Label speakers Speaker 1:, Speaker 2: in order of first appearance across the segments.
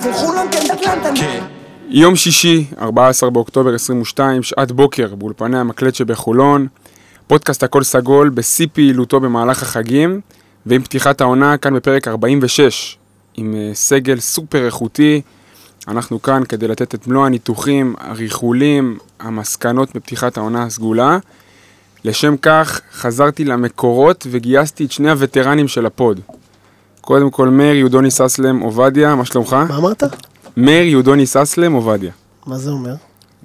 Speaker 1: אטלנטה, מי זה חולון כן
Speaker 2: יום שישי, 14 באוקטובר 22, שעת בוקר, באולפני המקלט שבחולון. פודקאסט הכל סגול, בשיא פעילותו במהלך החגים, ועם פתיחת העונה כאן בפרק 46, עם אה, סגל סופר איכותי. אנחנו כאן כדי לתת את מלוא הניתוחים, הריכולים, המסקנות בפתיחת העונה הסגולה. לשם כך חזרתי למקורות וגייסתי את שני הווטרנים של ה pod. קודם כל מאיר יהודוני ססלם עובדיה, מה שלומך?
Speaker 3: מה אמרת?
Speaker 2: מאיר יהודוני ססלם עובדיה.
Speaker 3: מה זה אומר?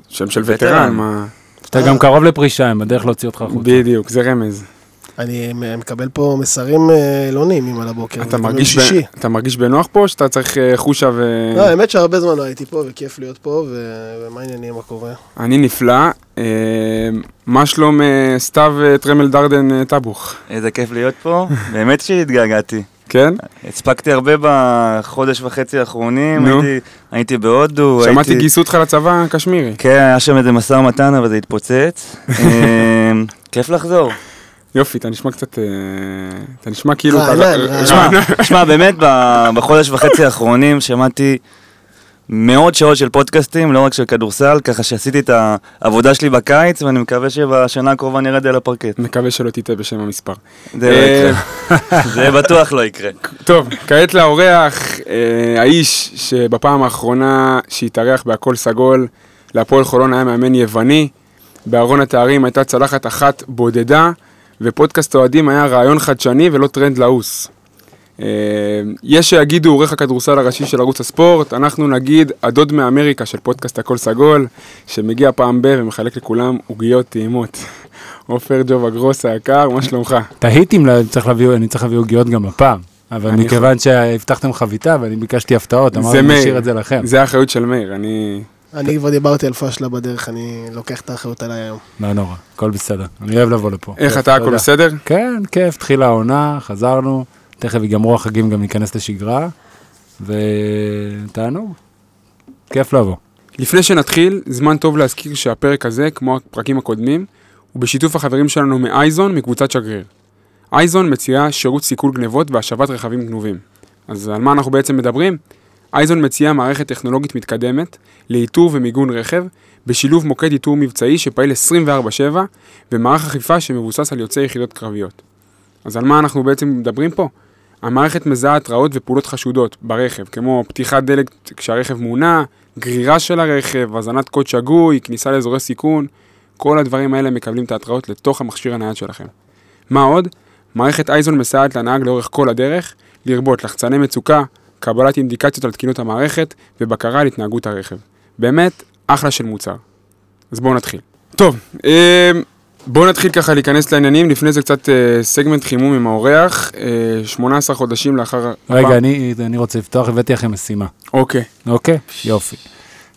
Speaker 2: שם של
Speaker 4: וטרן.
Speaker 2: מה...
Speaker 5: אתה גם קרוב לפרישה, הם בדרך להוציא אותך החוצה.
Speaker 2: בדיוק, זה רמז.
Speaker 3: אני מקבל פה מסרים אה, לא נעימים על הבוקר.
Speaker 2: אתה מרגיש. ב... אתה מרגיש בנוח פה, או שאתה צריך אה, חושה ו...
Speaker 3: לא, האמת שהרבה זמן לא הייתי פה, וכיף להיות פה, ו- ומה העניינים, מה קורה?
Speaker 2: אני נפלא. אה, מה שלום אה, סתיו טרמל דרדן טבוך?
Speaker 4: איזה כיף להיות פה, באמת שהתגעגעתי.
Speaker 2: כן?
Speaker 4: הספקתי הרבה בחודש וחצי האחרונים,
Speaker 2: נו.
Speaker 4: הייתי, הייתי בהודו,
Speaker 2: שמעתי
Speaker 4: הייתי...
Speaker 2: גייסו אותך לצבא הקשמירי.
Speaker 4: כן, היה שם איזה משא ומתן, אבל זה התפוצץ. אמ, כיף לחזור.
Speaker 2: יופי, אתה נשמע קצת... אה, אתה נשמע כאילו... אתה-
Speaker 3: רענן, רענן.
Speaker 4: שמע, שמע, באמת, בחודש וחצי האחרונים שמעתי מאות שעות של פודקאסטים, לא רק של כדורסל, ככה שעשיתי את העבודה שלי בקיץ, ואני מקווה שבשנה הקרובה נרד על הפרקט.
Speaker 2: מקווה שלא תטעה בשם המספר.
Speaker 4: זה לא
Speaker 2: אה,
Speaker 4: יקרה. זה בטוח לא יקרה.
Speaker 2: טוב, כעת לאורח, אה, האיש שבפעם האחרונה שהתארח בהכל סגול, להפועל חולון היה מאמן יווני, בארון התארים הייתה צלחת אחת בודדה, ופודקאסט אוהדים היה רעיון חדשני ולא טרנד לעוס. יש שיגידו עורך הכדורסל הראשי של ערוץ הספורט, אנחנו נגיד הדוד מאמריקה של פודקאסט הכל סגול, שמגיע פעם ב- ומחלק לכולם עוגיות טעימות. עופר ג'ובה גרוס היקר, מה שלומך?
Speaker 5: תהיתי אם לא- אני צריך להביא עוגיות גם הפעם. אבל מכיוון שהבטחתם חביתה ואני ביקשתי הפתעות, אמרתי. נשאיר את זה לכם.
Speaker 2: זה האחריות של מאיר, אני...
Speaker 3: אני כבר דיברתי על פשלה בדרך, אני לוקח את האחריות עליי היום.
Speaker 5: לא נורא, הכל בסדר. אני אוהב לבוא לפה.
Speaker 2: איך אתה, הכל. בסדר?
Speaker 5: כן, כיף, התחילה העונה, חזרנו, תכף ייגמרו החגים גם ניכנס לשגרה, ותענוג. כיף לבוא.
Speaker 2: לפני שנתחיל, זמן טוב להזכיר שהפרק הזה, כמו הפרקים הקודמים, הוא בשיתוף החברים שלנו מאייזון מקבוצת שגריר. אייזון מציעה שירות סיכול גנבות והשבת רכבים גנובים. אז על מה אנחנו בעצם מדברים? אייזון מציעה מערכת טכנולוגית מתקדמת לאיתור ומיגון רכב, בשילוב מוקד איתור מבצעי שפעיל 24/7 ומערך אכיפה שמבוסס על יוצאי יחידות קרביות. אז על מה אנחנו בעצם מדברים פה? המערכת מזהה התראות ופעולות חשודות ברכב, כמו פתיחת דלק כשהרכב מונע, גרירה של הרכב, הזנת קוד שגוי, כניסה לאזורי סיכון, כל הדברים האלה מקבלים את ההתראות לתוך המכשיר הנייד שלכם. מה עוד? מערכת אייזון מסייעת לנהג לאורך כל הדרך, לרבות לחצני מצוקה, קבלת אינדיקציות על תקינות המערכת ובקרה על התנהגות הרכב. באמת, אחלה של מוצר. אז בואו נתחיל. טוב, אה, בואו נתחיל ככה להיכנס לעניינים, לפני זה קצת אה, סגמנט חימום עם האורח, אה, 18 חודשים לאחר...
Speaker 5: רגע, אני אני רוצה לפתוח, הבאתי לכם משימה.
Speaker 2: אוקיי,
Speaker 5: אוקיי? יופי.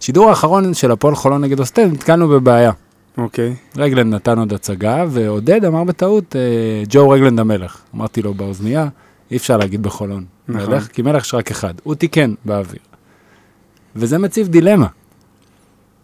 Speaker 5: שידור האחרון של הפועל חולון נגד אוסטד, נתקלנו בבעיה.
Speaker 2: אוקיי.
Speaker 5: רגלנד נתן עוד הצגה, ועודד אמר בטעות, אה, ג'ו רגלנד המלך. אמרתי לו באוזנייה, אי אפשר להגיד בחולון.
Speaker 2: נכון.
Speaker 5: מלך, כי מלך יש רק אחד. הוא תיקן באוויר. וזה מציב דילמה.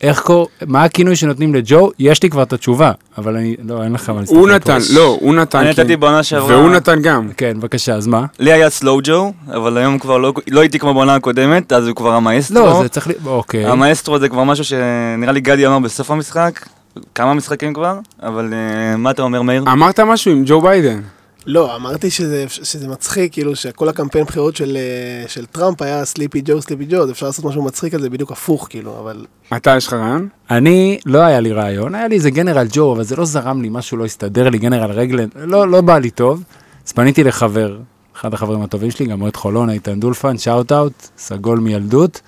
Speaker 5: איך קור... מה הכינוי שנותנים לג'ו? יש לי כבר את התשובה, אבל אני... לא, אין לך מה להסתכל
Speaker 2: הוא
Speaker 5: פה.
Speaker 2: נתן, לא, הוא נתן,
Speaker 4: אני
Speaker 2: כן.
Speaker 4: נתתי בעונה שעברה,
Speaker 2: והוא נתן גם.
Speaker 5: כן, בבקשה, אז מה?
Speaker 4: לי היה slow ג'ו, אבל היום כבר לא לא הייתי כמו בעונה הקודמת, אז הוא כבר המאסטרו.
Speaker 5: לא, זה צריך ל... אוקיי.
Speaker 4: המאסטרו זה כבר משהו שנראה לי גדי אמר בסוף המשחק, כמה משחקים כבר, אבל אה, מה אתה אומר מאיר?
Speaker 2: אמרת משהו עם ג'ו ביידן.
Speaker 3: לא, אמרתי שזה, שזה מצחיק, כאילו שכל הקמפיין בחירות של, אה, של טראמפ היה sleepy ג'ו, sleepy ג'ו, אז אפשר לעשות משהו מצחיק על זה בדיוק הפוך, כאילו, אבל...
Speaker 2: אתה, יש לך רעיון?
Speaker 5: אני, לא היה לי רעיון, היה לי איזה גנרל ג'ו, אבל זה לא זרם לי, משהו לא הסתדר לי, גנרל רגלנד, לא, לא בא לי טוב. אז פניתי לחבר, אחד החברים הטובים שלי, גם אוהד חולון, איתן דולפן, shout out, סגול מילדות.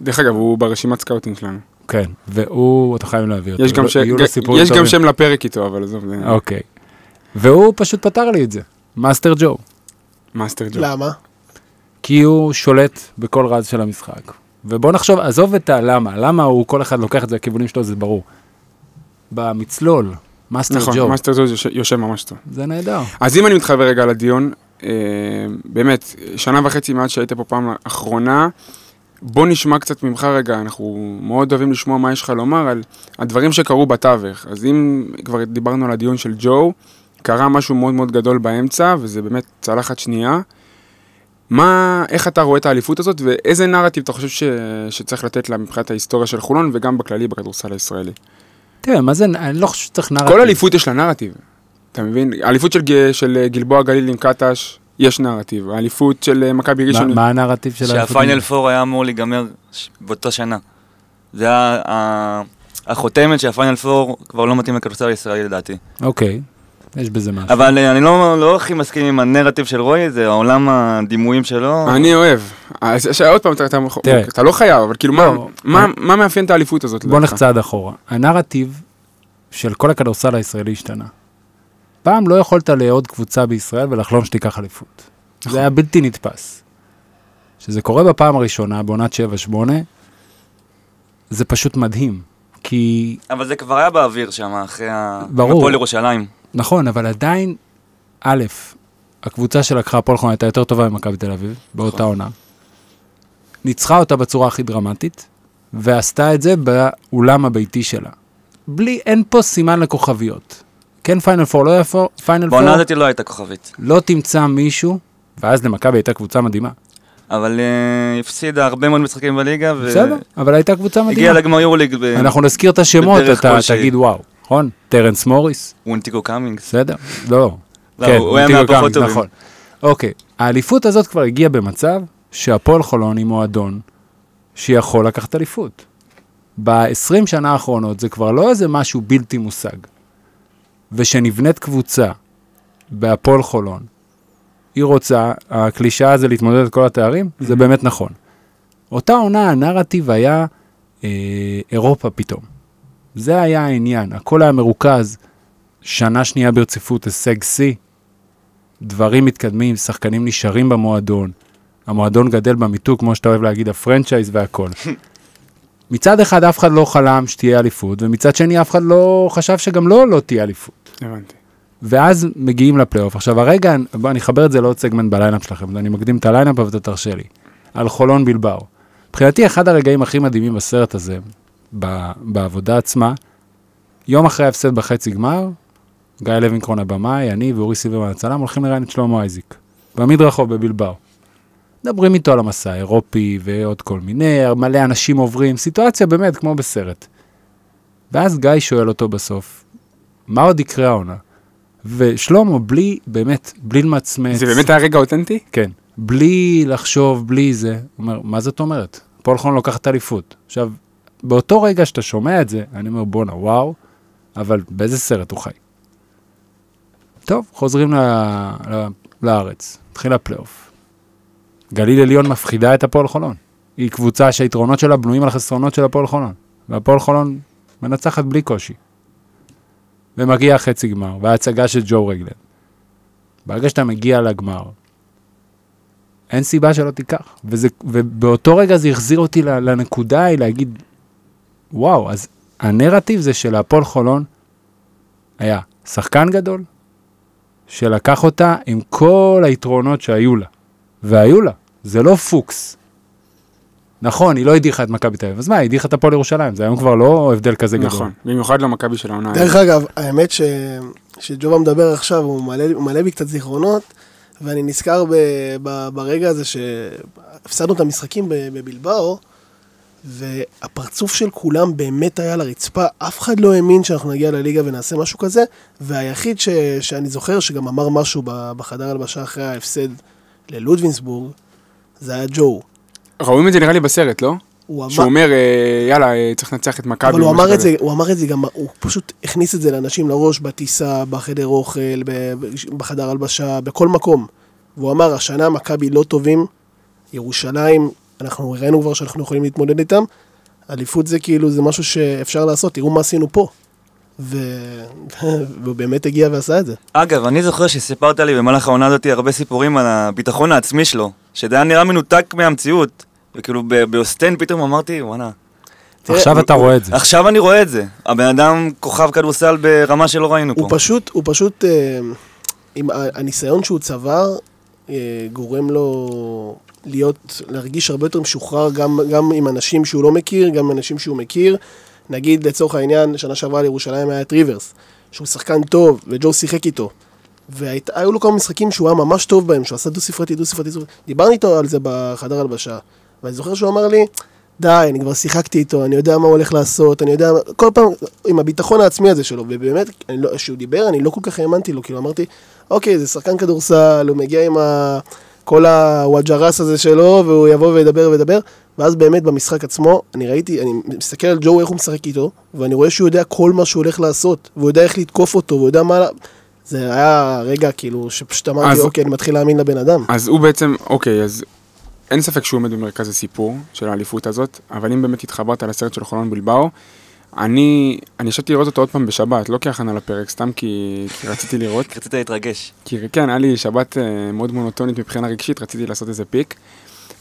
Speaker 2: דרך אגב, הוא ברשימת scouting שלנו.
Speaker 5: כן, והוא, אתה חייב להביא אותו.
Speaker 2: יש גם, ש...
Speaker 5: לו סיפורים
Speaker 2: יש גם. שם לפרק איתו, אבל עזוב,
Speaker 5: אוקיי. והוא פשוט פתר לי את זה, master ג'ו.
Speaker 2: master ג'ו.
Speaker 3: למה?
Speaker 5: כי הוא שולט בכל רז של המשחק. ובוא נחשוב, עזוב את הלמה, למה הוא, כל אחד לוקח את זה לכיוונים שלו, זה ברור. במצלול, master
Speaker 2: נכון,
Speaker 5: ג'ו,
Speaker 2: master ג'ו יוש- יושב ממש טוב.
Speaker 5: זה נהדר.
Speaker 2: אז אם אני מתחבר רגע לדיון, אה, באמת, שנה וחצי מאז שהיית פה פעם אחרונה, בוא נשמע קצת ממך רגע, אנחנו מאוד אוהבים לשמוע מה יש לך לומר על הדברים שקרו בתווך. אז אם כבר דיברנו על הדיון של ג'ו, קרה משהו מאוד מאוד גדול באמצע, וזה באמת צלחת שנייה. מה, איך אתה רואה את האליפות הזאת, ואיזה נרטיב אתה חושב ש, שצריך לתת לה מבחינת ההיסטוריה של חולון, וגם בכללי בכדורסל הישראלי?
Speaker 5: תראה, מה זה, אני לא חושב שצריך נרטיב.
Speaker 2: כל אליפות יש לה נרטיב, אתה מבין? האליפות של, של גלבוע גליל עם קטש, יש נרטיב. האליפות של אה, מכבי
Speaker 5: מה-
Speaker 2: ראשון,
Speaker 5: מה הנרטיב של האליפות?
Speaker 4: שהפיינל פור היה אמור להיגמר ש- באותה שנה. זה היה החותמת שהפיינל פור כבר לא מתאים לכדורסל הישראלי לדעתי.
Speaker 5: אוקיי, יש בזה משהו.
Speaker 4: אבל אה, אני לא לא הכי מסכים עם הנרטיב של רועי, זה העולם הדימויים שלו.
Speaker 2: אני אוהב. אז ש- עוד פעם, אתה, אתה. אתה לא חייב, אבל כאילו, מה,
Speaker 5: לא,
Speaker 2: מה,
Speaker 5: אני-
Speaker 2: מה מאפיין את האליפות הזאת?
Speaker 5: בוא? נלך צעד אחורה. הנרטיב של כל הכדורסל הישראלי השתנה. פעם לא יכולת לעוד קבוצה בישראל ולחלום שתיקח אליפות. זה היה בלתי נתפס. כשזה קורה בפעם הראשונה, בעונת 7-8, זה פשוט מדהים. כי,
Speaker 4: אבל זה כבר היה באוויר שם, אחרי ה...
Speaker 5: ברור.
Speaker 4: הפועל ירושלים.
Speaker 5: נכון, אבל עדיין, א', הקבוצה שלקחה הפועל חולון הייתה יותר טובה ממכבי תל אביב, באותה עונה. ניצחה אותה בצורה הכי דרמטית, ועשתה את זה באולם הביתי שלה. בלי, אין פה סימן לכוכביות. כן פיינל פור, לא יפו, פיינל פור,
Speaker 4: בעונה הזאת לא הייתה כוכבית.
Speaker 5: לא תמצא מישהו, ואז למכבי הייתה קבוצה מדהימה.
Speaker 4: אבל אה, הפסידה הרבה מאוד משחקים בליגה, ו...
Speaker 5: בסדר, אבל הייתה קבוצה
Speaker 4: הגיעה
Speaker 5: מדהימה.
Speaker 4: לגמר יורוליג ב-
Speaker 5: אנחנו נזכיר את השמות, אתה. תגיד וואו, נכון? טרנס מוריס,
Speaker 4: וונטיגו קאמינגס.
Speaker 5: בסדר? לא.
Speaker 4: לא,
Speaker 5: כן,
Speaker 4: הוא היה מהפחות טובים.
Speaker 5: נכון. אוקיי, האליפות הזאת כבר הגיעה במצב שהפועל חולון היא מועדון שיכול לקחת אליפות. ב-20 שנה האחרונות זה כבר לא איזה משהו בלתי מושג. ושנבנית קבוצה בהפועל חולון, היא רוצה, הקלישאה זה להתמודד את כל התארים, זה באמת נכון. אותה עונה, הנרטיב היה אה, אירופה פתאום. זה היה העניין, הכל היה מרוכז, שנה שנייה ברציפות, הישג שיא, דברים מתקדמים, שחקנים נשארים במועדון, המועדון גדל במיתוג, כמו שאתה אוהב להגיד, הפרנצ'ייז והכל. מצד אחד אף אחד לא חלם שתהיה אליפות, ומצד שני אף אחד לא חשב שגם לא לא תהיה אליפות.
Speaker 2: הבנתי.
Speaker 5: ואז מגיעים לפלייאוף. עכשיו הרגע, בוא אני אחבר את זה לעוד סגמנט ב lineup שלכם, אני מקדים את ה lineup אבל אתה תרשה לי. על חולון בבילבאו. מבחינתי אחד הרגעים הכי מדהימים בסרט הזה, ב, בעבודה עצמה, יום אחרי ההפסד בחצי גמר, גיא לוינקרון הבמאי, אני ואורי סילברמן הצלם הולכים לראיין את שלמה אייזיק, במדרחוב בבילבאו. מדברים איתו על המסע האירופי ועוד כל מיני, מלא אנשים עוברים, סיטואציה באמת כמו בסרט. ואז גיא שואל אותו בסוף, מה עוד יקרה העונה? ושלמה, בלי, באמת, בלי למצמץ.
Speaker 2: זה באמת היה רגע אותנטי?
Speaker 5: כן. בלי לחשוב, בלי זה. הוא אומר, מה זאת אומרת? הפועל חולון לוקחת אליפות. עכשיו, באותו רגע שאתה שומע את זה, אני אומר, בואנה, וואו, אבל באיזה סרט הוא חי? טוב, חוזרים ל... ל... לארץ, התחיל הפלייאוף. גליל עליון מפחידה את הפועל חולון. היא קבוצה שהיתרונות שלה בנויים על החסרונות של הפועל חולון. והפועל חולון מנצחת בלי קושי. ומגיע חצי גמר, וההצגה של ג'ו רגלן. ברגע שאתה מגיע לגמר, אין סיבה שלא תיקח. וזה, ובאותו רגע זה החזיר אותי לנקודה ההיא להגיד, וואו, אז הנרטיב זה שלהפועל חולון היה שחקן גדול, שלקח אותה עם כל היתרונות שהיו לה. והיו לה, זה לא פוקס. נכון, היא לא הדיחה את מכבי תל אביב, אז מה, היא הדיחה את הפועל ירושלים, זה היום כבר לא הבדל כזה גדול.
Speaker 2: נכון. במיוחד למכבי של העונה.
Speaker 3: דרך אגב, האמת ש... שג'ובה מדבר עכשיו, הוא מעלה, הוא מעלה בי קצת זיכרונות, ואני נזכר ב... ב... ברגע הזה שהפסדנו את המשחקים ב... בבלבאו, והפרצוף של כולם באמת היה על הרצפה, אף אחד לא האמין שאנחנו נגיע לליגה ונעשה משהו כזה, והיחיד ש... שאני זוכר שגם אמר משהו. בחדר הלבשה אחרי ההפסד ללודווינסבורג, זה היה ג'ו.
Speaker 2: רואים את זה נראה לי בסרט, לא?
Speaker 3: הוא
Speaker 2: שהוא
Speaker 3: אמר,
Speaker 2: אומר, אה, יאללה, אה, צריך לנצח את מכבי.
Speaker 3: אבל הוא אמר את. זה, הוא אמר את זה גם, הוא פשוט הכניס את זה לאנשים לראש בטיסה, בחדר אוכל, בחדר הלבשה, בכל מקום. והוא אמר, השנה מכבי לא טובים, ירושלים, אנחנו ראינו כבר שאנחנו יכולים להתמודד איתם, אליפות זה כאילו, זה משהו שאפשר לעשות, תראו מה עשינו פה. ו... והוא באמת הגיע ועשה את זה.
Speaker 4: אגב, אני זוכר שסיפרת לי במהלך העונה הזאת הרבה סיפורים על הביטחון העצמי שלו, שזה היה נראה מנותק מהמציאות, וכאילו באוסטן פתאום אמרתי, וואלה,
Speaker 3: תראה,
Speaker 5: עכשיו אתה רואה את זה.
Speaker 4: עכשיו אני רואה את זה. הבן אדם כוכב כדורסל ברמה שלא ראינו פה.
Speaker 3: הוא פשוט, הוא פשוט, אה, עם הניסיון שהוא צבר, אה, גורם לו להיות, להרגיש הרבה יותר משוחרר גם, גם עם אנשים שהוא לא מכיר, גם עם אנשים שהוא מכיר. נגיד, לצורך העניין, שנה שעברה לירושלים היה את ריברס, שהוא שחקן טוב, וג'ו שיחק איתו. והיו לו כמה משחקים שהוא היה ממש טוב בהם, שהוא עשה דו-ספרתי, דו-ספרתי, דו-ספרתי. דיברנו איתו על זה בחדר הלבשה, ואני זוכר שהוא אמר לי, די, אני כבר שיחקתי איתו, אני יודע מה הוא הולך לעשות, אני יודע, כל פעם, עם הביטחון העצמי הזה שלו, ובאמת, לא, כשהוא דיבר, אני לא כל כך האמנתי לו, כאילו אמרתי, אוקיי, זה שחקן כדורסל, הוא מגיע עם ה... כל ה swagger הזה שלו, והוא יבוא וידבר וידבר, ואז באמת במשחק עצמו, אני ראיתי, אני מסתכל על ג'ו, איך הוא משחק איתו, ואני רואה שהוא יודע כל מה שהוא הולך לעשות, והוא יודע איך לתקוף אותו, והוא יודע מה... זה היה רגע כאילו שפשוט אמרתי,
Speaker 2: אז-
Speaker 3: אוקיי, אני מתחיל להאמין לבן אדם.
Speaker 2: אז הוא בעצם, אוקיי, אז אין ספק שהוא עומד במרכז הסיפור של האליפות הזאת, אבל אם באמת התחברת לסרט של חולון בלבאו, אני, אני ישבתי לראות אותו עוד פעם בשבת, לא כהכנה לפרק, סתם כי, כי רציתי לראות.
Speaker 4: רצית להתרגש.
Speaker 2: כי כן, היה לי שבת אה, מאוד מונוטונית מבחינה רגשית, רציתי לעשות איזה פיק.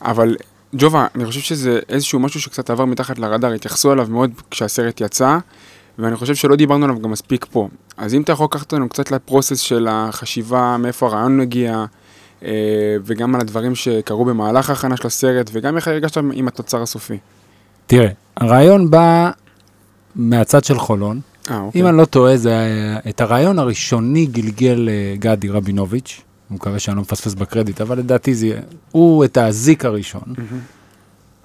Speaker 2: אבל ג'ובה, אני חושב שזה איזשהו משהו שקצת עבר מתחת לרדאר, התייחסו אליו מאוד כשהסרט יצא, ואני חושב שלא דיברנו עליו גם מספיק פה. אז אם אתה יכול לקחת אותנו קצת לפרוסס של החשיבה, מאיפה הרעיון מגיע, אה, וגם על הדברים שקרו במהלך ההכנה של הסרט, וגם איך הרגשת עם התוצר הסופי.
Speaker 5: תראה, הרעיון בא מהצד של חולון.
Speaker 2: אה, אוקיי.
Speaker 5: אם אני לא טועה, זה היה- את הרעיון הראשוני גלגל אה, גדי רבינוביץ', אני מקווה שאני לא מפספס בקרדיט, אבל לדעתי זה, הוא את האזיק הראשון.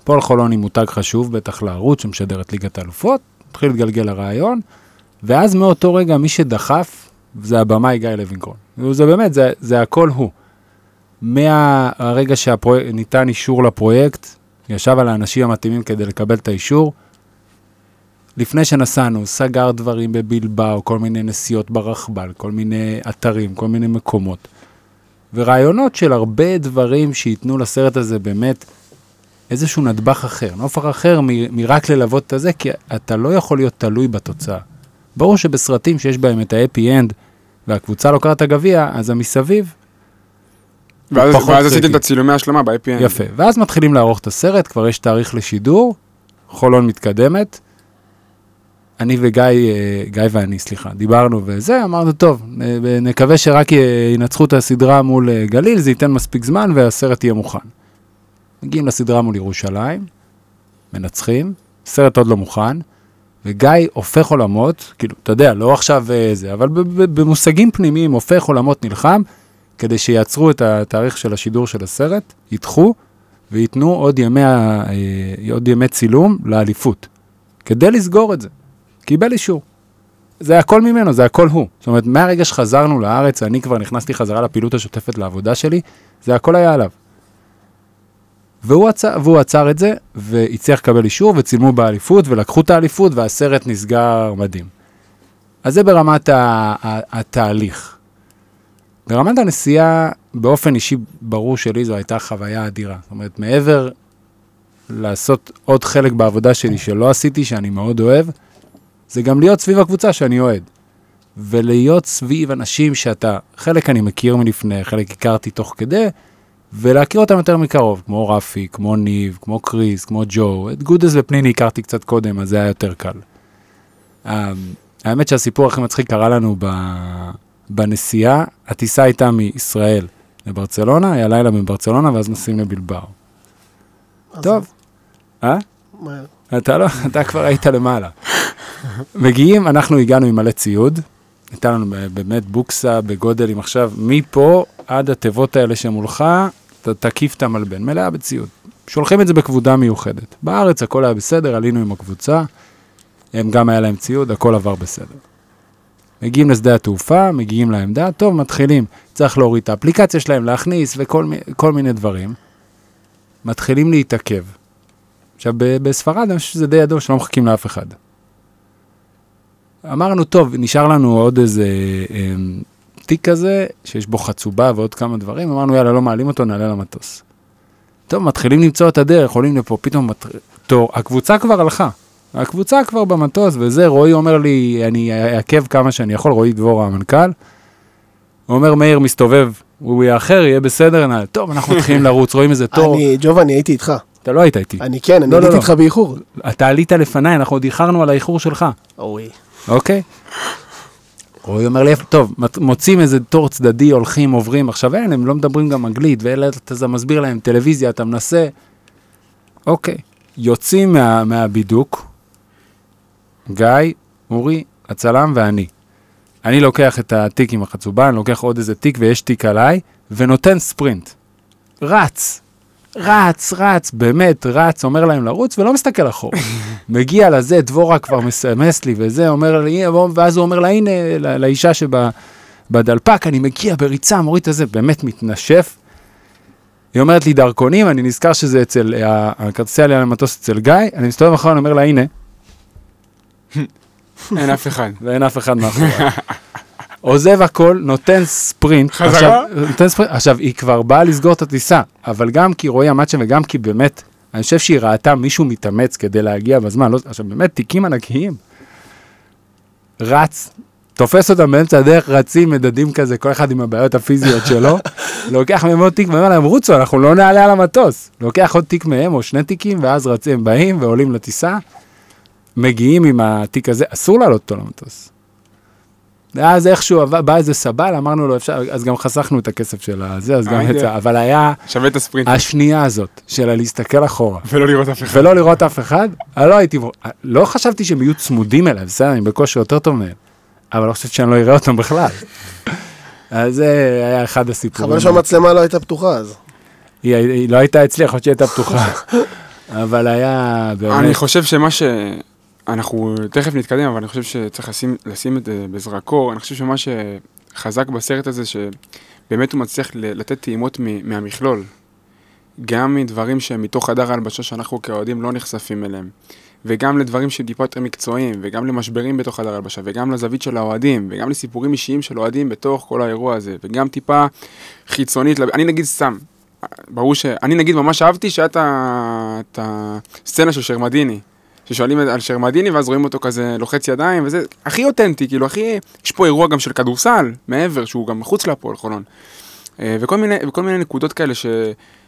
Speaker 5: פועל חולון היא מותג חשוב, בטח לערוץ שמשדר את ליגת האלופות, התחיל להתגלגל הרעיון, ואז מאותו רגע מי שדחף זה הבמאי גיא לוינקרון. זה באמת, זה, זה הכל הוא. מהרגע שניתן אישור לפרויקט, ישב על האנשים המתאימים כדי לקבל את האישור. לפני שנסענו, סגר דברים בבלבאו, כל מיני נסיעות ברכבל, כל מיני אתרים, כל מיני מקומות. ורעיונות של הרבה דברים שייתנו לסרט הזה באמת איזשהו נדבך אחר, נופח אחר מ- מרק ללוות את הזה, כי אתה לא יכול להיות תלוי בתוצאה. ברור שבסרטים שיש בהם את האפי אנד והקבוצה לוקחת את הגביע, אז המסביב
Speaker 2: ואז, ואז עשיתם. את הצילומי השלמה ב-APN.
Speaker 5: יפה. ואז מתחילים לערוך את הסרט, כבר יש תאריך לשידור, חולון מתקדמת. אני וגיא, אה, גיא ואני, סליחה, דיברנו וזה, אמרנו, טוב, נ- נקווה שרק י- ינצחו את הסדרה מול אה, גליל, זה ייתן מספיק זמן והסרט יהיה מוכן. מגיעים לסדרה מול ירושלים, מנצחים, סרט עוד לא מוכן, וגיא הופך עולמות, כאילו, אתה יודע, לא עכשיו אה, זה, אבל במושגים פנימיים הופך עולמות נלחם, כדי שיעצרו את התאריך של השידור של הסרט, ידחו וייתנו עוד ימי, אה, עוד ימי צילום לאליפות, כדי לסגור את זה. קיבל אישור. זה הכל ממנו, זה הכל הוא. זאת אומרת, מהרגע שחזרנו לארץ, אני כבר נכנסתי חזרה לפעילות השוטפת לעבודה שלי, זה הכל היה עליו. והוא עצר, והוא עצר את זה, והצליח לקבל אישור, וצילמו באליפות, ולקחו את האליפות, והסרט נסגר מדהים. אז זה ברמת ה- ה- התהליך. ברמת הנסיעה, באופן אישי, ברור שלי זו הייתה חוויה אדירה. זאת אומרת, מעבר לעשות עוד חלק בעבודה שלי שלא עשיתי, שאני מאוד אוהב, זה גם להיות סביב הקבוצה שאני אוהד. ולהיות סביב אנשים שאתה, חלק אני מכיר מלפני, חלק הכרתי תוך כדי, ולהכיר אותם יותר מקרוב, כמו רפי, כמו ניב, כמו קריס, כמו ג'ו. את גודס ופניני הכרתי קצת קודם, אז זה היה יותר קל. אה, האמת שהסיפור הכי מצחיק קרה לנו. בנסיעה, הטיסה הייתה מישראל לברצלונה, היה לילה מברצלונה, ואז נוסעים לבלבאו.
Speaker 3: אז
Speaker 5: טוב. אה? אתה לא, אתה כבר היית למעלה. מגיעים, אנחנו הגענו עם מלא ציוד, הייתה לנו באמת בוקסה בגודל עם עכשיו, מפה עד התיבות האלה שמולך, אתה תקיף את המלבן, מלאה בציוד. שולחים את זה בכבודה מיוחדת. בארץ הכל היה בסדר, עלינו עם הקבוצה, הם גם היה להם ציוד, הכל עבר בסדר. מגיעים לשדה התעופה, מגיעים לעמדה, טוב, מתחילים. צריך להוריד את האפליקציה שלהם, להכניס וכל מי- כל מיני דברים. מתחילים להתעכב. עכשיו, בספרד אני חושב שזה די ידוע שלא מחכים לאף אחד. אמרנו, טוב, נשאר לנו עוד איזה אמ, תיק כזה, שיש בו חצובה ועוד כמה דברים, אמרנו, יאללה, לא מעלים אותו, נעלה למטוס. טוב, מתחילים למצוא את הדרך, עולים לפה, פתאום, מת... טוב, הקבוצה כבר הלכה. הקבוצה כבר במטוס, וזה, רועי אומר לי, אני אעכב כמה שאני יכול, רועי דבורה המנכ"ל. הוא אומר, מאיר מסתובב, הוא יאחר, יהיה בסדר, נעלה. טוב, אנחנו מתחילים לרוץ, רואים איזה תור.
Speaker 3: אני, ג'ובה, אני הייתי איתך.
Speaker 5: אתה לא היית איתי.
Speaker 3: אני כן, אני
Speaker 5: לא, לא,
Speaker 3: עליתי
Speaker 5: לא.
Speaker 3: איתך באיחור.
Speaker 5: אתה עלית לפניי, אנחנו עוד איחרנו על האיחור שלך,
Speaker 3: אוי.
Speaker 5: אוקיי? רועי אומר לי, "איפה- טוב, מוצאים איזה תור צדדי, הולכים, עוברים, עכשיו אין, הם לא מדברים גם אנגלית, ואלה, אתה מסביר להם טלוויזיה, אתה מנסה, אוקיי, יוצאים מה, מהבידוק, גיא, אורי, הצלם ואני. אני לוקח את התיק עם החצובה, אני לוקח עוד איזה תיק ויש תיק עליי, ונותן ספרינט. רץ, רץ, רץ, באמת, רץ, אומר להם לרוץ ולא מסתכל אחורה. מגיע לזה, דבורה כבר מסמס לי וזה, אומר לי, ואז הוא אומר לה, הנה, ל- לאישה שבדלפק, אני מגיע בריצה, מוריד את הזה, באמת מתנשף. היא אומרת לי דרכונים, אני נזכר שזה אצל, הכרטיסי עלייה למטוס אצל גיא, אני מסתובב אחרון, אומר לה, הנה,
Speaker 2: אין אף אחד.
Speaker 5: ואין אף אחד מאחורי. עוזב הכל, נותן ספרינט.
Speaker 2: חזרה?
Speaker 5: עכשיו, נותן ספרינט. עכשיו, היא כבר באה לסגור את הטיסה, אבל גם כי רועי עמד שם וגם כי באמת, אני חושב שהיא ראתה מישהו מתאמץ כדי להגיע בזמן. לא, עכשיו, באמת, תיקים ענקיים. רץ, תופס אותם באמצע הדרך, רצים, מדדים כזה, כל אחד עם הבעיות הפיזיות שלו, לוקח מהם עוד תיק ואומר להם, רוצו, אנחנו לא נעלה על המטוס. לוקח עוד תיק מהם, או שני תיקים, ואז רצים, באים ועולים לטיסה. מגיעים עם התיק הזה, אסור לעלות אותו למטוס. ואז איכשהו בא איזה סבל, אמרנו לו אפשר, אז גם חסכנו את הכסף של הזה, אז גם. יצא, אבל היה
Speaker 2: שווה את הספרינט.
Speaker 5: השנייה הזאת, של להסתכל אחורה,
Speaker 2: ולא לראות אף אחד.
Speaker 5: ולא לראות אף אחד, לא הייתי, לא חשבתי שהם יהיו צמודים אליי, בסדר, אני בקושי יותר טוב מהם, אבל לא חושבת שאני לא אראה אותם בכלל. אז זה היה אחד הסיפורים.
Speaker 3: חבל שהמצלמה לא הייתה פתוחה אז.
Speaker 5: היא, היא לא הייתה אצלי, יכול להיות שהיא הייתה פתוחה. אבל היה באמת...
Speaker 2: אני חושב שמה ש... אנחנו תכף נתקדם, אבל אני חושב שצריך לשים, לשים את זה בזרקור. אני חושב שמה שחזק בסרט הזה, שבאמת הוא מצליח לתת טעימות מהמכלול. גם מדברים שהם מתוך חדר ההלבשה שאנחנו כאוהדים לא נחשפים אליהם. וגם לדברים שהם טיפה יותר מקצועיים, וגם למשברים בתוך חדר ההלבשה, וגם לזווית של האוהדים, וגם לסיפורים אישיים של אוהדים בתוך כל האירוע הזה, וגם טיפה חיצונית, אני נגיד סתם, ברור ש... אני נגיד ממש אהבתי שהיה את הסצנה של שרמדיני, ששואלים על שרמדיני ואז רואים אותו כזה לוחץ ידיים, וזה הכי אותנטי, כאילו הכי... יש פה אירוע גם של כדורסל, מעבר, שהוא גם מחוץ להפועל חולון. אה, וכל מיני, וכל מיני נקודות כאלה ש...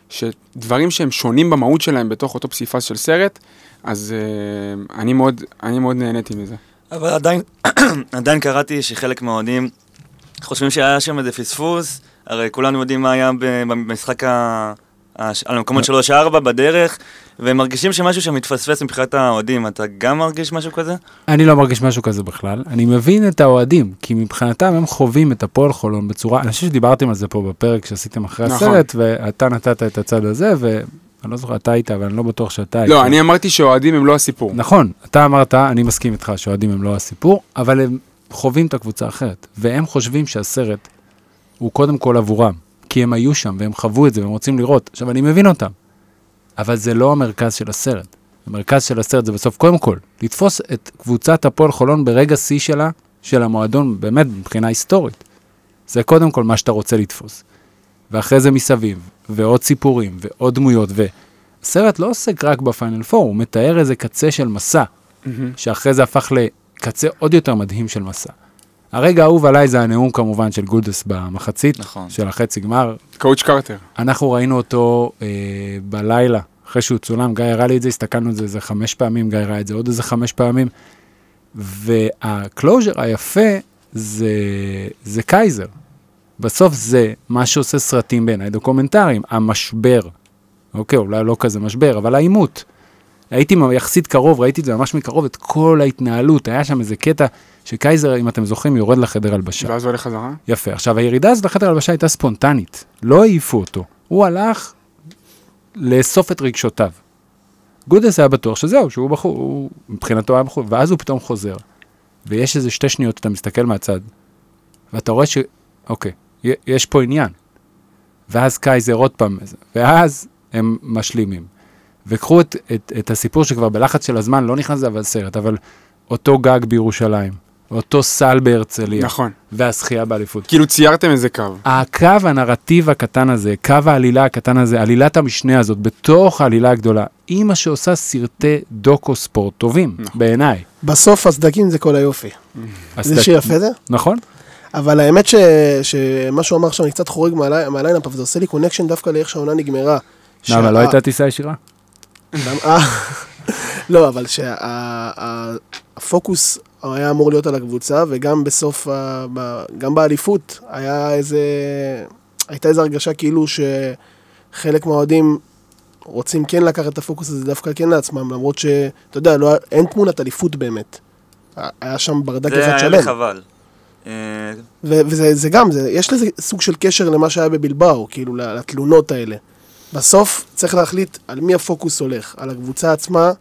Speaker 2: שדברים שהם שונים במהות שלהם בתוך אותו פסיפס של סרט, אז אה, אני מאוד, אני מאוד נהניתי מזה.
Speaker 4: אבל עדיין, עדיין קראתי שחלק מהאוהדים חושבים שהיה שם איזה פספוס, הרי כולנו יודעים מה היה במשחק ה... על המקומות 3-4 בדרך, והם מרגישים שמשהו שם מתפספס מבחינת האוהדים. אתה גם מרגיש משהו כזה?
Speaker 5: אני לא מרגיש משהו כזה בכלל. אני מבין את האוהדים, כי מבחינתם הם חווים את הפועל חולון בצורה, אני חושב שדיברתם על זה פה בפרק שעשיתם אחרי
Speaker 2: נכון.
Speaker 5: הסרט, ואתה נתת את הצד הזה, ואני לא זוכר, אתה היית, אבל אני לא בטוח שאתה היית.
Speaker 2: לא, אני אמרתי שאוהדים הם לא הסיפור.
Speaker 5: נכון, אתה אמרת, אני מסכים איתך שאוהדים הם לא הסיפור, אבל הם חווים את הקבוצה האחרת, והם חושבים שהסרט הוא קודם כל עבורם, כי הם היו שם והם חוו את זה והם רוצים לראות. עכשיו, אני מבין אותם, אבל זה לא המרכז של הסרט. המרכז של הסרט זה בסוף, קודם כל, לתפוס את קבוצת הפועל חולון ברגע שיא שלה, של המועדון, באמת, מבחינה היסטורית. זה קודם כל מה שאתה רוצה לתפוס. ואחרי זה מסביב, ועוד סיפורים, ועוד דמויות, והסרט לא עוסק רק בפיינל פור, הוא מתאר איזה קצה של מסע,
Speaker 2: מהמם.
Speaker 5: שאחרי זה הפך לקצה עוד יותר מדהים של מסע. הרגע האהוב עליי זה הנאום כמובן של גודס במחצית,
Speaker 4: נכון.
Speaker 5: של החצי גמר.
Speaker 2: Coach Carter.
Speaker 5: אנחנו ראינו אותו אה, בלילה, אחרי שהוא צולם, גיא הראה לי את זה, הסתכלנו על זה איזה חמש פעמים, גיא ראה את זה עוד איזה חמש פעמים, וה closure היפה זה, זה אייזיק. בסוף זה מה שעושה סרטים בעיניי, דוקומנטריים, המשבר. אוקיי, אולי לא כזה משבר, אבל העימות. הייתי יחסית קרוב, ראיתי את זה ממש מקרוב, את כל ההתנהלות, היה שם איזה קטע שקייזר, אם אתם זוכרים, יורד לחדר הלבשה.
Speaker 2: ואז הוא הולך חזרה.
Speaker 5: יפה. עכשיו, הירידה הזאת לחדר הלבשה הייתה ספונטנית. לא העיפו אותו. הוא הלך לאסוף את רגשותיו. גודס היה בטוח שזהו, שהוא בחור, הוא מבחינתו היה בחור, ואז הוא פתאום חוזר. ויש איזה שתי שניות, אתה מסתכל מהצד, ואתה רואה ש... אוקיי, יש פה עניין. ואז קייזר עוד פעם, ואז הם משלימים. וקחו את, את, את הסיפור שכבר בלחץ של הזמן, לא נכנס לזה אבל סרט, אבל אותו גג בירושלים, אותו סל בהרצליה,
Speaker 2: נכון.
Speaker 5: והזכייה באליפות.
Speaker 2: כאילו ציירתם איזה קו.
Speaker 5: הקו הנרטיב הקטן הזה, קו העלילה הקטן הזה, עלילת המשנה הזאת, בתוך העלילה הגדולה, היא מה שעושה סרטי דוקו ספורט טובים,
Speaker 2: נכון.
Speaker 5: בעיניי.
Speaker 3: בסוף הסדקים זה כל היופי.
Speaker 5: אז
Speaker 3: זה
Speaker 5: אתה-
Speaker 3: שיר יפה זה?
Speaker 5: נכון?
Speaker 3: אבל האמת ש... שמה שהוא אמר עכשיו, אני קצת חורג מהלי- מה lineup, אבל זה עושה לי connection דווקא לאיך שהעונה נגמרה.
Speaker 5: למה, לא הייתה טיסה ישירה?
Speaker 3: אה, לא, אבל שהפוקוס היה אמור להיות על הקבוצה, וגם בסוף. גם באליפות, היה איזה... הייתה איזו הרגשה כאילו שחלק מהאוהדים רוצים כן לקחת את הפוקוס הזה דווקא כן לעצמם, למרות שאתה יודע, לא... אין תמונת אליפות באמת. היה שם ברדק
Speaker 4: זה
Speaker 3: אחד
Speaker 4: היה
Speaker 3: שלם.
Speaker 4: לי חבל. אה,
Speaker 3: ו- וזה זה גם, זה, יש לזה סוג של קשר למה שהיה בבלבאו, כאילו, לתלונות האלה. בסוף צריך להחליט על מי הפוקוס הולך, על הקבוצה עצמה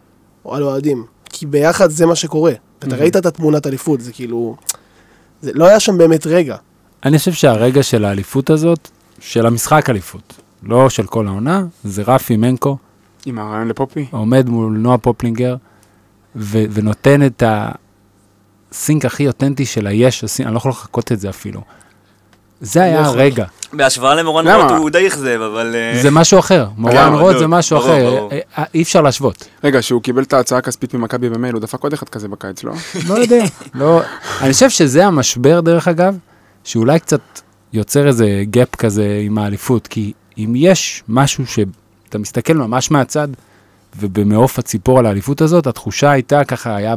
Speaker 3: או על אוהדים. כי ביחד זה מה שקורה. ואתה ראית את התמונת אליפות, זה כאילו... זה לא היה שם באמת רגע.
Speaker 5: אני חושב שהרגע של האליפות הזאת, של המשחק אליפות, לא של כל העונה, זה רפי מנקו,
Speaker 2: עם הרעיון לפופי?
Speaker 5: עומד מול נועה פופלינגר, ו- ונותן את הסינק הכי אותנטי של היש, הסינק, אני לא יכול לחכות את זה אפילו. זה היה
Speaker 3: לא.
Speaker 5: הרגע,
Speaker 4: בהשוואה למורן? רוט הוא די אכזב, אבל... אה,
Speaker 5: זה משהו אחר, מורן רוט
Speaker 4: לא,
Speaker 5: זה משהו
Speaker 4: ברור,
Speaker 5: אחר. אה, אה, אי אפשר להשוות.
Speaker 2: רגע, שהוא קיבל את ההצעה הכספית ממכבי במייל, הוא דפק עוד אחד כזה בקיץ, לא?
Speaker 5: לא יודע, לא, אני חושב שזה המשבר דרך אגב, שאולי קצת יוצר איזה גאפ כזה עם האליפות, כי אם יש משהו שאתה מסתכל ממש מהצד, ובמעוף הציפור על האליפות הזאת, התחושה הייתה, ככה היה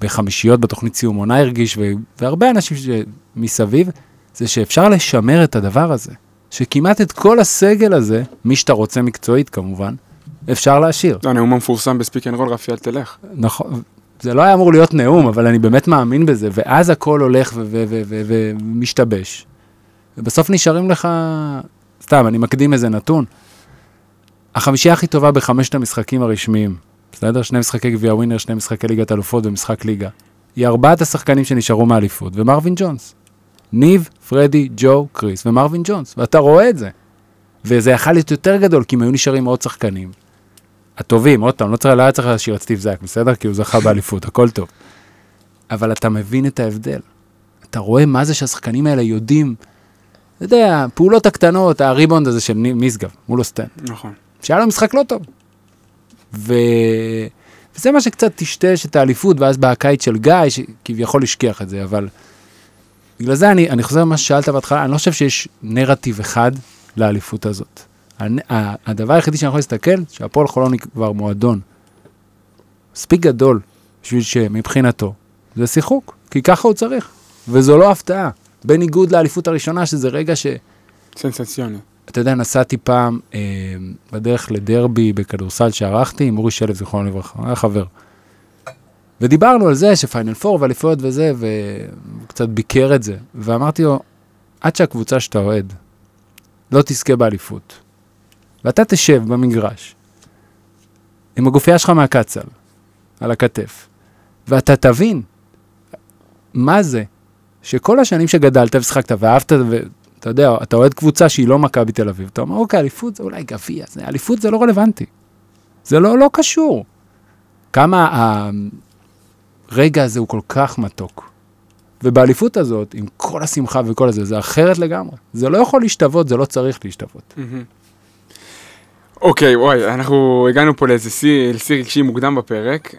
Speaker 5: בחמישיות בתוכנית סיום עונה הרגיש, והרבה אנשים מסביב, זה שאפשר לשמר את הדבר הזה, שכמעט את כל הסגל הזה, מי שאתה רוצה מקצועית כמובן, אפשר להשאיר.
Speaker 2: זה הנאום המפורסם ב Speak and Roll, רפי אל תלך.
Speaker 5: נכון, זה לא היה אמור להיות נאום, אבל אני באמת מאמין בזה, ואז הכל הולך ומשתבש. ובסוף נשארים לך, סתם, אני מקדים איזה נתון. החמישייה הכי טובה בחמשת המשחקים הרשמיים, בסדר? שני משחקי גביע ווינר, שני משחקי ליגת אלופות ומשחק ליגה. היא ארבעת השחקנים שנשארו מאליפות, ומרווין ג'ונס. ניב, פרדי, ג'ו, קריס ומרווין ג'ונס, ואתה רואה את זה. וזה יכול להיות יותר גדול, כי הם היו נשארים עוד שחקנים. הטובים, עוד פעם, לא צריך, לא היה צריך להשאיר את סטיב זאק, בסדר? כי הוא זכה באליפות, הכל טוב. אבל אתה מבין את ההבדל. אתה רואה מה זה שהשחקנים האלה יודעים, אתה יודע, הפעולות הקטנות, הריבונד הזה של משגב, מול אוסטן,
Speaker 2: נכון.
Speaker 5: שהיה לו משחק לא טוב. ו... וזה מה שקצת טשטש את האליפות, ואז בא הקיץ של גיא, שכביכול השכיח את זה, אבל בגלל זה אני, אני חוזר למה ששאלת בהתחלה, אני לא חושב שיש נרטיב אחד לאליפות הזאת. הנ- הדבר היחידי שאני יכול להסתכל, שהפועל חולון היא כבר מועדון מספיק גדול בשביל שמבחינתו זה שיחוק, כי ככה הוא צריך, וזו לא הפתעה. בניגוד לאליפות הראשונה, שזה רגע ש...
Speaker 2: סנסציוני.
Speaker 5: אתה יודע, נסעתי פעם אה, בדרך לדרבי בכדורסל שערכתי עם אורי שלו, זיכרונו לברכה, היה חבר. ודיברנו על זה שפיינל פור ואליפויות וזה, והוא קצת ביקר את זה. ואמרתי לו, עד שהקבוצה שאתה אוהד לא תזכה באליפות, ואתה תשב במגרש עם הגופייה שלך מהקצל על הכתף, ואתה תבין מה זה שכל השנים שגדלת ושחקת ואהבת, ואתה יודע, אתה אוהד קבוצה שהיא לא מכבי תל אביב, אתה אומר, אוקיי, אליפות זה אולי גביע, אליפות זה לא רלוונטי. זה לא, לא קשור. כמה הרגע הזה הוא כל כך מתוק. ובאליפות הזאת, עם כל השמחה וכל הזה, זה אחרת לגמרי. זה לא יכול להשתוות, זה לא צריך להשתוות.
Speaker 2: אוקיי, וואי, אנחנו הגענו פה לאיזה שיא שיא רגשי מוקדם בפרק.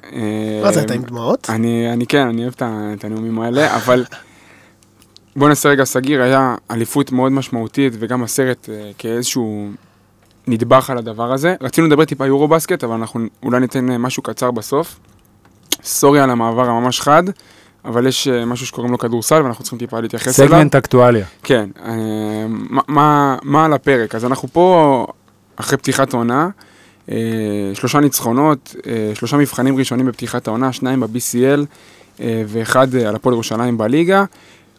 Speaker 3: מה זה, אתה עם דמעות?
Speaker 2: אני, אני כן, אני אוהב את הנאומים האלה, אבל בוא נעשה רגע סגיר, היה אליפות מאוד משמעותית, וגם הסרט אה, כאיזשהו נדבך על הדבר הזה. רצינו לדבר טיפה יורו בסקט, אבל אנחנו אולי ניתן אה, משהו קצר בסוף. סורי על המעבר הממש חד, אבל יש אה, משהו שקוראים לו כדורסל, ואנחנו צריכים טיפה להתייחס אליו.
Speaker 5: סגמנט אקטואליה.
Speaker 2: כן, אה, מה, מה, מה על הפרק? אז אנחנו פה אחרי פתיחת עונה, אה, שלושה ניצחונות, שלושה מבחנים ראשונים בפתיחת העונה, שניים ב-BCL ואחד על הפועל ירושלים בליגה.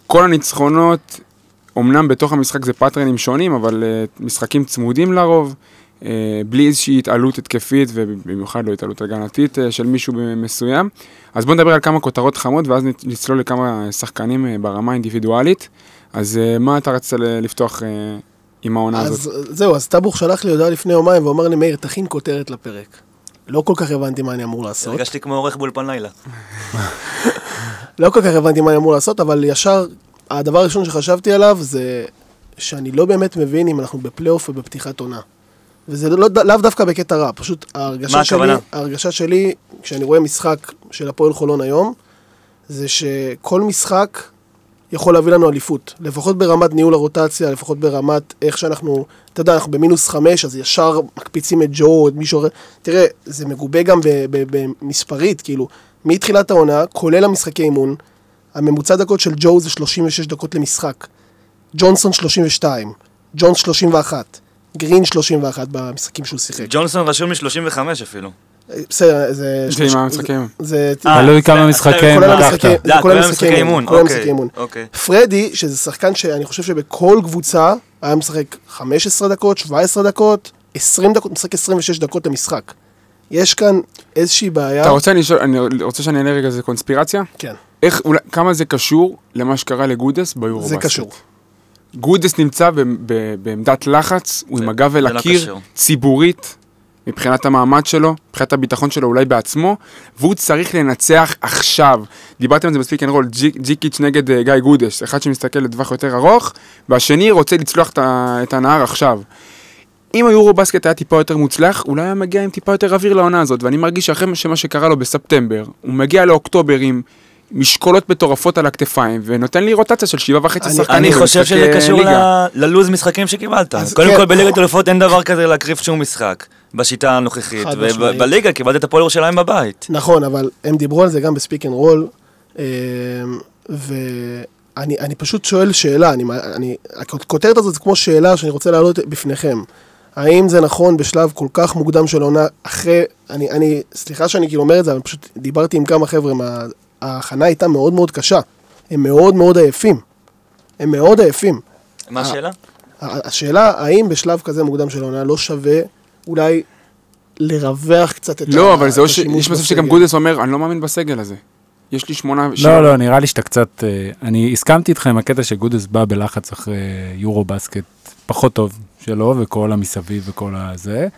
Speaker 2: כל הניצחונות, אמנם בתוך המשחק זה פאטרנים שונים, אבל משחקים צמודים לרוב, בלי איזושהי התעלות התקפית ובמיוחד לא התעלות הגנתית אה, של מישהו מסוים. אז בואו נדבר על כמה כותרות חמות ואז נצלול לכמה שחקנים אה, ברמה האינדיבידואלית. אז אה, מה אתה רצית לפתוח אה, עם העונה הזאת?
Speaker 3: אז זהו, אז טאבוך שלח לי הודעה לפני יומיים ואומר לי, מאיר, תכין כותרת לפרק. לא כל כך הבנתי מה אני אמור לעשות.
Speaker 4: הרגשתי כמו עורך באולפן לילה.
Speaker 3: לא כל כך הבנתי מה אני אמור לעשות, אבל ישר, הדבר הראשון שחשבתי עליו זה שאני לא באמת מבין אם אנחנו בפלייאוף או בפתיחת עונה. וזה לא, לאו דווקא בקטע רע, פשוט ההרגשה שלי,
Speaker 4: הכוונה?
Speaker 3: ההרגשה שלי, כשאני רואה משחק של הפועל חולון היום, זה שכל משחק יכול להביא לנו אליפות. לפחות ברמת ניהול הרוטציה, לפחות ברמת איך שאנחנו, אתה יודע, אנחנו במינוס חמש, אז ישר מקפיצים את ג'ו את מישהו אחר. תראה, זה מגובה גם במספרית, כאילו, מתחילת העונה, כולל המשחקי אימון, הממוצע דקות של ג'ו זה 36 דקות למשחק. ג'ונסון 32, ג'ונס 31, גרין 31 במשחקים שהוא שיחק.
Speaker 4: ג'ונסון רשום מ-35 אפילו.
Speaker 3: בסדר, זה...
Speaker 2: יש לי עם המשחקים.
Speaker 3: זה...
Speaker 4: אה,
Speaker 5: תלוי
Speaker 4: זה-
Speaker 5: כמה משחקים לקחת.
Speaker 4: זה
Speaker 3: כולל משחקי אימון. כולל
Speaker 4: אוקיי,
Speaker 3: משחקי אימון.
Speaker 4: אוקיי.
Speaker 3: פרדי, שזה שחקן שאני חושב שבכל קבוצה היה משחק 15 דקות, 17 דקות, 20 דקות, משחק 26 דקות למשחק. יש כאן איזושהי בעיה.
Speaker 2: אתה רוצה, אני לשאול- אני רוצה שאני אענה רגע איזה קונספירציה?
Speaker 3: כן,
Speaker 2: איך, אולי, כמה זה קשור למה שקרה לגודס ביורו
Speaker 3: זה קשור.
Speaker 2: גודס נמצא בעמדת לחץ, הוא עם הגב אל
Speaker 4: לא
Speaker 2: הקיר. ציבורית, מבחינת המעמד שלו, מבחינת הביטחון שלו אולי בעצמו, והוא צריך לנצח עכשיו. דיברתם על זה ב Speak and Roll, ג'י- ג'יקיץ' נגד אה, גיא גודס, אחד שמסתכל לטווח יותר ארוך, והשני רוצה לצלוח את הנהר עכשיו. אם היורו בסקט היה טיפה יותר מוצלח, אולי היה מגיע עם טיפה יותר אוויר לעונה הזאת, ואני מרגיש שאחרי שמה שקרה לו בספטמבר, הוא מגיע לאוקטובר עם משקולות מטורפות על הכתפיים, ונותן לי רוטציה של שבעה וחצי
Speaker 3: אני-
Speaker 2: שחקנים.
Speaker 4: אני חושב שזה קשור. ל- ללוז משחקים שקיבלת. קודם
Speaker 3: כן.
Speaker 4: כל בליגת אלופות אין דבר כזה להקריב שום משחק. בשיטה הנוכחית. ובליגה קיבלת את הפועל ירושלים בבית.
Speaker 3: נכון, אבל הם דיברו על זה גם ב Speak and Roll, ואני אני פשוט שואל שאלה, אני, אני, הכותרת הזאת זה כמו שאלה שאני רוצה להעלות בפניכם. האם זה נכון בשלב כל כך מוקדם של עונה, אחרי, אני, אני, סליחה שאני כאילו אומר את זה, אבל פשוט דיברתי עם כמה חבר'ה, מה, ההכנה הייתה מאוד מאוד קשה. הם מאוד מאוד עייפים. הם מאוד עייפים.
Speaker 4: מה השאלה?
Speaker 3: ה- השאלה, האם בשלב כזה מוקדם של העונה לא שווה אולי לרווח קצת את
Speaker 2: לא,
Speaker 3: ה-
Speaker 2: אבל זה
Speaker 3: את
Speaker 2: או ש...
Speaker 3: השימוש
Speaker 2: יש מצב שגם
Speaker 3: בסגל?
Speaker 2: גודס אומר, אני לא מאמין בסגל הזה. יש לי שמונה...
Speaker 5: לא, לא, נראה לי שאתה קצת... אה, אני הסכמתי איתך עם הקטע שגודס בא בלחץ אחרי יורו בסקט פחות טוב שלו, וכל המסביב וכל הזה,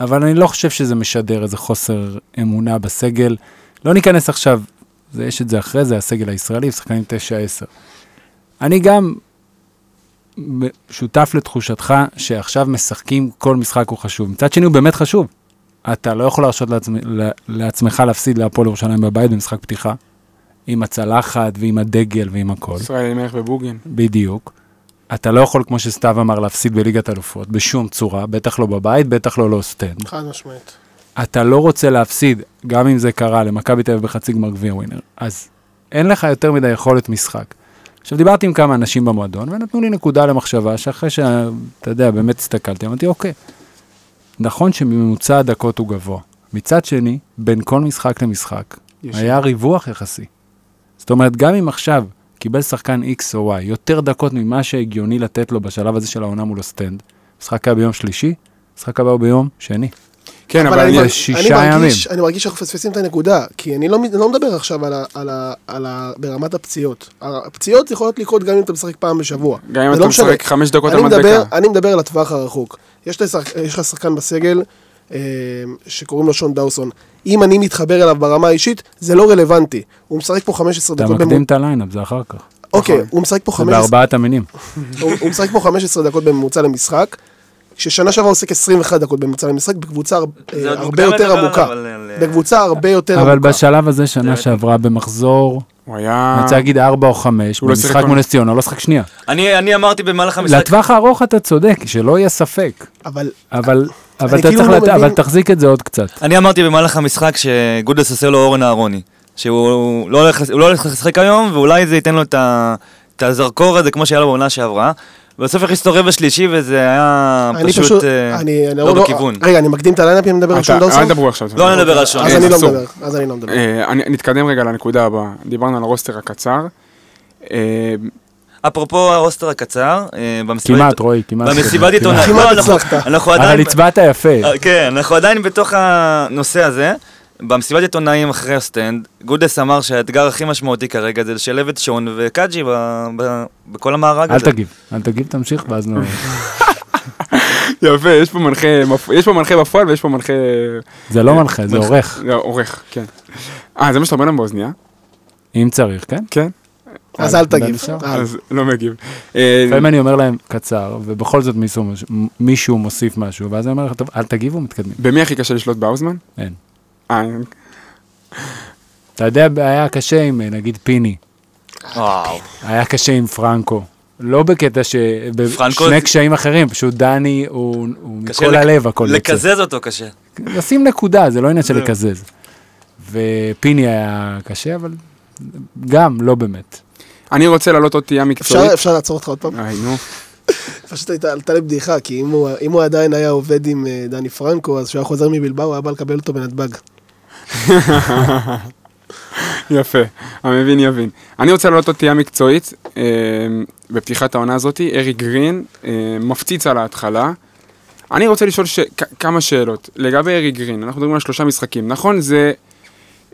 Speaker 5: אבל אני לא חושב שזה משדר איזה חוסר אמונה בסגל. לא ניכנס עכשיו, זה, יש את זה אחרי זה, הסגל הישראלי, שחקנים 9-10. אני גם שותף לתחושתך שעכשיו משחקים, כל משחק הוא חשוב. מצד שני הוא באמת חשוב. אתה לא יכול להרשות לעצמ, לעצמך להפסיד להפועל ירושלים בבית במשחק פתיחה, עם הצלחת ועם הדגל ועם הכל,
Speaker 2: ישראל אלימלך בבוגין.
Speaker 5: בדיוק. אתה לא יכול, כמו שסתיו אמר, להפסיד בליגת אלופות, בשום צורה, בטח לא בבית, בטח לא לאוסטנד.
Speaker 3: חד משמעית.
Speaker 5: אתה לא רוצה להפסיד, גם אם זה קרה למכבי תל אביב בחצי גמר גביע ווינר, אז אין לך יותר מדי יכולת משחק. עכשיו, דיברתי עם כמה אנשים במועדון, ונתנו לי נקודה למחשבה, שאחרי שאתה יודע, באמת הסתכלתי, אמרתי, אוקיי, נכון שממוצע הדקות הוא גבוה. מצד שני, בין כל משחק למשחק,
Speaker 2: יש-
Speaker 5: היה ריווח יחסי. זאת אומרת, גם אם עכשיו קיבל שחקן X או Y יותר דקות ממה שהגיוני לתת לו בשלב הזה של העונה מול אוסטנד, משחק היה ביום שלישי, משחק הבא הוא ביום שני.
Speaker 2: כן, אבל
Speaker 3: אני,
Speaker 2: אני...
Speaker 5: זה
Speaker 3: מרגיש-
Speaker 5: שישה
Speaker 3: אני מרגיש, אני מרגיש שאנחנו מפספסים את הנקודה, כי אני לא, אני לא מדבר עכשיו על ה, על ה, על ה, ברמת הפציעות. הפציעות יכולות לקרות גם אם אתה משחק פעם בשבוע.
Speaker 2: גם אם
Speaker 3: זה
Speaker 2: אתה
Speaker 3: לא.
Speaker 2: משחק חמש דקות על מדבקה.
Speaker 3: אני מדבר על הטווח הרחוק. יש לך שחק- יש לך שחקן בסגל אה, שקוראים לו שון דאוסון. אם אני מתחבר אליו ברמה האישית, זה לא רלוונטי. הוא משחק פה 15
Speaker 5: אתה
Speaker 3: דקות
Speaker 5: מקדים
Speaker 3: בממוצע.
Speaker 5: את ה lineup, זה אחר כך.
Speaker 3: אוקיי,
Speaker 2: נכון.
Speaker 3: הוא משחק פה
Speaker 5: זה
Speaker 3: 15
Speaker 5: בארבעת המינים.
Speaker 3: הוא משחק פה 15 דקות בממוצע למשחק, כששנה שעברה הוא עוסק 21 דקות בממוצע למשחק, בקבוצה הר-
Speaker 4: זה עוד
Speaker 3: הרבה יותר עמוקה.
Speaker 4: אבל, אה,
Speaker 3: בקבוצה הרבה יותר
Speaker 5: אבל
Speaker 3: עמוקה.
Speaker 5: בשלב הזה, שנה שעברה במחזור,
Speaker 2: הוא היה...
Speaker 5: אני רוצה להגיד ארבע או חמש,
Speaker 2: הוא לא שיחק
Speaker 5: במשחק מול נס ציונה, לא שחק שנייה.
Speaker 4: אני אני אמרתי במהלך המשחק...
Speaker 5: לטווח הארוך אתה צודק, שלא יהיה ספק,
Speaker 3: אבל
Speaker 5: אבל אבל אתה
Speaker 3: כאילו
Speaker 5: צריך
Speaker 3: לא
Speaker 5: לת...
Speaker 3: מבין-
Speaker 5: אבל תחזיק את זה עוד קצת.
Speaker 4: אני אמרתי במהלך המשחק שגודס עושה לו אורן אהרוני. שהוא לא הולך לא לשחק היום, ואולי זה ייתן לו את ה- את הזרקור הזה כמו שהיה לו בעונה שעברה. בסוף הכניס אותו רבע שלישי, וזה היה
Speaker 3: אני
Speaker 4: פשוט
Speaker 3: פשוט,
Speaker 4: אה,
Speaker 3: אני, אני
Speaker 4: לא בכיוון.
Speaker 3: רגע, אני מקדים את הליינאפים, נדבר על שון דאוסון?
Speaker 2: אל תדברו עכשיו.
Speaker 4: לא נדבר על שון.
Speaker 3: אז אני לא. מדבר, אז אני לא מדבר.
Speaker 2: אה, אני- נתקדם רגע לנקודה הבאה. דיברנו על הרוסטר הקצר. אה,
Speaker 4: אפרופו הרוסטר הקצר, במסיבת...
Speaker 5: כמעט, רועי, כמעט.
Speaker 4: במסיבת עיתונאים,
Speaker 3: כמעט
Speaker 4: לא, אנחנו-
Speaker 3: הצלחת.
Speaker 4: אנחנו
Speaker 5: אבל. הצבעת יפה.
Speaker 4: כן, אנחנו עדיין בתוך הנושא הזה. במסיבת עיתונאים אחרי אוסטנד, גודס אמר שהאתגר הכי משמעותי כרגע זה לשלב את שון וקאג'י ב- ב- בכל המארג
Speaker 5: אל
Speaker 4: הזה.
Speaker 5: תגיב, אל תגיב, תמשיך, ואז נו...
Speaker 2: יפה, יש פה מנחה, יש פה מנחה בפועל ויש פה מנחה...
Speaker 5: זה לא מנחה, זה עורך.
Speaker 2: לא, עורך, כן. אה, זה מה שאתה אומר להם באוזנייה?
Speaker 5: אם צריך, כן?
Speaker 2: כן?
Speaker 3: אז אל תגיב. אל.
Speaker 2: אז לא מגיב. אה,
Speaker 5: לפעמים אני אומר להם קצר, ובכל זאת מישהו מוסיף משהו, ואז אני אומר לך, טוב, אל תגיבו, מתקדמים.
Speaker 2: במי הכי קשה לשלוט באוזמן?
Speaker 5: אין.
Speaker 2: אה,
Speaker 5: אתה יודע, היה קשה עם, אה, נגיד, פיני.
Speaker 4: וואו.
Speaker 5: היה קשה עם פרנקו. לא בקטע ש...
Speaker 4: פרנקו
Speaker 5: שני קשיים אחרים, פשוט דני הוא, הוא מכל
Speaker 4: לק-
Speaker 5: הלב הכל יוצא.
Speaker 4: לקזז אותו קשה.
Speaker 5: לשים נקודה, זה לא עניין של. לקזז. ופיני היה קשה, אבל גם לא באמת.
Speaker 2: אני רוצה להעלות עוד תהייה מקצועית.
Speaker 3: אפשר לעצור אותך עוד פעם?
Speaker 2: איי, נו.
Speaker 3: פשוט הייתה, עלתה לי בדיחה, כי אם הוא, אם הוא עדיין היה עובד עם אה, דני פרנקו, אז כשהוא היה חוזר מבלבאו, הוא היה בא לקבל אותו בנתב"ג.
Speaker 2: יפה, המבין יבין. אני רוצה להעלות עוד תהייה מקצועית אה, בפתיחת העונה הזאת. אריק גרין אה, מפציץ על ההתחלה. אני רוצה לשאול ש... כמה שאלות. לגבי אריק גרין, אנחנו מדברים על שלושה משחקים. נכון, זה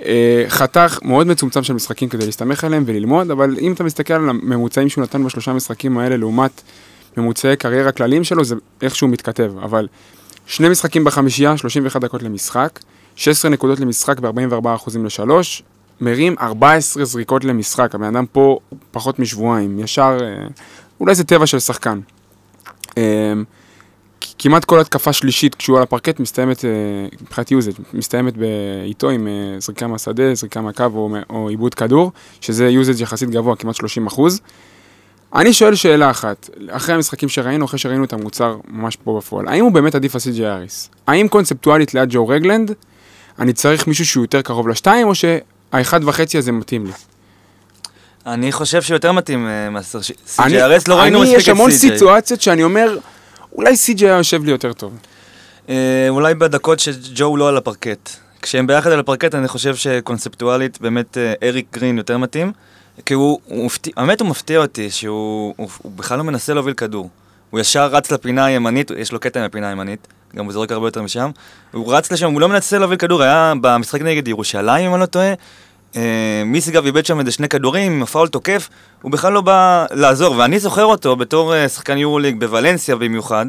Speaker 2: אה, חתך מאוד מצומצם של משחקים כדי להסתמך עליהם וללמוד, אבל אם אתה מסתכל על הממוצעים שהוא נתן בשלושה משחקים האלה לעומת ממוצעי קריירה כלליים שלו, זה איכשהו מתכתב. אבל שני משחקים בחמישייה, 31 דקות למשחק, 16 נקודות למשחק ב-44% לשלוש, מרים 14 זריקות למשחק, הבן אדם פה פחות משבועיים, ישר, אה, אולי זה טבע של שחקן. אה, כמעט כל התקפה שלישית כשהוא על הפרקט מסתיימת, אה, מבחינת יוזד, מסתיימת איתו עם זריקה מהשדה, זריקה מהקו או, או עיבוד כדור, שזה יוזד יחסית גבוה, כמעט 30 אחוז. אני שואל שאלה אחת, אחרי המשחקים שראינו, אחרי שראינו את המוצר ממש פה בפועל, האם הוא באמת עדיף על סי.ג'י האריס? האם קונספטואלית ליד ג'ו רגלנד, אני צריך מישהו שהוא יותר קרוב לשתיים, או שהאחד וחצי הזה מתאים לי?
Speaker 4: אני חושב שיותר מתאים אה, מאסטר CJRS, לא ראינו מספיק את
Speaker 2: יש המון. סיטואציות שאני אומר, אולי סי.ג'י היה יושב לי יותר טוב.
Speaker 4: אה, אולי בדקות שג'ו לא על הפרקט. כשהם ביחד על הפרקט, אני חושב שקונספטואלית באמת אה, אריק גרין יותר מתאים. כי הוא, הוא מפתיע, האמת הוא מפתיע אותי שהוא הוא, הוא בכלל לא מנסה להוביל כדור. הוא ישר רץ לפינה הימנית, יש לו קטע מהפינה הימנית, גם הוא זורק הרבה יותר משם. הוא רץ לשם, הוא לא מנסה להוביל כדור, היה במשחק נגד ירושלים, אם אני לא טועה. אה, מיסגב איבד שם איזה שני כדורים, עם הפאול תוקף, הוא בכלל לא בא לעזור, ואני זוכר אותו בתור אה, שחקן יורוליג בוולנסיה במיוחד,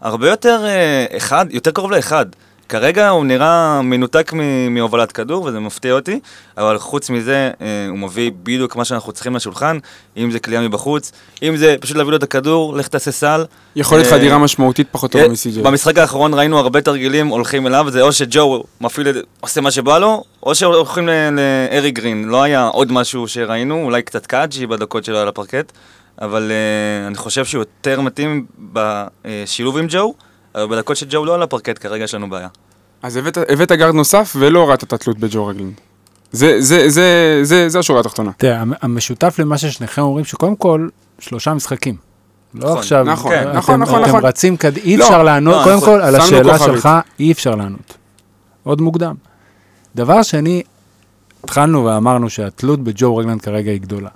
Speaker 4: הרבה יותר אה, אחד, יותר קרוב לאחד. כרגע הוא נראה מנותק מהובלת כדור, וזה מפתיע אותי, אבל חוץ מזה, אה, הוא מביא בדיוק מה שאנחנו צריכים לשולחן, אם זה קליעה מבחוץ, אם זה פשוט להביא לו את הכדור, לך תעשה סל.
Speaker 2: יכולת
Speaker 4: אה,
Speaker 2: חדירה משמעותית פחות טובה
Speaker 4: אה,
Speaker 2: מסי.ג'י.
Speaker 4: במשחק האחרון ראינו הרבה תרגילים הולכים אליו, זה או שג'ו מפעיל, עושה מה שבא לו, או שהולכים לאריק גרין. לא היה עוד משהו שראינו, אולי קצת קאג'י בדקות שלו על הפרקט, אבל אני חושב שהוא יותר מתאים בשילוב עם ג'ו, אבל בדקות שג'ו לא על הפרקט כרגע יש לנו בעיה.
Speaker 2: אז הבאת, הבאת גארד נוסף ולא הורדת את התלות בג'ו רגלנד. זה, זה, זה, זה, זה השורה התחתונה.
Speaker 5: תראה, המ- המשותף למה ששניכם אומרים, שקודם כל, שלושה משחקים. לא
Speaker 4: נכון,
Speaker 5: עכשיו,
Speaker 2: נכון,
Speaker 5: אתם-
Speaker 2: נכון, נכון,
Speaker 5: אתם
Speaker 2: נכון.
Speaker 5: רצים קד... אי
Speaker 2: לא,
Speaker 5: אפשר לענות,
Speaker 4: לא,
Speaker 5: קודם
Speaker 4: אנחנו
Speaker 5: כל, על השאלה. שלך, אי אפשר לענות. עוד מוקדם. דבר שני, התחלנו ואמרנו שהתלות בג'ו רגלנד כרגע היא גדולה.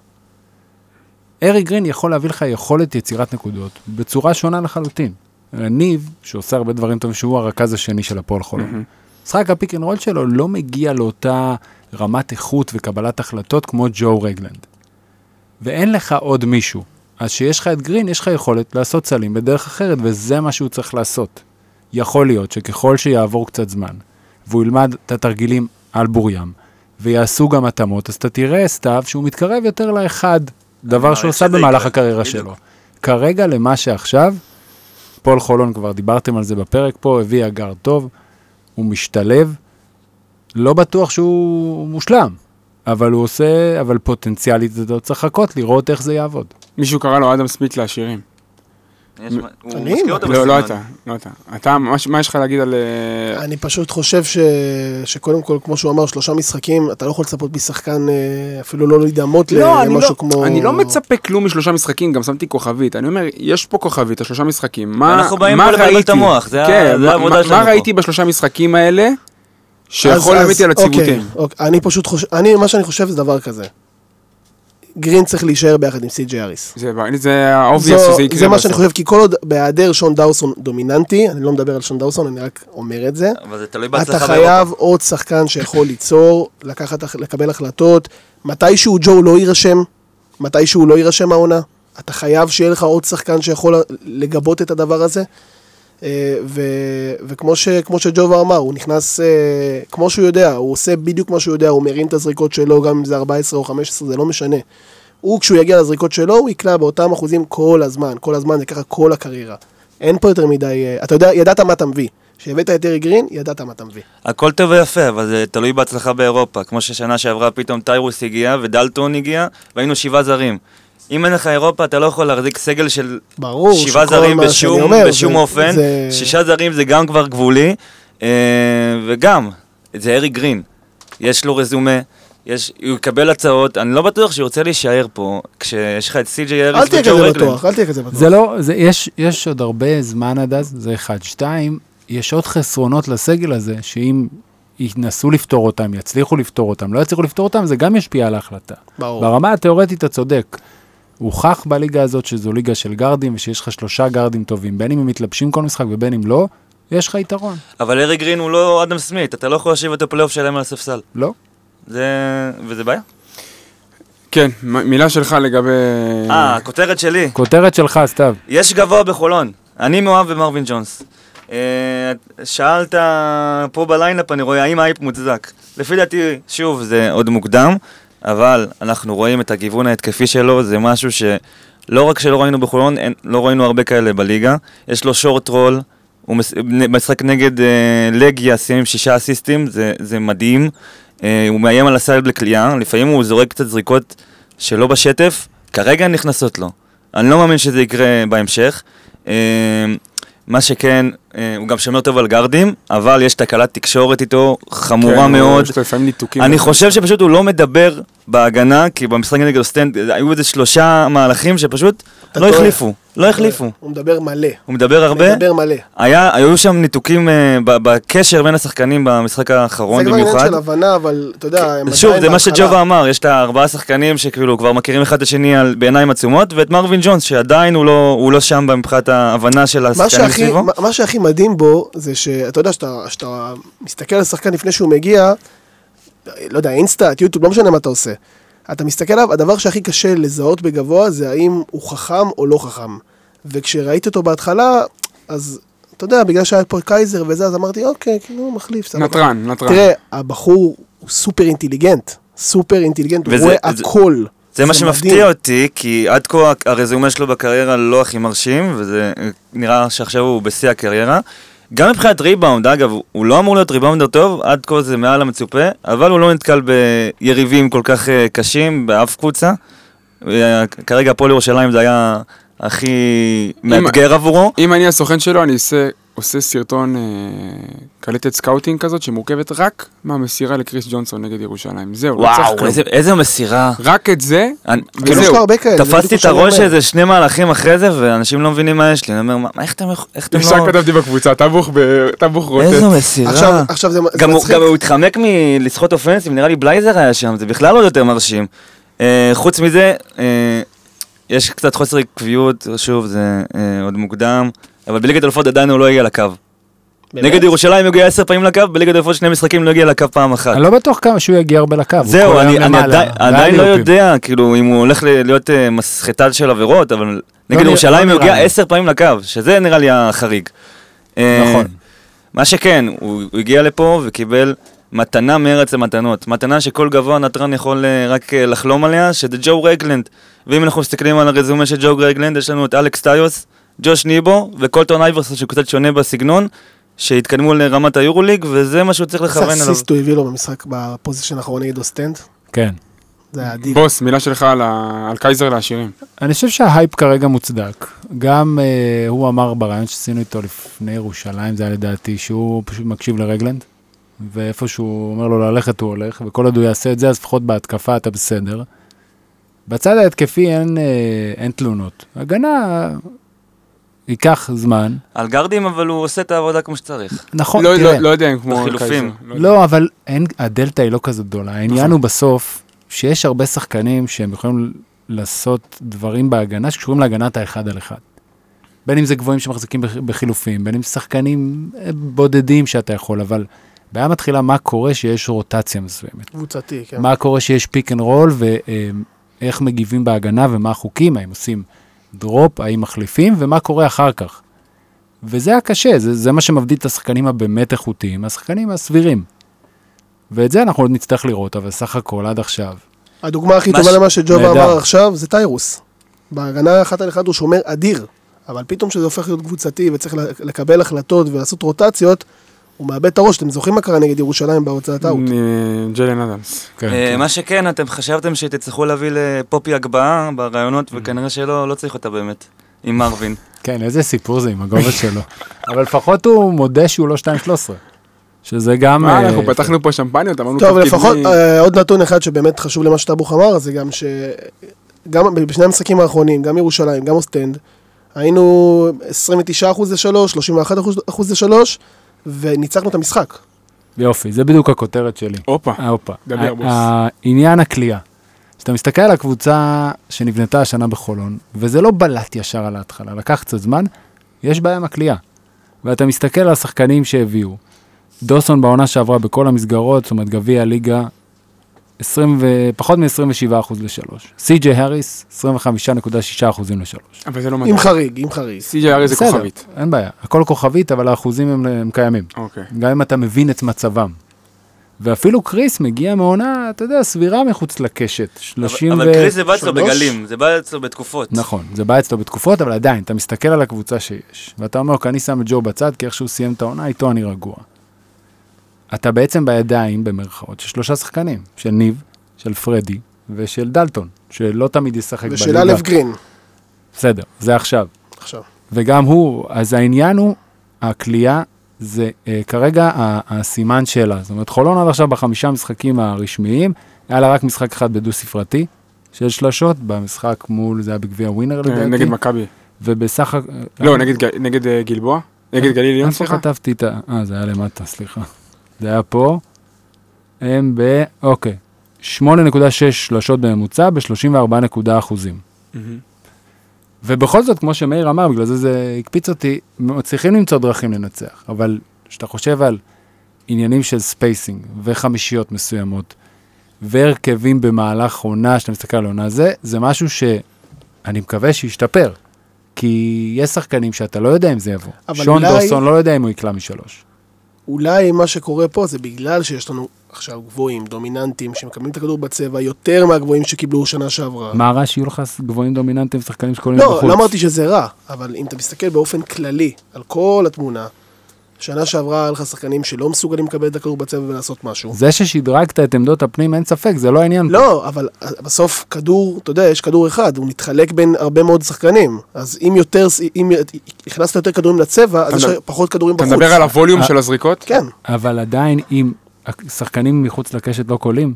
Speaker 5: אריק גרין יכול להביא לך יכולת יצירת נקודות בצורה שונה לחלוטין. ניב, שעושה הרבה דברים טובים, שהוא הרכז השני של הפועל חולון. משחק ה pick and roll שלו לא מגיע לאותה רמת איכות וקבלת החלטות כמו ג'ו רגלנד. ואין לך עוד מישהו. אז כשיש לך את גרין, יש לך יכולת לעשות סלים בדרך אחרת, וזה מה שהוא צריך לעשות. יכול להיות שככל שיעבור קצת זמן, והוא ילמד את התרגילים על בוריים, ויעשו גם התאמות, אז אתה תראה סתיו שהוא מתקרב יותר לאחד, דבר שהוא עשה
Speaker 4: שזה
Speaker 5: במהלך הקריירה. שלו. כרגע, למה שעכשיו, פול חולון, כבר דיברתם על זה בפרק פה, הביא אגר טוב, הוא משתלב, לא בטוח שהוא מושלם, אבל הוא עושה, אבל פוטנציאלית זה לא צריך לחכות, לראות איך זה יעבוד.
Speaker 2: מישהו קרא לו אדם סמית לעשירים.
Speaker 3: אני?
Speaker 2: לא, לא. אתה, לא אתה. אתה, מה, מה יש לך להגיד על... אה,
Speaker 3: אני פשוט חושב ש... שקודם כל, כמו שהוא אמר, שלושה משחקים, אתה לא יכול לצפות משחקן אה, אפילו לא להידמות
Speaker 2: לא, אני
Speaker 3: למשהו
Speaker 2: לא,
Speaker 3: כמו...
Speaker 2: אני לא מצפה כלום משלושה משחקים, גם שמתי כוכבית. אני אומר, יש פה כוכבית, השלושה משחקים. מה,
Speaker 4: אנחנו באים
Speaker 2: מה
Speaker 4: פה לבלבל את
Speaker 2: ראיתי?
Speaker 4: המוח, זה
Speaker 2: כן, מה-
Speaker 4: העבודה
Speaker 2: מה-
Speaker 4: שלנו
Speaker 2: מה
Speaker 4: פה.
Speaker 2: ראיתי בשלושה משחקים האלה, שיכול להביא אותי על הציוותים?
Speaker 3: אוקיי, אוקיי, אני פשוט חושב, אני, מה שאני חושב זה דבר כזה. גרין צריך להישאר ביחד עם סי.ג'י אריס.
Speaker 2: זה זה ה
Speaker 3: obvious
Speaker 2: שזה יקרה.
Speaker 3: זה מה שאני. חושב, כי כל עוד בהיעדר שון דאוסון דומיננטי, אני לא מדבר על שון דאוסון, אני רק אומר את זה,
Speaker 4: אבל זה תלוי
Speaker 3: אתה
Speaker 4: בהצלחה
Speaker 3: חייב עוד שחקן שיכול ליצור, לקחת, לקבל החלטות, מתישהו ג'ו לא יירשם, מתישהו לא יירשם העונה, אתה חייב שיהיה לך עוד שחקן שיכול לגבות את הדבר הזה. אה, ו, וכמו ש, כמו שג'ובה אמר, הוא נכנס, אה, כמו שהוא יודע, הוא עושה בדיוק מה שהוא יודע, הוא מרים את הזריקות שלו, גם אם זה 14 או 15, זה לא משנה. הוא, כשהוא יגיע לזריקות שלו, הוא יקלע באותם אחוזים כל הזמן, כל הזמן, זה ככה כל הקריירה. אין פה יותר מדי, אה, אתה יודע, ידעת מה אתה מביא. כשהבאת את ארי גרין, ידעת מה אתה מביא.
Speaker 4: הכל טוב ויפה, אבל זה תלוי בהצלחה באירופה. כמו ששנה שעברה פתאום טיירוס הגיע ודלטון הגיע, והיינו שבעה זרים. אם אין לך אירופה, אתה לא יכול להחזיק סגל של
Speaker 3: ברור
Speaker 4: שבעה זרים בשום,
Speaker 3: אומר,
Speaker 4: בשום
Speaker 3: זה-
Speaker 4: אופן.
Speaker 3: זה-
Speaker 4: שישה זרים זה גם כבר גבולי. אה, וגם, זה ארי גרין. יש לו רזומה. יש, הוא יקבל הצעות, אני לא בטוח שהוא ירצה להישאר פה, כשיש לך את סי.ג'יי
Speaker 3: אל
Speaker 4: אריס
Speaker 3: תהיה
Speaker 4: וג'ו
Speaker 3: כזה. בטוח, אל תהיה כזה בטוח.
Speaker 5: זה לא, זה, יש, יש עוד הרבה זמן עד אז, זה אחד. שתיים, יש עוד חסרונות לסגל הזה, שאם ינסו לפתור אותם, יצליחו לפתור אותם, לא יצליחו לפתור אותם, זה גם ישפיע על ההחלטה.
Speaker 3: ברור.
Speaker 5: ברמה התיאורטית אתה צודק. הוכח בליגה הזאת שזו ליגה של גארדים, ושיש לך שלושה גארדים טובים, בין אם הם מתלבשים כל משחק ובין אם לא, יש לך יתרון.
Speaker 4: אבל ארי גרין הוא לא אדם סמית, אתה לא יכול להושיב את הפלייאוף שלהם על הספסל.
Speaker 5: לא?
Speaker 4: זה... וזה בעיה.
Speaker 2: כן, מילה שלך לגבי...
Speaker 4: אה, הכותרת שלי.
Speaker 5: כותרת שלך, סתיו.
Speaker 4: יש גבוה בחולון. אני מאוהב במרווין ג'ונס. אה, שאלת פה ב lineup, אני רואה האם ההייפ מוצדק. לפי דעתי, שוב, זה עוד מוקדם, אבל אנחנו רואים את הגיוון ההתקפי שלו, זה משהו שלא רק שלא ראינו בחולון, אין, לא ראינו הרבה כאלה בליגה. יש לו short roll, הוא משחק נגד אה, לגיה, סיים עם שישה אסיסטים, זה, זה מדהים. אה, הוא מאיים על הסייד לקליעה, לפעמים הוא זורק קצת זריקות שלא בשטף, כרגע נכנסות לו. אני לא מאמין שזה יקרה בהמשך. אה, מה שכן, אה, הוא גם שומר טוב על גרדים, אבל יש תקלת תקשורת איתו חמורה
Speaker 2: כן,
Speaker 4: מאוד.
Speaker 2: יש לו לפעמים ניתוקים.
Speaker 4: אני חושב שפשוט הוא לא מדבר בהגנה, כי במשחק נגד אוסטנד היו איזה שלושה מהלכים שפשוט לא
Speaker 3: טועה.
Speaker 4: החליפו. לא החליפו.
Speaker 3: הוא מדבר מלא.
Speaker 4: הוא מדבר הרבה.
Speaker 3: מדבר מלא.
Speaker 4: היה, היו שם ניתוקים אה, בקשר בין השחקנים במשחק
Speaker 3: זה
Speaker 4: האחרון
Speaker 3: כבר עניין
Speaker 4: במיוחד.
Speaker 3: של הבנה, אבל אתה יודע, הם
Speaker 4: שוב,
Speaker 3: עדיין
Speaker 4: זה מה
Speaker 3: בהתחלה.
Speaker 4: שג'ובה אמר, יש את הארבעה שחקנים שכאילו כבר מכירים אחד את השני על- בעיניים עצומות, ואת מרווין ג'ונס, שעדיין הוא לא, הוא לא שם מבחינת ההבנה של השחקנים סביבו.
Speaker 3: מה, מה שהכי מדהים בו, זה שאתה יודע, שאתה, שאתה מסתכל על שחקן לפני שהוא מגיע, לא יודע, אינסטאט, יוטיוב, לא משנה מה אתה עושה. אתה מסתכל עליו, הדבר שהכי קשה לזהות בגבוה זה האם הוא חכם או לא חכם. וכשראיתי אותו בהתחלה, אז אתה יודע, בגלל שהיה פה קייזר וזה, אז אמרתי, אוקיי, כאילו, מחליף.
Speaker 2: נתרן, נתרן.
Speaker 3: תראה, הבחור הוא סופר אינטליגנט. סופר אינטליגנט, הוא
Speaker 4: וזה-
Speaker 3: רואה
Speaker 4: זה-
Speaker 3: הכל.
Speaker 4: זה מה
Speaker 3: מדהים.
Speaker 4: שמפתיע אותי, כי עד כה הרזומה שלו בקריירה לא הכי מרשים, וזה אה, נראה שעכשיו הוא בשיא הקריירה. גם מבחינת ריבאונד, אגב, הוא לא אמור להיות ריבאונדר טוב, עד כה זה מעל המצופה, אבל הוא לא נתקל ביריבים כל כך אה, קשים באף קבוצה. אה, כרגע הפועל ירושלים זה היה הכי מאתגר עבורו.
Speaker 2: אם אני הסוכן שלו, אני עושה, עושה סרטון אה, קלטת scouting כזאת, שמורכבת רק מהמסירה לקריס ג'ונסון נגד ירושלים. זהו, לא צריך
Speaker 4: וואו,
Speaker 2: כלום.
Speaker 4: איזה, איזה מסירה.
Speaker 2: רק את זה,
Speaker 4: אני-
Speaker 3: כאילו, יש
Speaker 2: וזהו.
Speaker 3: לו הרבה כאלה. זה
Speaker 4: תפסתי את הראש. איזה שני מהלכים אחרי זה, ואנשים לא מבינים מה יש לי. אני אומר, "מה, איך אתם איך אתם
Speaker 2: ישר
Speaker 4: לא...
Speaker 2: כתבתי בקבוצה, טבוך ב- טבוך רוטט.
Speaker 4: איזו מסירה.
Speaker 3: עכשיו, עכשיו זה, זה
Speaker 4: גם הוא,
Speaker 3: מצחיק.
Speaker 4: גם הוא התחמק מלסחוט אופנסים, נראה לי בלייזר היה שם, זה בכלל עוד יותר מרשים. אה, חוץ מזה, אה, יש קצת חוסר עקביות, שוב, זה אה, עוד מוקדם, אבל בליגת אלופות עדיין הוא לא הגיע לקו.
Speaker 3: באמת?
Speaker 4: נגד ירושלים הוא הגיע עשר פעמים לקו, בליגת אלופות שני משחקים לא הגיע לקו פעם אחת.
Speaker 5: אני לא בטוח כמה שהוא יגיע הרבה לקו.
Speaker 4: זהו, אני, עדיין, עדיין לא. יודע, כאילו, אם הוא הולך ל- להיות מסחטן של עבירות, אבל נגד
Speaker 5: נראה-
Speaker 4: ירושלים
Speaker 5: לא
Speaker 4: הוא הגיע. עשר פעמים לקו, שזה נראה לי החריג. אה,
Speaker 5: נכון.
Speaker 4: מה שכן, הוא, הוא הגיע לפה וקיבל מתנה מארץ המתנות. מתנה שכל גבוה נתרן יכול אה, רק לחלום עליה, שזה ג'ו רגלנד. ואם אנחנו מסתכלים על הרזומה של ג'ו רגלנד, יש לנו את אלכס טיוס, ג'וש ניבו וקולטון אייברסון, שהוא קצת שונה בסגנון, שהתקדמו לרמת היורוליג, וזה מה שהוא צריך לכוון אליו.
Speaker 3: אסיסט הוא הביא לו במשחק ב possession האחרון נגד אוסטנד?
Speaker 5: כן.
Speaker 3: זה היה אדיר.
Speaker 2: בוס, מילה שלך על ה- על קייזר לעשירים.
Speaker 5: אני חושב שההייפ כרגע מוצדק. גם אה, הוא אמר בראיון שעשינו איתו לפני ירושלים, זה היה לדעתי, שהוא פשוט מקשיב לרגלנד, ואיפה שהוא אומר לו ללכת הוא הולך, וכל עוד הוא יעשה את זה, אז לפחות בהתקפה אתה בסדר. בצד ההתקפי אין, אה, אין תלונות. הגנה ייקח זמן.
Speaker 4: על גרדים, אבל הוא עושה את העבודה כמו שצריך.
Speaker 5: נכון,
Speaker 2: לא-
Speaker 5: תראה.
Speaker 2: לא לא יודע אם כמו
Speaker 4: בחילופים.
Speaker 2: יודע.
Speaker 5: לא, אבל אין, הדלתא היא לא כזאת גדולה. העניין
Speaker 2: נכון.
Speaker 5: הוא בסוף, שיש הרבה שחקנים שהם יכולים לעשות דברים בהגנה שקשורים להגנת האחד על אחד. בין אם זה גבוהים שמחזיקים בח- בחילופים, בין אם זה שחקנים אה, בודדים שאתה יכול, אבל בעיה מתחילה מה קורה שיש רוטציה מסוימת.
Speaker 3: קבוצתי, כן.
Speaker 5: מה קורה שיש pick and roll ואיך מגיבים בהגנה ומה החוקים, האם עושים drop, האם מחליפים ומה קורה אחר כך. וזה הקשה, זה, זה מה שמבדיל את השחקנים הבאמת איכותיים, השחקנים הסבירים. ואת זה אנחנו עוד נצטרך לראות, אבל סך הכל עד עכשיו.
Speaker 3: הדוגמה הכי טובה
Speaker 4: ש-
Speaker 3: למה שג'ובה. אמר עכשיו זה טיירוס. בהגנה אחת על אחד הוא שומר אדיר. אבל פתאום כשזה הופך להיות קבוצתי וצריך לקבל החלטות ולעשות רוטציות, הוא מאבד את הראש. אתם זוכרים מה קרה נגד ירושלים בהוצאת out?
Speaker 2: מ- ג'לן אדמס.
Speaker 5: כן,
Speaker 4: אה,
Speaker 5: כן.
Speaker 4: מה שכן, אתם חשבתם שתצטרכו להביא לפופי הגבהה בראיונות, וכנראה שלא לא צריך אותה באמת, עם מרווין.
Speaker 5: כן, איזה סיפור זה עם הגובה שלו. אבל לפחות הוא מודה שהוא לא 2.13. שזה גם...
Speaker 2: מה,
Speaker 5: אה,
Speaker 2: אנחנו פתחנו פה שמפניות, אמרנו
Speaker 3: טוב, לפחות אה, עוד נתון אחד שבאמת חשוב למה שטאבוך אמר, זה גם ש... גם בשני המשחקים האחרונים, גם ירושלים, גם אוסטנד, היינו 29% ל-3, 31% לשלוש, וניצחנו את המשחק.
Speaker 5: יופי, זה בדיוק הכותרת שלי.
Speaker 2: הופה.
Speaker 5: אה, הופה.
Speaker 2: דבר,
Speaker 5: ה-
Speaker 2: בוס.
Speaker 5: העניין הכלייה. כשאתה מסתכל על הקבוצה שנבנתה השנה בחולון, וזה לא בלט ישר על ההתחלה, לקח קצת זמן, יש בעיה עם הכלייה. ואתה מסתכל על השחקנים שהביאו. דוסון בעונה שעברה בכל המסגרות, זאת אומרת גביע ליגה, 20 ו... פחות מ-27% ל-3. סי.ג'יי האריס, 25.6% ל-3.
Speaker 2: אבל זה לא
Speaker 3: עם
Speaker 2: מדהים.
Speaker 3: חריג, עם חריג.
Speaker 2: סי.ג'י ארי זה כוכבית.
Speaker 5: אין בעיה, הכל כוכבית, אבל האחוזים הם, הם קיימים.
Speaker 2: אוקיי.
Speaker 5: גם אם אתה מבין את מצבם. ואפילו קריס מגיע מעונה, אתה יודע, סבירה מחוץ לקשת. 30
Speaker 4: אבל
Speaker 5: ו...
Speaker 4: קריס זה בא אצלו
Speaker 3: שלוש?
Speaker 4: בגלים, זה בא אצלו בתקופות.
Speaker 5: נכון, זה בא אצלו בתקופות, אבל עדיין, אתה מסתכל על הקבוצה שיש, ואתה אומר, אוקיי, אני שם את ג'ו בצד, כי איך שהוא סיים את העונה, איתו אני רגוע. אתה בעצם בידיים, במרכאות, של שלושה שחקנים, של ניב, של פרדי ושל דלטון, שלא תמיד ישחק
Speaker 3: ושל א' גרין,
Speaker 5: בסדר, זה עכשיו.
Speaker 3: עכשיו.
Speaker 5: וגם הוא, אז העניין הוא, הכלייה זה אה, כרגע הסימן שלה. זאת אומרת, חולון עד עכשיו בחמישה משחקים הרשמיים, היה לה רק משחק אחד בדו-ספרתי של שלשות, במשחק מול, זה היה בגביע ווינר לדעתי.
Speaker 2: אה, נגד מכבי.
Speaker 5: ובסך ה...
Speaker 2: לא, נגד אה, גלבוע? נגד גליל עליון,
Speaker 5: איפה
Speaker 2: סליחה?
Speaker 5: כתבתי את ה... אה, זה היה למטה, סליחה. זה היה פה. הם ב... אוקיי. 8.6 שלשות בממוצע ב-34 אחוזים.
Speaker 2: מהמם.
Speaker 5: ובכל זאת, כמו שמאיר אמר, בגלל זה זה הקפיץ אותי, מצליחים למצוא דרכים לנצח, אבל כשאתה חושב על עניינים של spacing וחמישיות מסוימות, והרכבים במהלך עונה, שאתה מסתכל על עונה זה, זה משהו שאני מקווה שישתפר. כי יש שחקנים שאתה לא יודע אם זה יבוא. שון
Speaker 3: אולי-
Speaker 5: דוסון לא יודע אם הוא יקלע משלוש.
Speaker 3: אולי מה שקורה פה זה בגלל שיש לנו עכשיו גבוהים, דומיננטים, שמקבלים את הכדור בצבע יותר מהגבוהים שקיבלו שנה שעברה.
Speaker 5: מה רע שיהיו לך גבוהים דומיננטיים שחקנים שקולים
Speaker 3: לא,
Speaker 5: בחוץ?
Speaker 3: לא אמרתי שזה רע, אבל אם אתה מסתכל באופן כללי על כל התמונה, שנה שעברה היה לך שחקנים שלא מסוגלים לקבל את הכדור בצבע ולעשות משהו.
Speaker 5: זה ששדרגת את עמדות הפנים, אין ספק, זה לא העניין. פה.
Speaker 3: לא, אבל בסוף כדור, אתה יודע, יש כדור אחד, הוא מתחלק בין הרבה מאוד שחקנים. אז אם יותר, אם הכנסת יותר כדורים לצבע, אז
Speaker 2: אתה
Speaker 3: יש פחות כדורים
Speaker 2: אתה
Speaker 3: בחוץ.
Speaker 2: מדבר על הווליום
Speaker 5: אה,
Speaker 2: של הזריקות?
Speaker 3: כן,
Speaker 5: אבל עדיין, אם השחקנים מחוץ לקשת לא קולים,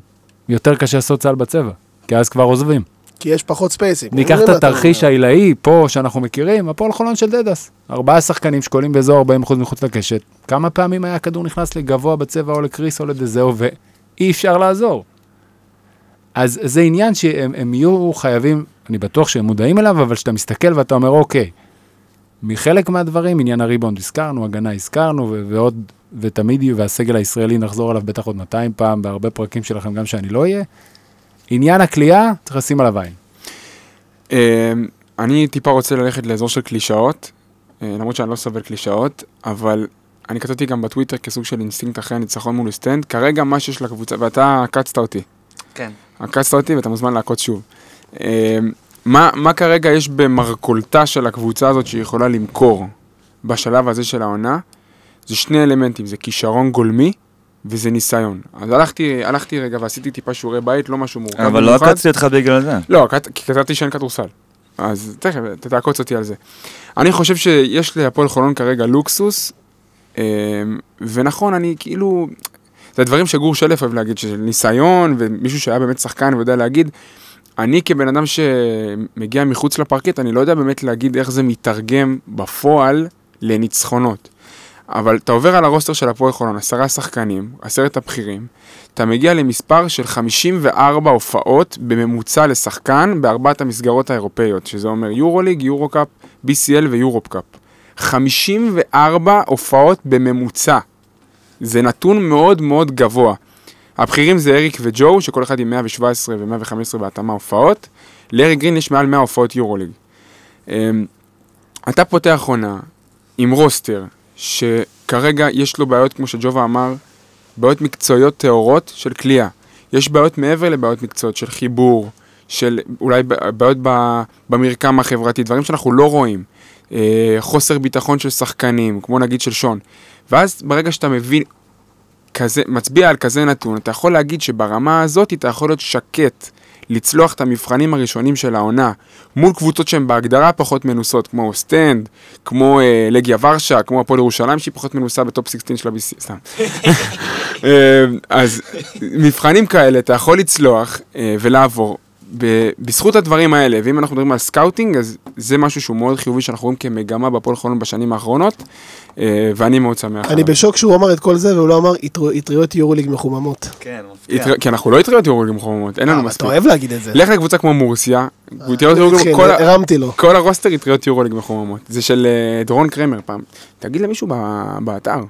Speaker 5: יותר קשה לעשות צה"ל בצבע, כי אז כבר עוזבים.
Speaker 3: כי יש פחות ספייסים.
Speaker 5: ניקח את התרחיש. העילאי, פה, שאנחנו מכירים, הפועל חולון של דדס. ארבעה שחקנים שקולים באזור 40% מחוץ לקשת. כמה פעמים היה הכדור נכנס לגבוה בצבע או לקריס או לדזהו, ואי אפשר לעזור. אז זה עניין שהם הם יהיו חייבים, אני בטוח שהם מודעים אליו, אבל כשאתה מסתכל ואתה אומר, אוקיי, מחלק מהדברים, עניין הריבאונד הזכרנו, הגנה הזכרנו, ועוד, ותמיד יהיו, והסגל הישראלי נחזור עליו בטח עוד 200 פעם, בהרבה פרקים שלכם, גם שאני לא אהיה. עניין הקליעה, צריך לשים עליו עין.
Speaker 2: אה, אני טיפה רוצה ללכת לאזור של קלישאות, אה, למרות שאני לא סובל קלישאות, אבל אני כתבתי גם בטוויטר כסוג של אינסטינקט אחרי הניצחון מול אוסטנד, כרגע מה שיש לקבוצה, ואתה עקצת אותי,
Speaker 4: כן.
Speaker 2: עקצת אותי ואתה מוזמן לעקוץ שוב. אה, מה, מה כרגע יש במרכולתה של הקבוצה הזאת שהיא יכולה למכור בשלב הזה של העונה? זה שני אלמנטים, זה כישרון גולמי וזה ניסיון. אז הלכתי, הלכתי רגע ועשיתי טיפה שיעורי בית, לא משהו מורכב
Speaker 4: אבל לא. עקצתי אותך בגלל זה.
Speaker 2: לא, כי כתבתי שאין כדורסל. אז תכף, תעקוץ אותי על זה. אני חושב שיש להפועל חולון כרגע לוקסוס, אה, ונכון, אני כאילו... זה הדברים שגור שלף אוהב להגיד, של ניסיון, ומישהו שהיה באמת שחקן ויודע להגיד. אני כבן אדם שמגיע מחוץ לפרקט, אני לא יודע באמת להגיד איך זה מתרגם בפועל לניצחונות. אבל אתה עובר על הרוסטר של הפועל חולון, עשרה שחקנים, עשרת הבכירים, אתה מגיע למספר של 54 הופעות בממוצע לשחקן בארבעת המסגרות האירופאיות, שזה אומר יורוליג, יורו-קאפ, BCL ויורופ-קאפ. 54 הופעות בממוצע. זה נתון מאוד מאוד גבוה. הבכירים זה אריק וג'ו, שכל אחד עם 117 ו-115 בהתאמה הופעות. לאריק גרין יש מעל 100 הופעות יורוליג. אמ, אתה פותח עונה עם roster, שכרגע יש לו בעיות, כמו שג'ובה אמר, בעיות מקצועיות טהורות של קליעה. יש בעיות מעבר לבעיות מקצועיות של חיבור, של אולי בעיות במרקם החברתי, דברים שאנחנו לא רואים. אה, חוסר ביטחון של שחקנים, כמו נגיד של שון. ואז ברגע שאתה מבין, כזה, מצביע על כזה נתון, אתה יכול להגיד שברמה הזאת אתה יכול להיות שקט, לצלוח את המבחנים הראשונים של העונה, מול קבוצות שהן בהגדרה פחות מנוסות, כמו אוסטנד, כמו אה, לגיה ורשה, כמו הפועל ירושלים שהיא פחות מנוסה ב top 16 של ה-BCL, סתם. אה, אז מבחנים כאלה אתה יכול לצלוח אה, ולעבור. ב- בזכות הדברים האלה, ואם אנחנו מדברים על scouting, אז זה משהו שהוא מאוד חיובי שאנחנו רואים כמגמה בהפועל חולון בשנים האחרונות, אה, ואני מאוד שמח.
Speaker 3: אני. בשוק שהוא אמר את כל זה, והוא לא אמר "אטר- אטריות יורוליג מחוממות.
Speaker 4: כן, מפתיע.
Speaker 2: כי אנחנו לא אטריות יורוליג מחוממות, אין לנו
Speaker 3: אה,
Speaker 2: מספיק.
Speaker 3: אתה אוהב להגיד את זה.
Speaker 2: לך לקבוצה כמו מורסיה,
Speaker 3: אטריות
Speaker 2: יורוליג,
Speaker 3: הרמתי לו.
Speaker 2: כל ה roster אטריות יורוליג מחוממות. זה של אה, דורון קרמר פעם. תגיד למישהו ב- באתר,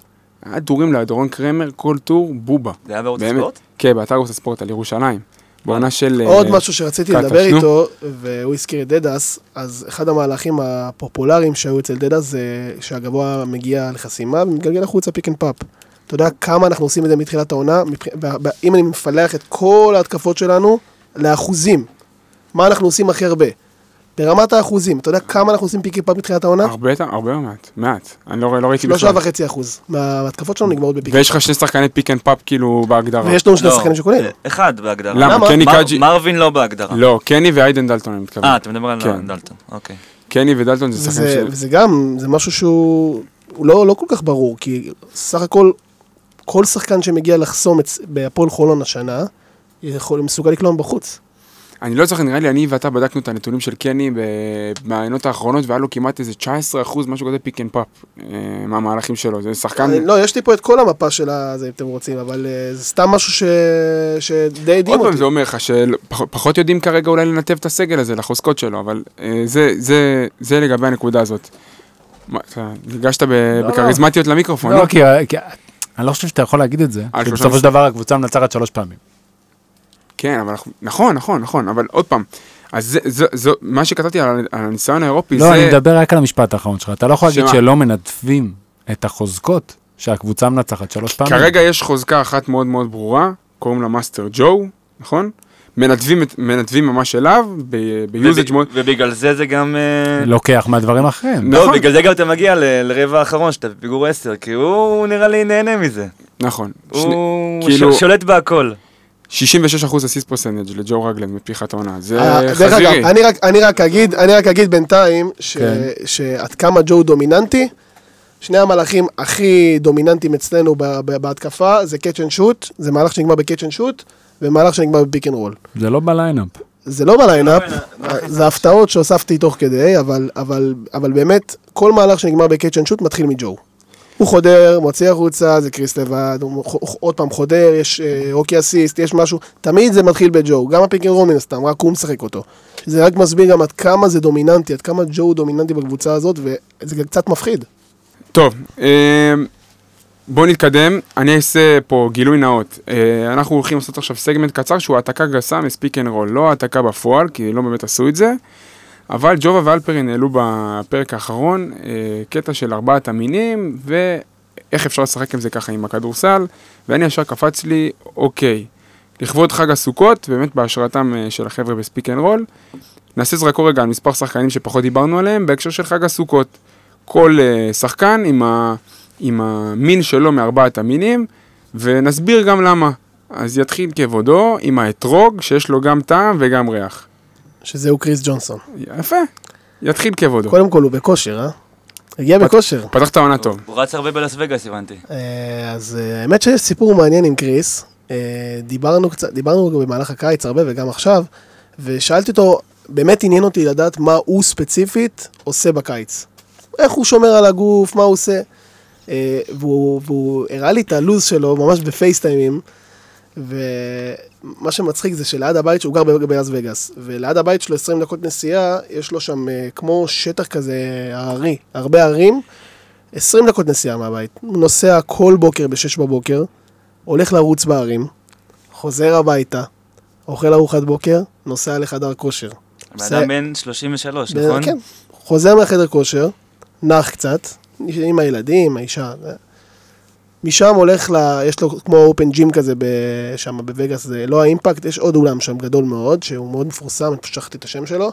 Speaker 2: היה טורים לדורון קרמר, כל טור בובה.
Speaker 4: זה היה בערוץ. הספורט?
Speaker 2: כן, באתר ערוץ הספורט על ירושלים. בעונה של...
Speaker 3: עוד
Speaker 2: אה,
Speaker 3: משהו שרציתי
Speaker 2: קטש,
Speaker 3: לדבר
Speaker 2: נו.
Speaker 3: איתו, והוא הזכיר את דדס, אז אחד המהלכים הפופולריים שהיו אצל דדס זה שהגבוה מגיע לחסימה ומתגלגל החוצה pick and pop. אתה יודע כמה אנחנו עושים את זה מתחילת העונה? מבח- אם אני מפלח את כל ההתקפות שלנו לאחוזים, מה אנחנו עושים הכי הרבה? ברמת האחוזים, אתה יודע כמה אנחנו עושים pick and pop מתחילת העונה?
Speaker 2: הרבה יותר, הרבה מעט, מעט. אני לא לא ראיתי
Speaker 3: שלושה
Speaker 2: בכלל.
Speaker 3: וחצי אחוז מההתקפות שלנו נגמרות ב pick and
Speaker 2: ויש לך שני שחקני pick and pop כאילו בהגדרה.
Speaker 3: ויש לנו שני
Speaker 4: לא,
Speaker 3: שחקנים שקולעים.
Speaker 4: אה, אחד בהגדרה.
Speaker 2: למה?
Speaker 3: למה?
Speaker 2: קני
Speaker 4: מר-
Speaker 2: קאג'י...
Speaker 4: מרווין לא בהגדרה.
Speaker 2: לא, קני ואיידן דלטון אני מתכוון.
Speaker 4: אה, אתה מדבר על
Speaker 2: כן.
Speaker 4: דלטון, אוקיי.
Speaker 2: קני ודלטון זה שחקנים של...
Speaker 3: וזה גם, זה משהו שהוא הוא לא, לא כל כך ברור, כי סך הכל, כל שחקן שמגיע לחסום את, בהפועל חולון השנה, יכול, מסוגל לקלוע בחוץ.
Speaker 2: אני לא זוכר, נראה לי אני ואתה בדקנו את הנתונים של קני בעונות האחרונות, והיה לו כמעט איזה 19 אחוז, משהו כזה pick and pop, אה, מהמהלכים שלו. זה שחקן...
Speaker 3: אני, לא, יש לי פה את כל המפה של הזה, אם אתם רוצים, אבל אה, זה סתם משהו ש, שדי הדהים
Speaker 2: עוד פעם
Speaker 3: אותי.
Speaker 2: זה אומר לך שפחות יודעים כרגע אולי לנתב את הסגל הזה לחוזקות שלו, אבל אה, זה- זה- זה לגבי הנקודה הזאת. אתה ניגשת ב-
Speaker 5: לא.
Speaker 2: בכריזמטיות למיקרופון,
Speaker 5: לא,
Speaker 2: לא?
Speaker 5: כי אני לא חושב שאתה יכול להגיד את זה. כי בסופו של דבר הקבוצה מנצחת שלוש פעמים.
Speaker 2: כן, אבל אנחנו... נכון, נכון, נכון, אבל עוד פעם, אז זה- זה- זה- מה שכתבתי על על הניסיון האירופי,
Speaker 5: לא, אני
Speaker 2: זה...
Speaker 5: מדבר רק על המשפט האחרון שלך. אתה לא יכול להגיד? שלא מנתבים את החוזקות שהקבוצה מנצחת שלוש פעמים.
Speaker 2: כרגע יש חוזקה אחת מאוד מאוד ברורה, קוראים לה מאסטר ג'ו, נכון? מנתבים, את- מנתבים ממש אליו, ב- ב
Speaker 4: usage
Speaker 2: מאוד...
Speaker 4: ובגלל זה זה גם... אה,
Speaker 5: לוקח מהדברים האחרים.
Speaker 4: לא,
Speaker 2: נכון.
Speaker 4: בגלל זה גם אתה מגיע ל- לרבע האחרון, שאתה בפיגור 10, כי הוא נראה לי נהנה מזה.
Speaker 2: נכון. שני-
Speaker 4: הוא
Speaker 2: כאילו-
Speaker 4: ש- שולט בהכל.
Speaker 2: 66 אחוז assist percentage לג'ו רגלנד מפתיחת העונה, זה
Speaker 3: אה, דרך
Speaker 2: חזירי.
Speaker 3: אגב, אני רק, אני רק אגיד, אני רק אגיד בינתיים, ש,
Speaker 5: כן.
Speaker 3: שעד כמה ג'ו דומיננטי, שני המהלכים הכי דומיננטיים אצלנו ב- ב- בהתקפה, זה catch and shoot, זה מהלך שנגמר ב catch and shoot, ומהלך שנגמר ב pick and roll.
Speaker 5: זה לא ב lineup.
Speaker 3: זה לא ב lineup, זה הפתעות שהוספתי תוך כדי, אבל, אבל, אבל באמת, כל מהלך שנגמר ב catch and shoot מתחיל מג'ו. הוא חודר, מוציא החוצה, זה קריס לבד, הוא עוד פעם חודר, יש אה, hockey assist, יש משהו, תמיד זה מתחיל בג'ו, גם ה pick and roll מן הסתם, רק הוא משחק אותו. זה רק מסביר גם עד כמה זה דומיננטי, עד כמה ג'ו הוא דומיננטי בקבוצה הזאת, וזה קצת מפחיד.
Speaker 2: טוב, אה, בואו נתקדם, אני אעשה פה גילוי נאות. אה, אנחנו הולכים לעשות עכשיו סגמנט קצר שהוא העתקה גסה מ Speak and Roll, לא העתקה בפועל, כי לא באמת עשו את זה, אבל ג'ובה ואלפרין העלו בפרק האחרון אה, קטע של ארבעת המינים, ואיך אפשר לשחק עם זה ככה עם הכדורסל, ואני ישר קפץ לי, אוקיי, לכבוד חג הסוכות, באמת בהשראתם אה, של החבר'ה ב Speak and Roll, נעשה זרקור רגע על מספר שחקנים שפחות דיברנו עליהם בהקשר של חג הסוכות. כל אה, שחקן עם, ה, עם המין שלו מארבעת המינים, ונסביר גם למה. אז יתחיל כבודו עם האתרוג, שיש לו גם טעם וגם ריח.
Speaker 3: שזהו קריס ג'ונסון.
Speaker 2: יפה, יתחיל כבודו.
Speaker 3: קודם כל הוא בכושר, אה? הגיע בכושר.
Speaker 2: פתח את העונה טוב.
Speaker 4: הוא רץ הרבה בלאס וגאס, הבנתי.
Speaker 3: אה, אז אה, האמת שיש סיפור מעניין עם קריס. אה, דיברנו קצת, דיברנו במהלך הקיץ הרבה וגם עכשיו, ושאלתי אותו, באמת עניין אותי לדעת מה הוא ספציפית עושה בקיץ. איך הוא שומר על הגוף, מה הוא עושה. והוא, והוא הראה לי את הלו"ז שלו ממש בפייסטיימים, ומה שמצחיק זה שליד הבית, שהוא גר בלאס וגאס, וליד הבית שלו 20 דקות נסיעה, יש לו שם אה, כמו שטח כזה הררי, הרבה הרים. 20 דקות נסיעה מהבית. הוא נוסע כל בוקר ב-6 בבוקר, הולך לרוץ בערים, חוזר הביתה, אוכל ארוחת בוקר, נוסע לחדר כושר.
Speaker 4: הבן אדם בן 33,
Speaker 3: ב-
Speaker 4: נכון?
Speaker 3: כן. חוזר מהחדר כושר, נח קצת, עם הילדים, האישה. משם הולך ל... יש לו כמו אופן ג'ים כזה ב- שם בווגאס, זה לא האימפקט, יש עוד אולם שם גדול מאוד, שהוא מאוד מפורסם, אני שכחתי את השם שלו.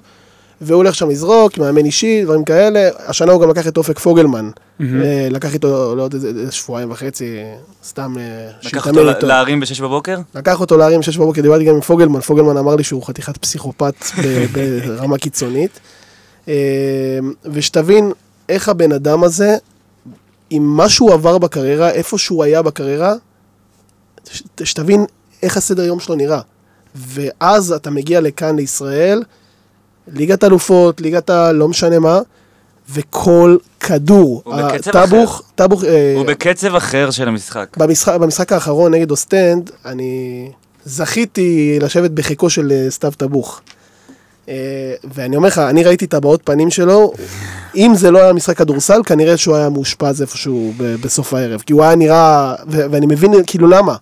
Speaker 3: והוא הולך שם לזרוק, מאמן אישי, דברים כאלה. השנה הוא גם לקח את אופק פוגלמן. אה, לקח איתו לעוד איזה שבועיים וחצי, סתם אה,
Speaker 4: לקח
Speaker 3: שיתאמן
Speaker 4: אותו
Speaker 3: איתו.
Speaker 4: להרים בשש בבוקר?
Speaker 3: לקח אותו להרים שש בבוקר, דיברתי גם עם פוגלמן, פוגלמן אמר לי שהוא חתיכת פסיכופת ברמה קיצונית. אה, ושתבין איך הבן אדם הזה, עם מה שהוא עבר בקריירה, איפה שהוא היה בקריירה, ש- שתבין איך הסדר יום שלו נראה. ואז אתה מגיע לכאן לישראל, ליגת אלופות, ליגת ה... לא משנה מה, וכל כדור,
Speaker 4: הוא בקצב
Speaker 3: טבוך, אה,
Speaker 4: הוא בקצב אחר של המשחק.
Speaker 3: במשחק, במשחק האחרון נגד אוסטנד, אני זכיתי לשבת בחיקו של אה, סתיו טבוך. אה, ואני אומר לך, אני ראיתי את הבעות פנים שלו, אם זה לא היה משחק כדורסל, כנראה שהוא היה מאושפז איפשהו ב- בסוף הערב. כי הוא היה נראה, ו- ואני מבין כאילו למה.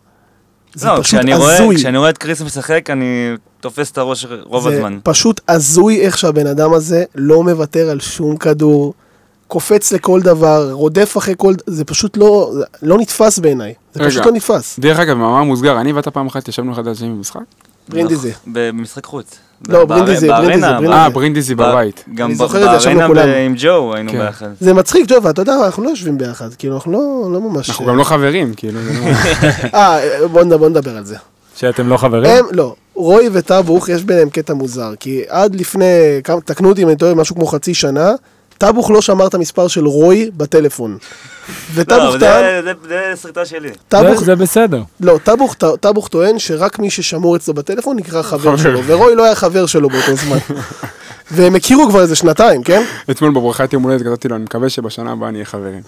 Speaker 3: זה
Speaker 4: לא,
Speaker 3: פשוט
Speaker 4: כשאני רואה-
Speaker 3: הזוי.
Speaker 4: כשאני רואה את קריס משחק, אני תופס את הראש רוב
Speaker 3: זה
Speaker 4: הזמן.
Speaker 3: פשוט הזוי איך שהבן אדם הזה לא מוותר על שום כדור, קופץ לכל דבר, רודף אחרי כל... זה פשוט לא, לא נתפס בעיניי. זה
Speaker 2: רגע.
Speaker 3: פשוט לא נתפס.
Speaker 2: דרך אגב, במאמר מוסגר, אני ואתה פעם אחת ישבנו אחד על השני במשחק?
Speaker 3: ברינדיזי.
Speaker 4: במשחק חוץ.
Speaker 3: לא, ברינדיזי, ברינדיזי.
Speaker 2: אה, ברינדיזי
Speaker 4: ב-
Speaker 2: בבית.
Speaker 4: גם בארנה עם ג'ו היינו
Speaker 2: כן.
Speaker 4: ביחד.
Speaker 3: זה מצחיק, ג'ובה, אתה יודע, אנחנו לא יושבים ביחד, כאילו, אנחנו לא, לא ממש...
Speaker 2: אנחנו גם לא חברים, כאילו. לא-
Speaker 3: אה, בוא נדבר, על זה.
Speaker 5: שאתם לא חברים?
Speaker 3: הם, לא, רוי וטאבוך, יש ביניהם קטע מוזר, כי עד לפני, תקנו אותי אם אני טועה, משהו כמו חצי שנה, טאבוך לא שמר את המספר של רוי בטלפון.
Speaker 4: לא,
Speaker 3: וטאבוך
Speaker 4: אבל
Speaker 3: טען,
Speaker 4: זה- זה- סריטה שלי.
Speaker 3: טאבוך,
Speaker 5: זה- בסדר.
Speaker 3: לא, טאבוך, טוען שרק מי ששמור אצלו בטלפון נקרא חבר שלו, ורוי לא היה חבר שלו באותו זמן. והם הכירו כבר איזה שנתיים, כן?
Speaker 2: אתמול בברכת יום הולדת כתבתי לו, אני מקווה שבשנה הבאה נהיה חברים.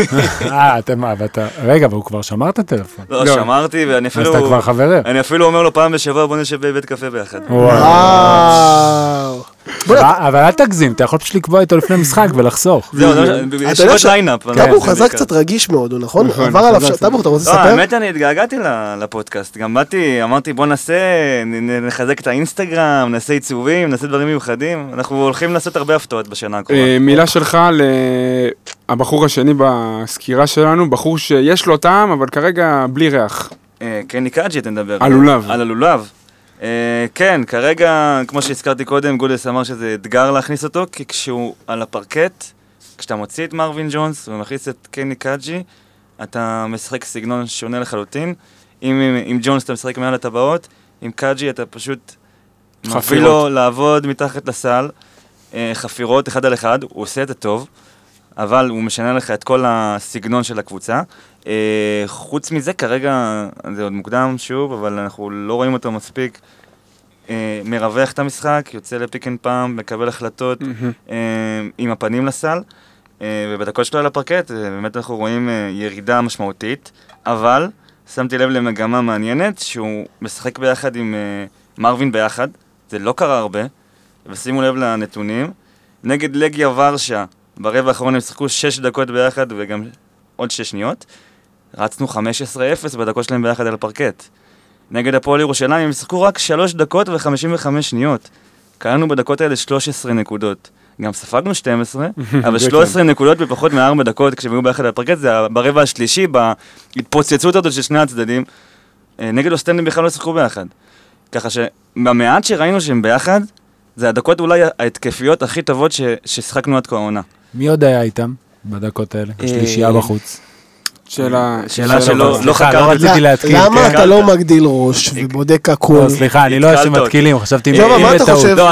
Speaker 5: אה, אתם מה, ואתה... רגע, אבל הוא כבר שמר את הטלפון.
Speaker 4: לא,
Speaker 2: לא.
Speaker 4: שמרתי, ואני
Speaker 5: אז
Speaker 4: אפילו...
Speaker 5: אתה כבר חברים.
Speaker 4: אני אפילו אומר לו פעם בשבוע בוא נשב בבית קפה ביחד.
Speaker 3: וואו.
Speaker 5: אבל אל תגזים, אתה יכול פשוט לקבוע איתו לפני משחק ולחסוך.
Speaker 4: זהו, ש-
Speaker 3: אתה יודע lineup.
Speaker 4: עושה
Speaker 3: חזק. קצת רגיש מאוד, הוא נכון?
Speaker 2: נכון,
Speaker 3: עבר עליו,
Speaker 2: חזק
Speaker 3: ש- טבוך, אתה רוצה
Speaker 4: לא,
Speaker 3: לספר?
Speaker 4: האמת אני התגעגעתי לפודקאסט. גם באתי, אמרתי בוא נעשה, נחזק את האינסטגרם, נעשה עיצובים, נעשה דברים מיוחדים. אנחנו הולכים לעשות הרבה הפתעות בשנה הקרובה.
Speaker 2: אה, מילה שלך לבחור השני בסקירה שלנו, בחור שיש לו טעם, אבל כרגע בלי ריח.
Speaker 4: אה, קני קאג'י אתה מדבר.
Speaker 2: על לולב.
Speaker 4: על הלולב. אה, כן, כרגע, כמו שהזכרתי קודם, גודס אמר שזה אתגר להכניס אותו, כי כשהוא על הפרקט, כשאתה מוציא את מרווין ג'ונס ומכניס את קני קאג'י, אתה משחק סגנון שונה לחלוטין. אם עם, עם ג'ונס אתה משחק מעל הטבעות, עם קאג'י אתה פשוט מביא
Speaker 2: חפירות.
Speaker 4: לו לעבוד מתחת לסל, אה, חפירות אחד על אחד, הוא עושה את זה טוב, אבל הוא משנה לך את כל הסגנון של הקבוצה. אה, חוץ מזה, כרגע זה עוד מוקדם שוב, אבל אנחנו לא רואים אותו מספיק. אה, מרווח את המשחק, יוצא ל pick and pop, מקבל החלטות אה, עם הפנים לסל, ובדקות שלו על הפרקט, באמת אנחנו רואים ירידה משמעותית, אבל שמתי לב למגמה מעניינת, שהוא משחק ביחד עם מרווין ביחד, זה לא קרה הרבה, ושימו לב לנתונים, נגד לגיה ורשה, ברבע האחרון הם שיחקו 6 דקות ביחד וגם עוד 6 שניות, רצנו 15-0 בדקות שלהם ביחד על הפרקט. נגד הפועל ירושלים הם שיחקו רק 3 דקות ו-55 שניות. קלענו בדקות האלה 13 נקודות. גם ספגנו 12, אבל
Speaker 2: זה
Speaker 4: 13 נקודות בפחות מ-4 דקות כשהם היו ביחד על הפרקט, זה ברבע השלישי, בהתפוצצות הזאת של שני הצדדים. אה, נגד אוסטנדים בכלל לא שיחקו ביחד. ככה שבמעט שראינו שהם ביחד, זה הדקות אולי ההתקפיות הכי טובות ש- ששיחקנו עד כה העונה.
Speaker 5: מי עוד היה איתם בדקות האלה?
Speaker 4: אה,
Speaker 5: שלישייה בחוץ.
Speaker 2: שאלה...
Speaker 4: שאלה שלא לא
Speaker 5: סליחה,
Speaker 4: חקרתי.
Speaker 5: לא רציתי להתקיל.
Speaker 3: למה. אתה לא מגדיל ראש ובודק?
Speaker 5: לא, סליחה, אני לא אוהב. שמתקילים, חשבתי אם בטעות.
Speaker 4: לא,
Speaker 3: מה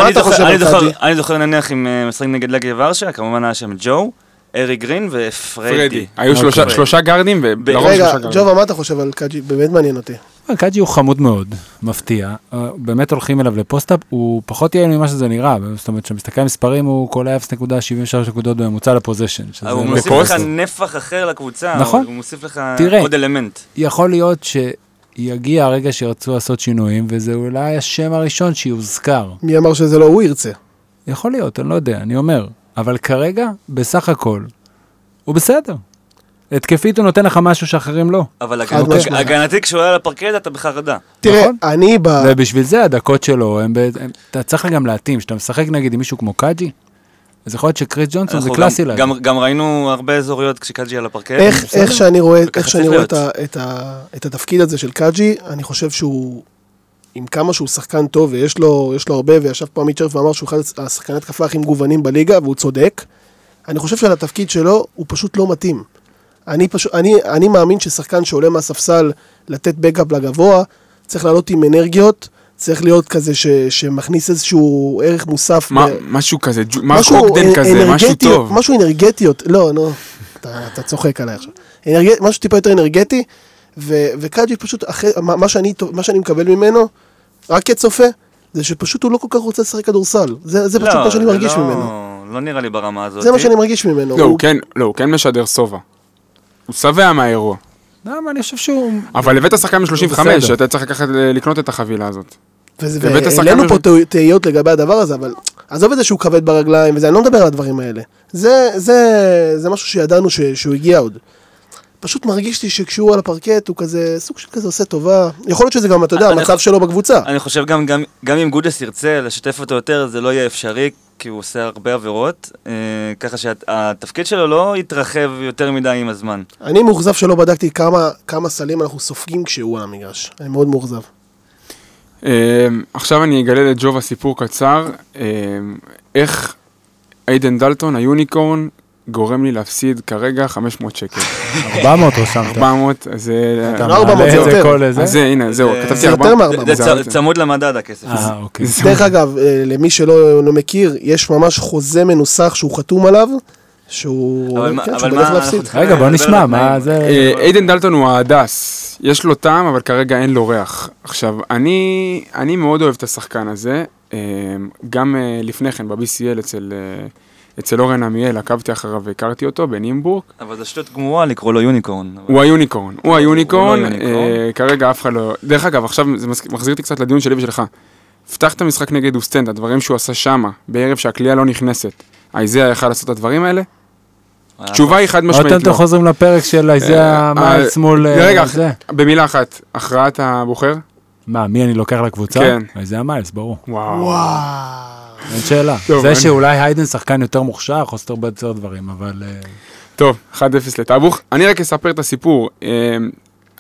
Speaker 4: אני
Speaker 3: אתה
Speaker 4: זוכר-
Speaker 3: חושב
Speaker 4: אני
Speaker 3: על
Speaker 4: זוכר-
Speaker 3: קאג'י?
Speaker 4: אני זוכר נניח עם אה, משחק נגד לגיה ורשה, כמובן היה שם ג'ו, ארי גרין ופרדי.
Speaker 2: פרדי. היו
Speaker 5: אוקיי.
Speaker 2: שלושה- שלושה גארדים, ולרוב שלושה
Speaker 3: רגע,
Speaker 2: גארדים.
Speaker 3: ג'ובה, מה אתה חושב על קאג'י? באמת מעניין אותי.
Speaker 5: קאג'י הוא חמוד מאוד, מפתיע. אה, באמת הולכים אליו ל post-up, הוא פחות יעיל ממה שזה נראה. זאת אומרת, כשמסתכל על מספרים הוא קולע 0.73 נקודות בממוצע ל
Speaker 4: possession. הוא מוסיף. לך נפח אחר לקבוצה,
Speaker 5: נכון.
Speaker 4: הוא מוסיף לך
Speaker 5: תראה.
Speaker 4: עוד אלמנט.
Speaker 5: יכול להיות שיגיע הרגע שירצו לעשות שינויים, וזה אולי השם הראשון שיוזכר.
Speaker 3: מי אמר שזה לא הוא ירצה?
Speaker 5: יכול להיות, אני לא יודע, אני אומר. אבל כרגע, בסך הכל, הוא בסדר. התקפית הוא נותן לך משהו שאחרים לא.
Speaker 4: אבל הגנתי- כשהוא היה על הפרקט אתה בחרדה.
Speaker 3: תראה,
Speaker 5: נכון.
Speaker 3: אני ב...
Speaker 5: ובשביל זה הדקות שלו, אתה צריך גם להתאים, כשאתה משחק נגיד עם מישהו כמו קאג'י, אז יכול להיות שקריס ג'ונסון זה קלאסי
Speaker 4: גם-
Speaker 5: לה.
Speaker 4: גם- גם ראינו הרבה אזוריות כשקאג'י על הפרקט.
Speaker 3: איך, שאני רואה, איך
Speaker 4: וככה
Speaker 3: שאני
Speaker 4: צריך
Speaker 3: רואה את,
Speaker 4: להיות.
Speaker 3: ה, את, ה, את התפקיד הזה של קאג'י, אני חושב שהוא, עם כמה שהוא שחקן טוב, ויש לו, יש לו הרבה, וישב פה עמית שרף ואמר שהוא אחד השחקני התקפה הכי מגוונים בליגה, והוא צודק. אני חושב שעל התפקיד שלו, הוא פשוט לא מתאים. אני, פשוט, אני, אני מאמין ששחקן שעולה מהספסל לתת בקאפ לגבוה, צריך לעלות עם אנרגיות, צריך להיות כזה ש, שמכניס איזשהו ערך מוסף.
Speaker 2: מה-
Speaker 3: ב-
Speaker 2: משהו כזה,
Speaker 3: משהו
Speaker 2: אוקדן
Speaker 3: אנ-
Speaker 2: כזה, משהו
Speaker 3: אנרגטיות-
Speaker 2: טוב.
Speaker 3: משהו אנרגטיות, לא, נו, אתה, אתה צוחק עליי עכשיו. אנרג... משהו טיפה יותר אנרגטי, ו... וקאג'י פשוט, אחרי, מה, מה, שאני, מה שאני מקבל ממנו, רק כצופה, זה שפשוט הוא לא כל כך רוצה לשחק כדורסל. זה, זה פשוט
Speaker 4: לא,
Speaker 3: מה שאני מרגיש
Speaker 4: לא-
Speaker 3: ממנו.
Speaker 4: לא נראה לי ברמה הזאת.
Speaker 3: זה מה שאני מרגיש ממנו.
Speaker 2: לא, הוא כן, לא, הוא כן משדר שובע. הוא שבע מהאירוע.
Speaker 5: למה, אני חושב שהוא...
Speaker 2: אבל הבאת שחקן מ-35,
Speaker 5: בסדר.
Speaker 2: אתה צריך לקחת, לקנות את החבילה הזאת.
Speaker 3: והעלינו פה תה- תהיות לגבי הדבר הזה, אבל עזוב את זה שהוא כבד ברגליים וזה, אני לא מדבר על הדברים האלה. זה, זה, זה משהו שידענו ש, שהוא הגיע עוד. פשוט מרגיש לי שכשהוא על הפרקט הוא כזה, סוג של כזה עושה טובה. יכול להיות שזה גם, אתה יודע, המצב שלו בקבוצה.
Speaker 4: אני חושב גם, גם, גם אם גודס ירצה לשתף אותו יותר, זה לא יהיה אפשרי, כי הוא עושה הרבה עבירות, אה, ככה שהתפקיד שלו לא יתרחב יותר מדי עם הזמן.
Speaker 3: אני מאוכזב שלא בדקתי כמה, כמה סלים אנחנו סופגים כשהוא על המגרש. אני מאוד מאוכזב.
Speaker 2: אמ, עכשיו אני אגלה לג'ובה סיפור קצר, אמ, איך איידן דלטון, היוניקורן, גורם לי להפסיד כרגע 500 שקל.
Speaker 5: 400 רשמת.
Speaker 2: 400, זה...
Speaker 5: אתה
Speaker 3: לא 400,
Speaker 5: מעלה
Speaker 3: זה
Speaker 5: את זה
Speaker 3: יותר.
Speaker 5: זה?
Speaker 2: זה, הנה, זהו,
Speaker 4: זה-
Speaker 2: כתבתי
Speaker 3: זה יותר
Speaker 2: 400.
Speaker 3: מ-400.
Speaker 4: זה צמוד למדד הכסף.
Speaker 5: אה, אוקיי.
Speaker 2: זה-
Speaker 3: דרך אגב, אה, למי שלא לא מכיר, יש ממש חוזה מנוסח שהוא חתום עליו, שהוא
Speaker 4: אבל מה-
Speaker 3: כן,
Speaker 4: אנחנו
Speaker 3: להפסיד.
Speaker 5: רגע, בוא נשמע, מה. זה...
Speaker 2: אה, איידן דלטון הוא ההדס, יש לו טעם, אבל כרגע אין לו ריח. עכשיו, אני, מאוד אוהב את השחקן הזה, אה, גם אה, לפני כן ב-BCL אצל, אה, אצל אורן עמיאל, עקבתי אחריו והכרתי אותו בנימבורג.
Speaker 4: אבל זו שטות גמורה לקרוא לו unicorn.
Speaker 2: הוא ה unicorn, הוא ה unicorn,
Speaker 4: הוא לא unicorn.
Speaker 2: אה, כרגע אף אחד לא... דרך אגב, עכשיו זה מחזיר אותי קצת לדיון שלי ושלך. פתח את המשחק נגד אוסטנד, הדברים שהוא עשה שמה, בערב שהקליעה לא נכנסת. אייזיה יכל לעשות את הדברים האלה? התשובה היא חד
Speaker 5: עוד
Speaker 2: משמעית
Speaker 5: פעם אתם
Speaker 2: לא.
Speaker 5: חוזרים לפרק של
Speaker 2: אה,
Speaker 5: מיילס
Speaker 2: אה,
Speaker 5: מול... אה,
Speaker 2: רגע. במילה אחת, הכרעת הבוחר?
Speaker 5: מה, מי אני לוקח לקבוצה?
Speaker 2: כן.
Speaker 5: זה המיילס, ברור.
Speaker 2: וואו.
Speaker 5: אין שאלה.
Speaker 2: טוב,
Speaker 5: זה
Speaker 2: אני-
Speaker 5: שאולי היידן שחקן יותר מוכשר, חוסר הרבה יותר דברים, אבל... אה,
Speaker 2: טוב, 1-0 לטאבוך. אני רק אספר את הסיפור. אה,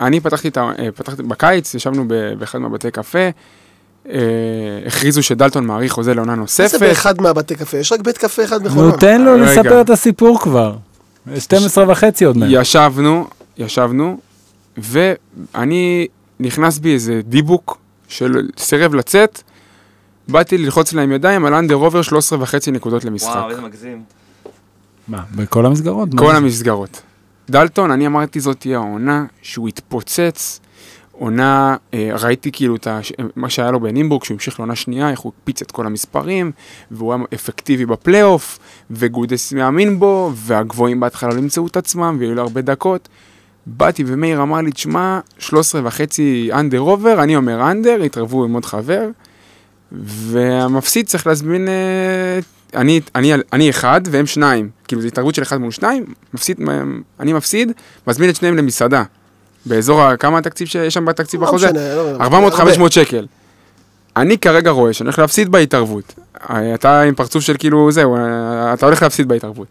Speaker 2: אני פתחתי את ה... אה, פתחתי בקיץ, ישבנו באחד מהבתי קפה, הכריזו שדלטון מעריך חוזה לעונה
Speaker 3: זה
Speaker 2: נוספת.
Speaker 3: באחד מהבתי קפה, יש רק בית קפה אחד בחולון.
Speaker 5: נו, תן לו. לספר את הסיפור כבר. 12 וחצי עוד מעט.
Speaker 2: ישבנו, ישבנו, ואני, נכנס בי איזה דיבוק של סירב לצאת, באתי ללחוץ להם ידיים על אנדר עובר 13 וחצי נקודות למשחק.
Speaker 4: וואו, איזה מגזים.
Speaker 5: מה, בכל המסגרות? מה
Speaker 2: כל
Speaker 5: זה?
Speaker 2: המסגרות. דלטון, אני אמרתי זאת תהיה העונה שהוא יתפוצץ. עונה, אה, ראיתי כאילו את הש... מה שהיה לו בנימבורג, שהוא המשיך לעונה שנייה, איך הוא הקפיץ את כל המספרים, והוא היה אפקטיבי בפלייאוף, וגודס מאמין בו, והגבוהים בהתחלה לא ימצאו את עצמם, ויהיו לו הרבה דקות. באתי ומאיר אמר לי, תשמע, 13 וחצי אנדר עובר, אני אומר אנדר, התערבו עם עוד חבר, והמפסיד צריך להזמין, אה, אני, אני, אני אחד והם שניים, כאילו זו התערבות של אחד מול שניים, מפסיד, אני מפסיד, מזמין את שניהם למסעדה. באזור, כמה התקציב שיש שם בתקציב
Speaker 3: לא
Speaker 2: בחוזה?
Speaker 3: משנה, לא-
Speaker 2: 400-500 שקל. אני כרגע רואה שאני הולך להפסיד בהתערבות. אה, אתה עם פרצוף של כאילו, זהו, אה, אתה הולך להפסיד בהתערבות.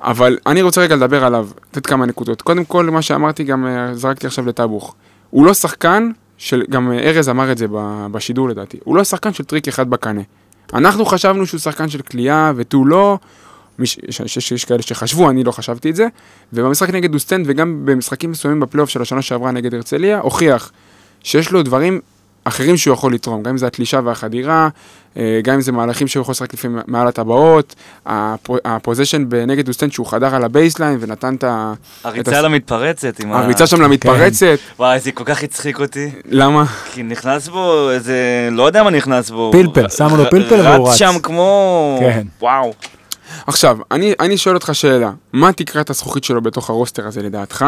Speaker 2: אבל אני רוצה רגע לדבר עליו, לתת כמה נקודות. קודם כל, מה שאמרתי, גם זרקתי עכשיו לטאבוך. הוא לא שחקן של, גם אה, ארז אמר את זה בשידור לדעתי, הוא לא שחקן של טריק אחד בקנה. אנחנו חשבנו שהוא שחקן של קליעה ותו לא, יש, כאלה שחשבו, אני לא חשבתי את זה, ובמשחק נגד אוסטנד וגם במשחקים מסוימים בפלייאוף של השנה שעברה נגד הרצליה, הוכיח שיש לו דברים אחרים שהוא יכול לתרום, גם אם זה התלישה והחדירה, גם אם זה מהלכים שהוא יכול לשחק לפעמים מעל הטבעות, הפו- ה possession בנגד אוסטנד שהוא חדר על ה baseline ונתן את ה-
Speaker 4: הריצה למתפרצת.
Speaker 2: הריצה שם למתפרצת,
Speaker 4: וואי, זה כל כך הצחיק אותי.
Speaker 2: למה?
Speaker 4: כי נכנס בו איזה... לא יודע מה נכנס בו.
Speaker 5: פלפל, שמו לו פלפל והוא רץ.
Speaker 4: רץ שם כמו...
Speaker 5: כן.
Speaker 4: וואו.
Speaker 2: עכשיו, אני, אני שואל אותך שאלה, מה תקרת הזכוכית שלו בתוך ה roster הזה לדעתך,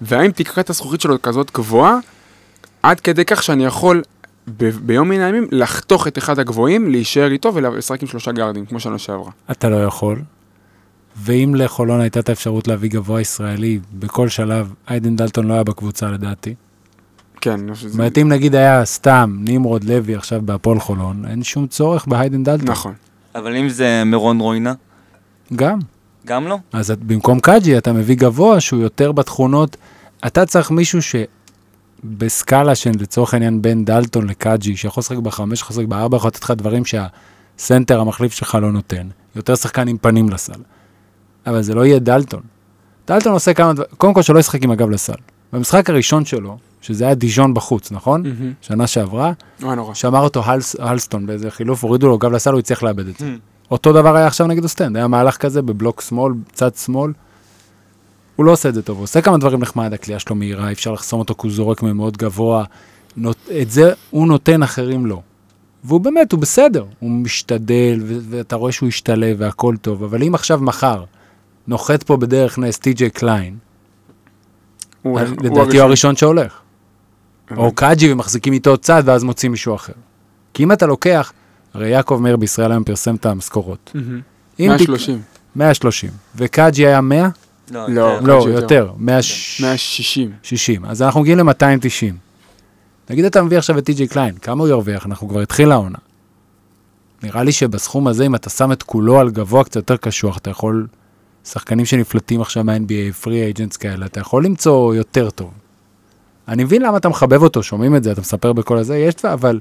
Speaker 2: והאם תקרת הזכוכית שלו כזאת גבוהה, עד כדי כך שאני יכול ב- ביום מן הימים לחתוך את אחד הגבוהים, להישאר איתו ולשחק עם שלושה גארדים, כמו שנה שעברה.
Speaker 5: אתה לא יכול. ואם לחולון הייתה את האפשרות להביא גבוה ישראלי, בכל שלב, איידן דלטון לא היה בקבוצה לדעתי.
Speaker 2: כן,
Speaker 5: זאת. אומרת, אם נגיד היה סתם נמרוד לוי עכשיו בהפועל חולון, אין שום צורך בהיידן דלטון.
Speaker 2: נכון.
Speaker 4: אבל אם זה מרון רוינה,
Speaker 5: גם.
Speaker 4: גם לא?
Speaker 5: אז את- במקום קאג'י אתה מביא גבוה שהוא יותר בתכונות, אתה צריך מישהו שבסקאלה של לצורך העניין בין דלטון לקאג'י, שיכול לשחק בחמש, יכול לשחק בארבע, יכול לתת לך דברים שהסנטר המחליף שלך לא נותן. יותר שחקן עם פנים לסל. אבל זה לא יהיה דלטון. דלטון עושה כמה דברים, קודם כל שלא ישחק עם הגב לסל. במשחק הראשון שלו, שזה היה דיז'ון בחוץ, נכון?
Speaker 2: מהמם.
Speaker 5: שנה שעברה,
Speaker 2: אוי, נורא.
Speaker 5: שמר אותו הלס, הלסטון באיזה חילוף, הורידו לו גב לסל, הוא הצליח לאבד את זה.
Speaker 4: Hmm.
Speaker 5: אותו דבר היה עכשיו נגד אוסטנד, היה מהלך כזה בבלוק שמאל, צד שמאל. הוא לא עושה את זה טוב, הוא עושה כמה דברים נחמד, הקליעה שלו מהירה, אפשר לחסום אותו כי הוא זורק ממאוד גבוה. נות, את זה הוא נותן, אחרים לא. והוא באמת, הוא בסדר, הוא משתדל, ו- ואתה רואה שהוא השתלב והכל טוב, אבל אם עכשיו מחר נוחת פה בדרך נס טי.ג'יי קליין,
Speaker 2: הוא-
Speaker 5: לדעתי הוא הראשון שהולך. או קאג'י ומחזיקים איתו צד ואז מוצאים מישהו אחר. כי אם אתה לוקח, הרי יעקב מאיר בישראל היום פרסם את המשכורות.
Speaker 2: מהמם.
Speaker 5: אם תק-
Speaker 2: 130.
Speaker 5: 130. וקאג'י היה 100?
Speaker 2: לא,
Speaker 4: יותר.
Speaker 5: לא,
Speaker 2: יותר.
Speaker 5: יותר. 160.
Speaker 2: 160.
Speaker 5: אז אנחנו מגיעים ל-290. נגיד אתה מביא עכשיו את טי.ג'יי קליין, כמה הוא ירוויח? אנחנו כבר התחיל העונה. נראה לי שבסכום הזה, אם אתה שם את כולו על גבוה קצת יותר קשוח, אתה יכול, שחקנים שנפלטים עכשיו מה-NBA, free agents כאלה, אתה יכול למצוא יותר טוב. אני מבין למה אתה מחבב אותו, שומעים את זה, אתה מספר בכל הזה, יש דבר, אבל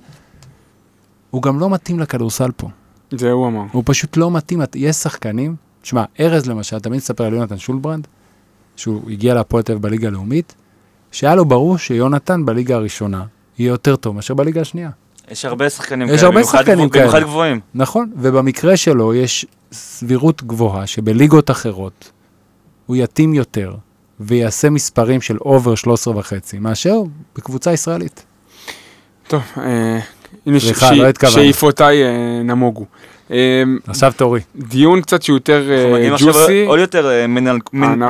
Speaker 5: הוא גם לא מתאים לכדורסל פה.
Speaker 2: זה הוא אמר.
Speaker 5: הוא פשוט לא מתאים, את- יש שחקנים, תשמע, ארז למשל, תמיד מספר על יונתן שולברנד, שהוא הגיע להפועל תל אביב בליגה הלאומית, שהיה לו ברור שיונתן בליגה הראשונה יהיה יותר טוב מאשר בליגה השנייה.
Speaker 4: יש הרבה שחקנים
Speaker 5: יש
Speaker 4: כאלה,
Speaker 5: הרבה
Speaker 4: במיוחד
Speaker 5: שחקנים
Speaker 4: גבוה- במיוחד
Speaker 5: כאלה.
Speaker 4: גבוהים.
Speaker 5: נכון, ובמקרה שלו יש סבירות גבוהה שבליגות אחרות הוא יתאים יותר ויעשה מספרים של over 13 וחצי, מאשר בקבוצה ישראלית.
Speaker 2: טוב, אה, הנה
Speaker 5: לא.
Speaker 2: שאיפותיי אה, נמוגו. אה,
Speaker 5: עכשיו תורי.
Speaker 2: דיון קצת שיותר אה, ג'וסי.
Speaker 4: עוד יותר אה,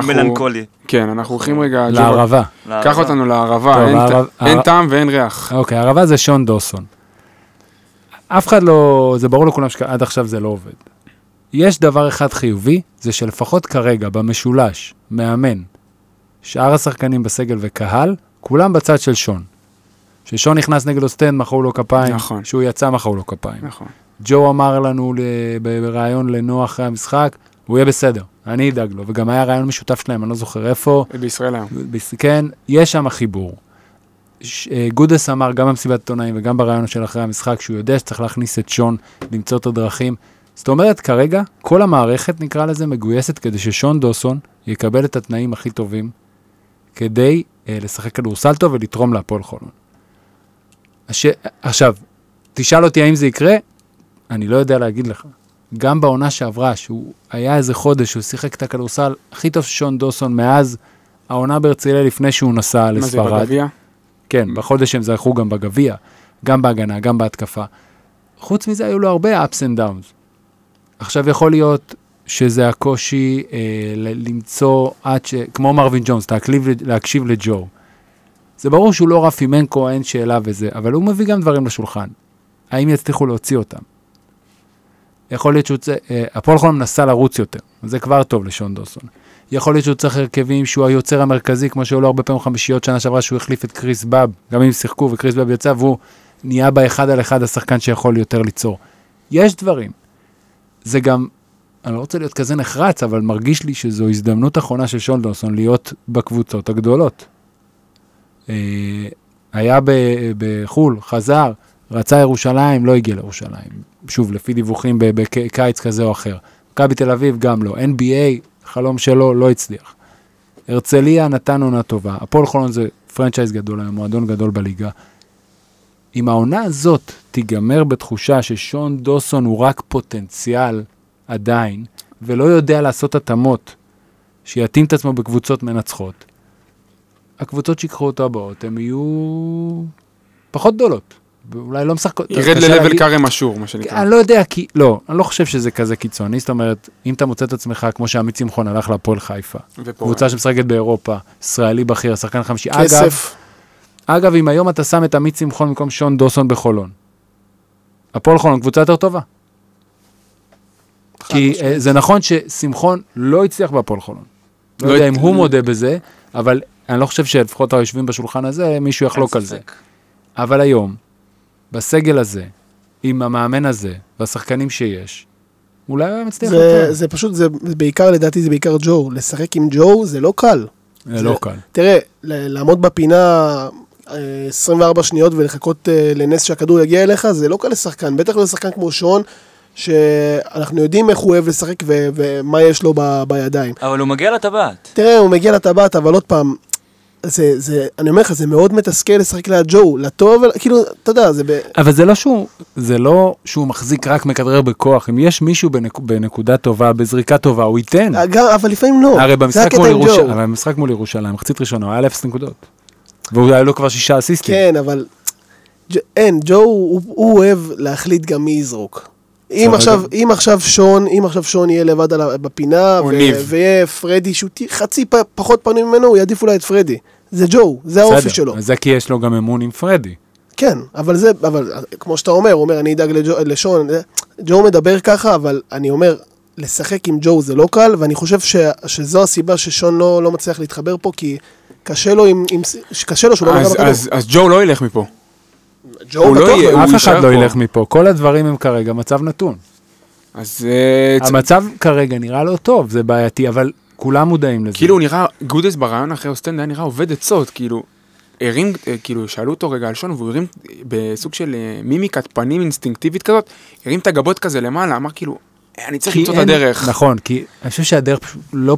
Speaker 4: מלנכולי.
Speaker 2: כן, אנחנו הולכים רגע... ג'ובה,
Speaker 5: לערבה.
Speaker 2: קח אותנו לערבה, אין טעם ואין ריח.
Speaker 5: אוקיי, הערבה זה שון דוסון. אף אחד לא, זה ברור לכולם שעד עכשיו זה לא עובד. יש דבר אחד חיובי, זה שלפחות כרגע, במשולש, מאמן, שאר השחקנים בסגל וקהל, כולם בצד של שון. כששון נכנס נגד אוסטנד, מחאו לו כפיים,
Speaker 2: נכון.
Speaker 5: שהוא יצא, מחאו לו כפיים.
Speaker 2: נכון.
Speaker 5: ג'ו אמר לנו בריאיון לנוח אחרי המשחק, הוא יהיה בסדר, אני אדאג לו, וגם היה ריאיון משותף שלהם, אני לא זוכר איפה,
Speaker 2: בישראל היום.
Speaker 5: כן, יש שם חיבור. אה, גודס אמר גם במסיבת עיתונאים וגם בריאיון של אחרי המשחק שהוא יודע שצריך להכניס את שון, למצוא את הדרכים. זאת אומרת, כרגע כל המערכת, נקרא לזה, מגויסת כדי ששון דוסון יקבל את התנאים הכי טובים כדי אה, לשחק כדורסל טוב ולתרום להפועל חולון. הש... עכשיו, תשאל אותי האם זה יקרה, אני לא יודע להגיד לך. גם בעונה שעברה, שהוא היה איזה חודש, שהוא שיחק את הכדורסל הכי טוב של שון דוסון מאז העונה בהרצליה לפני שהוא נסע
Speaker 2: מה זה,
Speaker 5: לספרד.
Speaker 2: בגביע?
Speaker 5: כן, בחודש הם זכו גם בגביע, גם בהגנה, גם בהתקפה. חוץ מזה היו לו הרבה ups and downs. עכשיו יכול להיות שזה הקושי אה, למצוא עד ש... כמו מרווין ג'ונס, להקליב, להקשיב לג'ו. זה ברור שהוא לא רפי מנקו, אין שאלה וזה, אבל הוא מביא גם דברים לשולחן. האם יצליחו להוציא אותם? יכול להיות שהוא צריך, אה, הפועל חולון מנסה לרוץ יותר, זה כבר טוב לשון דוסון. יכול להיות שהוא צריך הרכבים שהוא היוצר המרכזי, כמו שהיו לו הרבה פעמים חמישיות שנה שעברה, שהוא החליף את קריס באב, גם אם שיחקו וקריס באב יצא, והוא נהיה באחד על אחד השחקן שיכול יותר ליצור. יש דברים. זה גם, אני לא רוצה להיות כזה נחרץ, אבל מרגיש לי שזו הזדמנות אחרונה של שון דוסון להיות בקבוצות הגדולות. אה, היה בחו"ל, חזר, רצה ירושלים, לא הגיע לירושלים. שוב, לפי דיווחים בקיץ כזה או אחר. מכבי תל אביב גם לא. NBA, חלום שלו, לא הצליח. הרצליה נתן עונה טובה. הפועל חולון זה פרנצ'ייז גדול היום, מועדון גדול בליגה. אם העונה הזאת תיגמר בתחושה ששון דוסון הוא רק פוטנציאל עדיין, ולא יודע לעשות התאמות שיתאים את עצמו בקבוצות מנצחות, הקבוצות שיקחו אותו הבאות, הן יהיו פחות גדולות. ואולי לא משחקות.
Speaker 2: ירד ל-level כרם אשור, מה שנקרא.
Speaker 5: אני לא יודע, כי, לא, אני לא חושב שזה כזה קיצוני, זאת אומרת, אם אתה מוצא את עצמך, כמו שעמית שמחון הלך להפועל חיפה, קבוצה שמשחקת באירופה, ישראלי בכיר, שחקן חמישי, אגב,
Speaker 3: כסף.
Speaker 5: אגב, אם היום אתה שם את עמית שמחון במקום שון דוסון בחולון, הפועל חולון קבוצה יותר טובה. כי. אה, זה נכון ששמחון לא הצליח בהפועל חולון. לא
Speaker 2: לא
Speaker 5: יודע אם הוא מודה בזה, אבל אני לא חושב שלפחות היושבים בשולחן הזה, מישהו יחלוק על זה. אבל היום, בסגל הזה, עם המאמן הזה, והשחקנים שיש, אולי הוא היה מצליח
Speaker 3: זה,
Speaker 5: יותר.
Speaker 3: זה פשוט, זה זה בעיקר, לדעתי זה בעיקר ג'ו. לשחק עם ג'ו זה לא קל.
Speaker 5: זה לא קל.
Speaker 3: תראה, ל- לעמוד בפינה אה, 24 שניות ולחכות אה, לנס שהכדור יגיע אליך, זה לא קל לשחקן. בטח לא לשחקן כמו שון, שאנחנו יודעים איך הוא אוהב לשחק ו- ומה יש לו ב- בידיים.
Speaker 4: אבל הוא מגיע לטבעת.
Speaker 3: תראה, הוא מגיע לטבעת, אבל עוד פעם, זה, זה, אני אומר לך, זה מאוד מתסכל לשחק ליד ג'ו, לטוב, כאילו, אתה יודע, זה ב...
Speaker 5: אבל זה לא שהוא, זה לא שהוא מחזיק רק מכדרר בכוח. אם יש מישהו בנק, בנקודה טובה, בזריקה טובה, הוא ייתן.
Speaker 3: גם, אבל לפעמים לא.
Speaker 5: הרי במשחק מול אבל במשחק מול ירושלים, מחצית ראשונה, הוא היה לאפס נקודות. והוא היה לו כבר שישה אסיסטים.
Speaker 3: כן, אבל ג'- אין, ג'ו, הוא, הוא אוהב להחליט גם מי יזרוק. אם עכשיו, אם עכשיו שון, אם עכשיו שון יהיה לבד על בפינה, ו-. ויהיה פרדי שהוא חצי פ- פחות פנים ממנו, הוא יעדיף אולי את פרדי. זה ג'ו, זה האופי שלו.
Speaker 5: זה כי יש לו גם אמון עם פרדי.
Speaker 3: כן, אבל זה, אבל כמו שאתה אומר, הוא אומר, אני אדאג לג'ו, לשון, ג'ו מדבר ככה, אבל אני אומר, לשחק עם ג'ו זה לא קל, ואני חושב ש, שזו הסיבה ששון לא, לא מצליח להתחבר פה, כי קשה לו עם, עם קשה לו שהוא לא
Speaker 2: אז,
Speaker 3: בכדור.
Speaker 2: אז, אז ג'ו לא ילך מפה.
Speaker 3: ג'ו
Speaker 2: הוא לא
Speaker 3: בטוח
Speaker 2: יהיה-
Speaker 3: לא.
Speaker 5: אף אחד לא. ילך מפה, כל הדברים הם כרגע מצב נתון.
Speaker 2: אז אה,
Speaker 5: המצב כרגע נראה לא טוב, זה בעייתי, אבל כולם מודעים לזה.
Speaker 2: כאילו הוא נראה, גודס בריאיון אחרי אוסטנד היה נראה אובד עצות, כאילו, הרים, אה, כאילו, שאלו אותו רגע על שון, והוא הרים אה, בסוג של מימיקת פנים אינסטינקטיבית כזאת, הרים את הגבות כזה למעלה, אמר כאילו, "אה, אני צריך למצוא את הדרך.
Speaker 5: נכון, כי אני חושב שהדרך פשוט לא,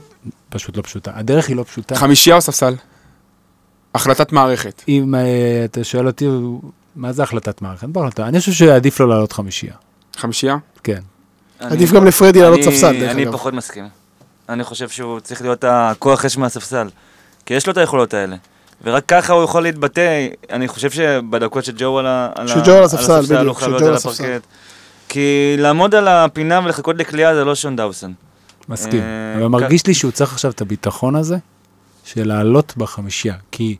Speaker 5: פשוט לא פשוטה. הדרך היא לא פשוטה.
Speaker 2: חמישייה או ספסל? החלטת מערכת.
Speaker 5: אם אתה שואל אותי, מה זה החלטת מערכת? בוא נתן, אני חושב שעדיף לו לעלות חמישייה.
Speaker 2: חמישייה?
Speaker 5: כן.
Speaker 3: עדיף גם לפרדי לעלות
Speaker 4: אני-
Speaker 3: ספסל, דרך
Speaker 4: אני
Speaker 3: אגב.
Speaker 4: פחות מסכים. אני חושב שהוא צריך להיות הכוח אש מהספסל. כי יש לו את היכולות האלה. ורק ככה הוא יכול להתבטא, אני חושב שבדקות שג'ו על ה- על
Speaker 3: שג'ו על הספסל,
Speaker 4: הוא
Speaker 3: בדיוק,
Speaker 4: חייב להיות
Speaker 3: שג'ו
Speaker 4: על. הפרקט. כי לעמוד על הפינה ולחכות לקליעה זה לא שון דאוסון.
Speaker 5: מסכים.
Speaker 4: אה,
Speaker 5: אבל מרגיש לי שהוא צריך עכשיו את הביטחון הזה של לעלות בחמישייה. כי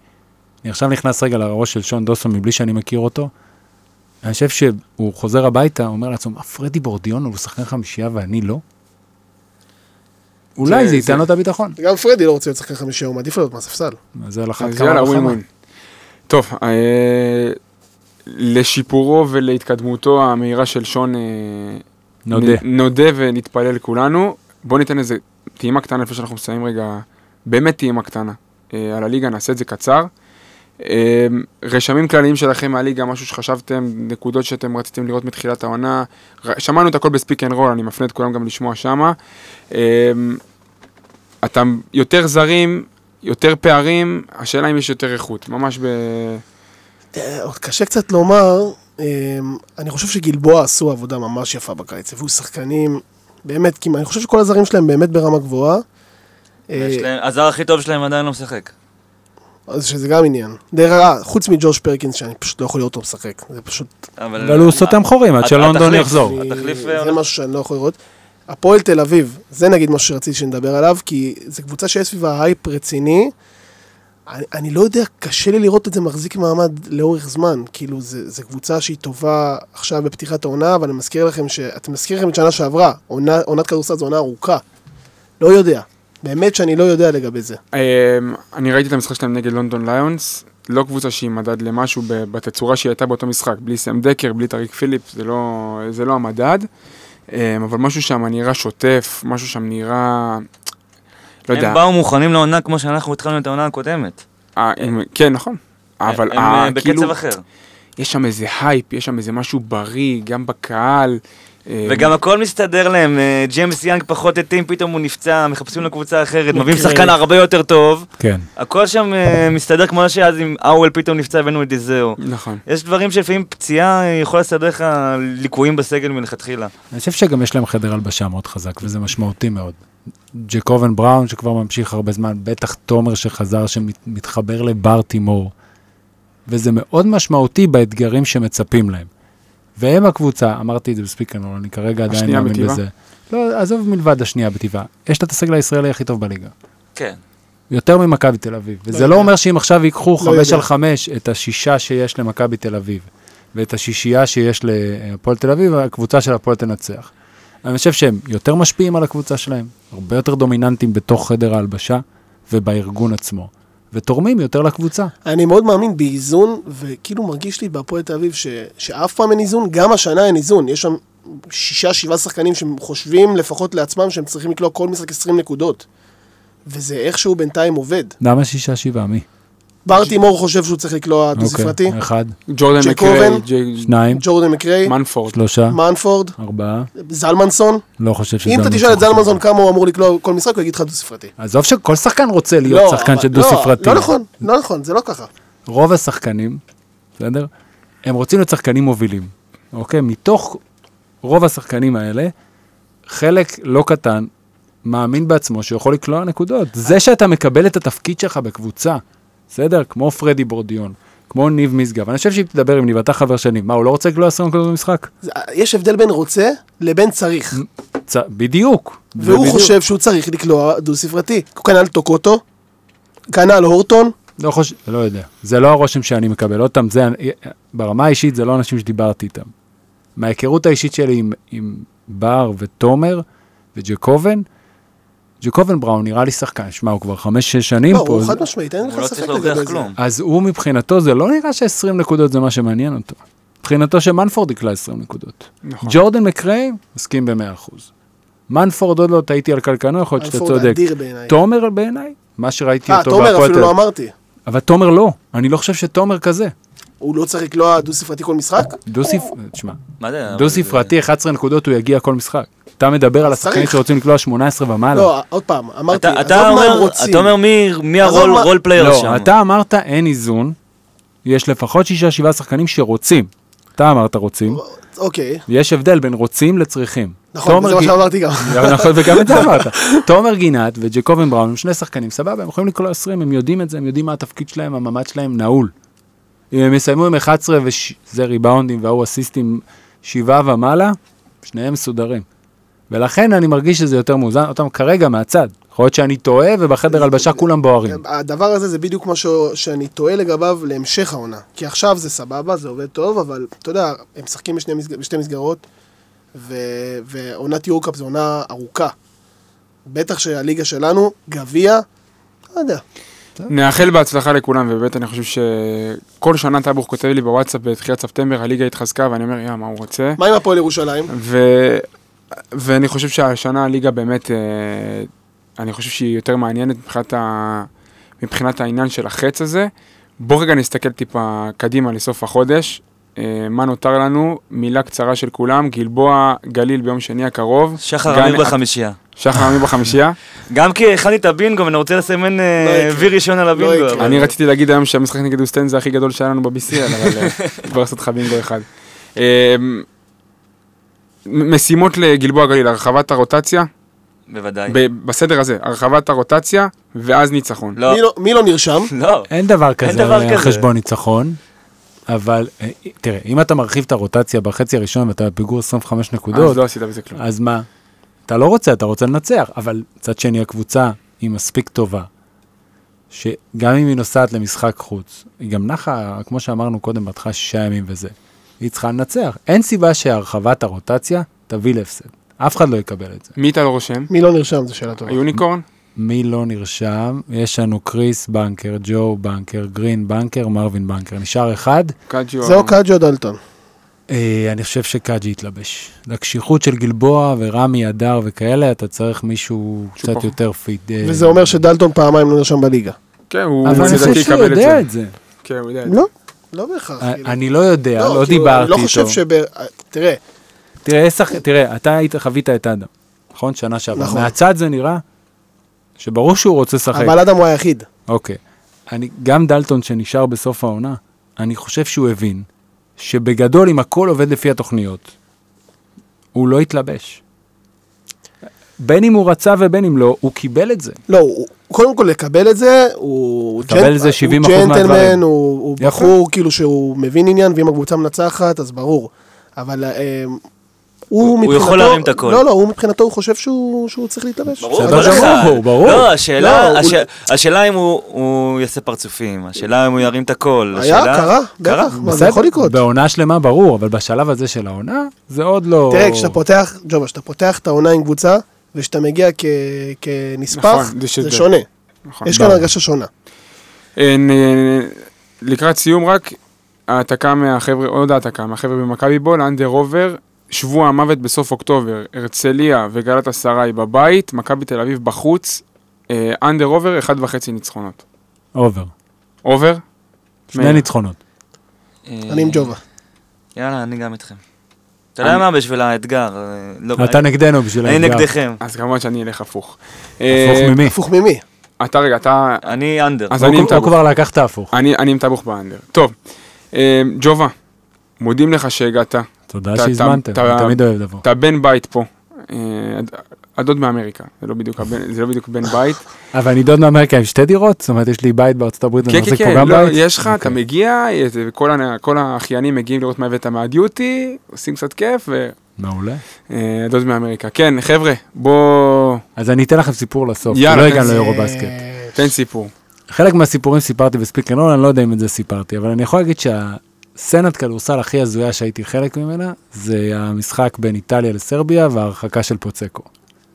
Speaker 5: אני עכשיו נכנס רגע לראש של שון דוסון מבלי שאני מכיר אותו. אני חושב שהוא חוזר הביתה, אומר לעצמו, "מה, פרדי בורדיון הוא שחקן חמישייה ואני לא? אולי
Speaker 2: זה-
Speaker 5: ייתן לו את הביטחון.
Speaker 3: גם פרדי לא רוצה להיות שחקן חמישי, הוא מעדיף להיות מהספסל.
Speaker 5: אז זה על אחת כמה וכמה.
Speaker 2: טוב, אה, לשיפורו ולהתקדמותו המהירה של שון, אה,
Speaker 5: נודה
Speaker 2: ונתפלל כולנו. בואו ניתן איזה טעימה קטנה לפני שאנחנו מסיימים רגע, באמת טעימה קטנה. אה, על הליגה, נעשה את זה קצר. אה, רשמים כלליים שלכם מהליגה, משהו שחשבתם, נקודות שאתם רציתם לראות מתחילת העונה. שמענו את הכל בספיק אנד רול, אני מפנה את כולם גם לשמוע שמה. אה, אתם יותר זרים, יותר פערים, השאלה אם יש יותר איכות, ממש ב...
Speaker 3: אה, עוד קשה קצת לומר, אה, אני חושב שגלבוע עשו עבודה ממש יפה בקיץ, הביאו שחקנים, באמת, כמעט, אני חושב שכל הזרים שלהם באמת ברמה גבוהה. אה,
Speaker 4: הזר הכי טוב שלהם עדיין לא משחק.
Speaker 3: אז שזה גם עניין. דרך אגב, חוץ מג'וש פרקינס, שאני פשוט לא יכול לראות אותו משחק, זה פשוט,
Speaker 5: אבל הוא סותם חורים עד שלונדון. יחזור.
Speaker 4: התחליף,
Speaker 3: זה
Speaker 4: אה,
Speaker 3: משהו שאני לא יכול לראות. הפועל תל אביב, זה נגיד משהו שרציתי שנדבר עליו, כי זו קבוצה שיש סביבה הייפ רציני. אני, אני לא יודע, קשה לי לראות את זה מחזיק מעמד לאורך זמן. כאילו, זו קבוצה שהיא טובה עכשיו בפתיחת העונה, אבל אני מזכיר לכם ש... אתם מזכיר לכם את שנה שעברה, עונה, עונת כדורסל זו עונה ארוכה. לא יודע. באמת שאני לא יודע לגבי זה.
Speaker 2: אמ, אני ראיתי את המשחק שלהם נגד לונדון ליונס, לא קבוצה שהיא מדד למשהו בתצורה שהיא הייתה באותו משחק, בלי סם דקר, בלי טאריק פיליפ, זה לא, זה לא המדד, אמ, אבל משהו שם נראה שוטף, משהו שם נראה, לא יודע,
Speaker 4: הם באו מוכנים לעונה כמו שאנחנו התחלנו את העונה הקודמת.
Speaker 2: אה, הם- כן נכון, אבל
Speaker 4: הם
Speaker 2: אה,
Speaker 4: אה,
Speaker 2: כאילו,
Speaker 4: בקצב אחר.
Speaker 2: יש שם איזה הייפ, יש שם איזה משהו בריא, גם בקהל,
Speaker 4: וגם הכל מסתדר להם, אה, ג'יימס יאנג פחות התאים, פתאום הוא נפצע, מחפשים לו קבוצה אחרת, מביאים
Speaker 3: מקרה.
Speaker 4: שחקן הרבה יותר טוב.
Speaker 5: כן.
Speaker 4: הכל שם אה, מסתדר כמו שאז עם אוול פתאום נפצע הבאנו את דיזאו.
Speaker 2: נכון,
Speaker 4: יש דברים שלפעמים פציעה יכולה לסדר לך ליקויים בסגל מלכתחילה.
Speaker 5: אני חושב שגם יש להם חדר הלבשה מאוד חזק, וזה משמעותי מאוד. ג'קובן בראון שכבר ממשיך הרבה זמן, בטח תומר שחזר שמתחבר לבר תימור. וזה מאוד משמעותי באתגרים שמצפים להם. והם הקבוצה, אמרתי את זה בספיקנור, אני כרגע עדיין מאמין
Speaker 2: בטבעה?
Speaker 5: בזה. לא, עזוב מלבד השנייה בטבעה. יש לה את הסגל הישראלי הכי טוב בליגה.
Speaker 4: כן.
Speaker 5: יותר ממכבי תל אביב. וזה
Speaker 3: יודע.
Speaker 5: לא אומר שאם עכשיו ייקחו
Speaker 3: לא
Speaker 5: חמש
Speaker 3: יודע.
Speaker 5: על חמש את השישה שיש למכבי תל אביב, ואת השישייה שיש להפועל תל אביב, הקבוצה של הפועל תנצח. אני חושב שהם יותר משפיעים על הקבוצה שלהם, הרבה יותר דומיננטיים בתוך חדר ההלבשה ובארגון עצמו, ותורמים יותר לקבוצה.
Speaker 3: אני מאוד מאמין באיזון, וכאילו מרגיש לי בהפועל תל אביב ש, שאף פעם אין איזון, גם השנה אין איזון. יש שם שישה, שבעה שחקנים שהם חושבים לפחות לעצמם שהם צריכים לקלוע כל משחק 20 נקודות. וזה איכשהו בינתיים עובד.
Speaker 5: למה שישה שבעה? מי?
Speaker 3: בר תימור חושב שהוא צריך לקלוע דו-ספרתי,
Speaker 5: אוקיי, אחד,
Speaker 2: ג'ורדן? מקריי,
Speaker 5: שניים,
Speaker 3: ג'ורדן מקריי,
Speaker 2: מנפורד.
Speaker 5: שלושה,
Speaker 3: מנפורד,
Speaker 5: ארבעה.
Speaker 3: זלמנסון.
Speaker 5: לא חושב שזה...
Speaker 3: אם אתה תשאל את זלמנסון כמה הוא אמור לקלוע כל משחק, הוא יגיד לך דו-ספרתי.
Speaker 5: עזוב שכל שחקן רוצה להיות שחקן
Speaker 3: אבל-
Speaker 5: של דו-ספרתי.
Speaker 3: לא, לא נכון, לא נכון, זה לא ככה.
Speaker 5: רוב השחקנים, בסדר? הם רוצים להיות שחקנים מובילים, אוקיי? מתוך רוב השחקנים האלה, חלק לא קטן מאמין בעצמו שהוא יכול לקלוע נקודות. זה שאתה מקבל את התפקיד שלך בקבוצה, בסדר? כמו פרדי בורדיון, כמו ניב משגב. אני חושב שאם תדבר עם ניב, אתה חבר של ניב, מה, הוא לא רוצה לקלוע 20 נקודות במשחק?
Speaker 3: יש הבדל בין רוצה לבין צריך.
Speaker 5: צ... בדיוק.
Speaker 3: והוא
Speaker 5: ובדיוק.
Speaker 3: חושב שהוא צריך לקלוע דו-ספרתי. כנ"ל טוקוטו, כנ"ל הורטון,
Speaker 5: לא חושב, לא יודע. זה לא הרושם שאני מקבל. פעם, זה, ברמה האישית זה לא אנשים שדיברתי איתם. מההיכרות האישית שלי עם, עם בר ותומר וג'קובן, ג'קובן בראון נראה לי שחקן, שמע, הוא כבר חמש-שש שנים
Speaker 3: לא,
Speaker 5: פה.
Speaker 3: הוא
Speaker 5: אז-
Speaker 3: חד משמעית, אין
Speaker 4: הוא
Speaker 3: לך
Speaker 4: לא
Speaker 3: ספק לגבי זה.
Speaker 5: אז הוא מבחינתו, זה לא נראה ש-20 נקודות זה מה שמעניין אותו. מבחינתו שמנפורד יקלע 20 נקודות.
Speaker 2: נכון.
Speaker 5: ג'ורדן מקריי, מסכים ב-100%. מנפורד עוד לא טעיתי על קלקנו, יכול להיות שאתה
Speaker 3: מנפורד
Speaker 5: צודק.
Speaker 3: אדיר בעיניי.
Speaker 5: תומר בעיניי, מה שראיתי
Speaker 3: אה,
Speaker 5: אותו
Speaker 3: תומר
Speaker 5: בהפועל
Speaker 3: אפילו
Speaker 5: תל
Speaker 3: לא
Speaker 5: אביב.
Speaker 3: אמרתי.
Speaker 5: אבל תומר לא, אני לא חושב שתומר כזה.
Speaker 3: הוא לא צריך לקלוע דו-ספרתי כל משחק?
Speaker 5: דו ספר... תשמע,
Speaker 4: מה זה?
Speaker 5: דו ספרתי 11 נקודות הוא יגיע כל משחק. אתה מדבר על השחקנים. שרוצים לקלוע 18 ומעלה.
Speaker 3: לא, עוד פעם, אמרתי,
Speaker 4: אתה-
Speaker 3: עזוב מה הם
Speaker 4: אומר,
Speaker 3: רוצים.
Speaker 4: אתה אומר מי- הרול פלייר שם.
Speaker 5: לא, אתה אמרת אין איזון, יש לפחות 6-7 שחקנים שרוצים. אתה אמרת רוצים,
Speaker 3: אוקיי,
Speaker 5: יש הבדל בין רוצים לצריכים.
Speaker 3: נכון,
Speaker 5: תומר
Speaker 3: זה מה שאמרתי גם.
Speaker 5: נכון, וגם את זה אמרת. תומר גינת וג'קובן בראון הם שני שחקנים, סבבה, הם יכולים לקלוע 20, הם יודעים את זה, הם יודעים מה התפקיד שלהם, המאמץ שלהם נעול. אם הם יסיימו עם 11 וזה ריבאונדים וההוא אסיסטים שבעה ומעלה, שניהם מסודרים. ולכן אני מרגיש שזה יותר מאוזן, אותם כרגע מהצד. יכול להיות שאני טועה ובחדר הלבשה כולם בוערים.
Speaker 3: הדבר הזה זה בדיוק מה ש- שאני טועה לגביו להמשך העונה. כי עכשיו זה סבבה, זה עובד טוב, אבל אתה יודע, הם משחקים בשני מסג- בשתי מסגרות, ו- ועונת יורקאפ זו עונה ארוכה. בטח שהליגה שלנו, גביע, לא יודע.
Speaker 2: נאחל בהצלחה לכולם, ובאמת אני חושב שכל שנה טאבוך כותב לי בוואטסאפ בתחילת ספטמבר, הליגה התחזקה, ואני אומר, יא, מה הוא רוצה?
Speaker 3: מה עם הפועל ירושלים?
Speaker 2: ו... ואני חושב שהשנה הליגה באמת, אה, אני חושב שהיא יותר מעניינת מבחינת, ה... מבחינת העניין של החץ הזה. בוא רגע נסתכל טיפה קדימה לסוף החודש. אה, מה נותר לנו? מילה קצרה של כולם, גלבוע גליל ביום שני הקרוב.
Speaker 4: שחר
Speaker 2: גן-
Speaker 4: אמיר בחמישייה.
Speaker 2: שחר אמיר בחמישייה.
Speaker 4: גם כי הכנתי את הבינגו ואני רוצה לסמן אה,
Speaker 3: לא.
Speaker 4: וי ראשון על הבינגו.
Speaker 3: יקרה.
Speaker 4: אבל-
Speaker 2: אני רציתי להגיד היום שהמשחק נגד אוסטן זה הכי גדול שהיה לנו ב-BCL, אבל אה, כבר לעשות לך בינגו אחד. אה, מ- משימות לגלבוע גליל, הרחבת הרוטציה,
Speaker 4: בוודאי.
Speaker 2: בסדר הזה, הרחבת הרוטציה, ואז ניצחון.
Speaker 4: לא,
Speaker 3: מי לא- לא נרשם?
Speaker 4: לא.
Speaker 5: אין דבר כזה
Speaker 4: דבר
Speaker 5: על
Speaker 4: כזה.
Speaker 5: חשבון ניצחון, אבל אה, תראה, אם אתה מרחיב את הרוטציה בחצי הראשון ואתה בפיגור 25 נקודות,
Speaker 2: אז לא עשית בזה כלום.
Speaker 5: אז מה? אתה לא רוצה, אתה רוצה לנצח, אבל מצד שני הקבוצה היא מספיק טובה, שגם אם היא נוסעת למשחק חוץ, היא גם נחה, כמו שאמרנו קודם, בהתחלה שישה ימים וזה, היא צריכה לנצח. אין סיבה שהרחבת הרוטציה תביא להפסד. אף אחד לא יקבל את זה.
Speaker 2: מי אתה לא רושם?
Speaker 3: מי לא נרשם? זו שאלה טובה.
Speaker 2: ה unicorn?
Speaker 5: מי לא נרשם? יש לנו קריס בנקר, ג'ו בנקר, גרין בנקר, מרווין בנקר. נשאר אחד.
Speaker 2: קאג'יו.
Speaker 3: זהו קאג'ו דלטון.
Speaker 5: אה, אני חושב שקאג'י יתלבש. לקשיחות של גלבוע ורמי אדר וכאלה, אתה צריך מישהו קצת. יותר fit. אה,
Speaker 3: וזה אומר שדלטון פעמיים לא נרשם בליגה.
Speaker 2: כן, הוא
Speaker 5: אבל אני חושב שהוא יודע
Speaker 2: זה.
Speaker 5: את זה.
Speaker 2: כן, הוא יודע את זה.
Speaker 3: לא, לא בהכרח.
Speaker 5: אה,
Speaker 3: כאילו.
Speaker 5: אני לא יודע, לא
Speaker 3: כאילו,
Speaker 5: דיברתי
Speaker 3: אני לא חושב
Speaker 5: איתו.
Speaker 3: שב... תראה,
Speaker 5: תראה, יש שח- תראה, אתה היית חווית את אדם, נכון? שנה שעברה.
Speaker 3: נכון.
Speaker 5: מהצד זה נראה שברור שהוא רוצה לשחק.
Speaker 3: אבל אדם הוא היחיד.
Speaker 5: אוקיי. אני, גם דלטון שנשאר בסוף העונה, אני חושב שהוא הבין שבגדול, אם הכל עובד לפי התוכניות, הוא לא יתלבש. בין אם הוא רצה ובין אם לא, הוא קיבל את זה.
Speaker 3: לא, הוא- קודם כל לקבל את זה, הוא
Speaker 5: לקבל את זה 70%
Speaker 3: הוא. ג'נטלמן, הוא הוא. בחור כאילו שהוא מבין עניין, ואם הקבוצה מנצחת, אז ברור. אבל אה, הוא
Speaker 4: הוא
Speaker 3: מבחינתו...
Speaker 4: יכול להרים את הכל.
Speaker 3: לא, לא, הוא מבחינתו, הוא חושב שהוא שהוא צריך להתלבש.
Speaker 4: ברור.
Speaker 5: גמור, ברור.
Speaker 4: לא, השאלה,
Speaker 3: לא,
Speaker 4: הש-
Speaker 3: הוא-
Speaker 4: השאלה אם הוא- הוא יעשה פרצופים, השאלה אם הוא ירים את הכל.
Speaker 3: היה,
Speaker 4: השאלה-
Speaker 3: קרה, בטח, זה
Speaker 5: בסדר,
Speaker 3: יכול לקרות.
Speaker 5: בעונה שלמה ברור, אבל בשלב הזה של העונה, זה עוד לא...
Speaker 3: תראה, כשאתה פותח, ג'ובה, כשאתה פותח את העונה עם קבוצה, וכשאתה מגיע כ- כנספח,
Speaker 2: נכון, זה
Speaker 3: שונה.
Speaker 2: נכון.
Speaker 3: יש כאן. הרגשה שונה.
Speaker 2: אה, לקראת סיום רק, העתקה מהחבר'ה, עוד העתקה מהחבר'ה במכבי בול, under over, שבוע המוות בסוף אוקטובר, הרצליה וגלאטסראיי בבית, מכבי תל אביב בחוץ, אה, under over, אחד וחצי ניצחונות.
Speaker 5: אובר.
Speaker 2: אובר?
Speaker 5: שני
Speaker 2: מאיר.
Speaker 5: ניצחונות.
Speaker 3: אני עם ג'ובה.
Speaker 4: יאללה, אני גם איתכם. אתה יודע מה, בשביל האתגר. אה, לא,
Speaker 5: אתה
Speaker 4: אני-
Speaker 5: נגדנו בשביל
Speaker 4: אני
Speaker 5: האתגר.
Speaker 4: נגדכם.
Speaker 2: אז כמובן שאני אלך הפוך.
Speaker 5: הפוך
Speaker 2: אה,
Speaker 5: ממי?
Speaker 3: הפוך ממי?
Speaker 2: אתה רגע, אתה...
Speaker 4: אני אנדר.
Speaker 2: אז
Speaker 5: הוא
Speaker 2: אני עם
Speaker 5: הוא
Speaker 2: טאבוך.
Speaker 5: כבר לקח את ההפוך.
Speaker 2: אני, אני עם טאבוך באנדר. טוב, אה, ג'ובה, מודים לך שהגעת.
Speaker 5: תודה שהזמנתם, אני תמיד אוהב לבוא.
Speaker 2: אתה בן בית פה. אה, הד- הדוד מאמריקה, זה לא בדיוק הבן- זה לא בדיוק בן בית.
Speaker 5: אבל אני דוד מאמריקה עם שתי דירות? זאת אומרת, יש לי בית בארצות הברית
Speaker 2: כן,
Speaker 5: ואני
Speaker 2: כן,
Speaker 5: מחזיק פה
Speaker 2: כן,
Speaker 5: גם
Speaker 2: לא,
Speaker 5: בית?
Speaker 2: יש לך, אתה
Speaker 5: אוקיי.
Speaker 2: מגיע, אה, כל האחיינים מגיעים לראות מה הבאת מהדיוטי, עושים קצת כיף,
Speaker 5: מעולה.
Speaker 2: ודוד מאמריקה. כן, חבר'ה, בוא,
Speaker 5: אז אני אתן לכם סיפור לסוף,
Speaker 2: יאללה,
Speaker 5: לא הגענו ליורובסקט.
Speaker 2: תן סיפור.
Speaker 5: חלק מהסיפורים סיפרתי ב Speak and Roll, אני לא יודע אם את זה סיפרתי, אבל אני יכול להגיד שהסצנת כדורסל הכי הזויה שהייתי חלק ממנה, זה המשחק בין איטליה לסרביה וההרחקה של פוצקו.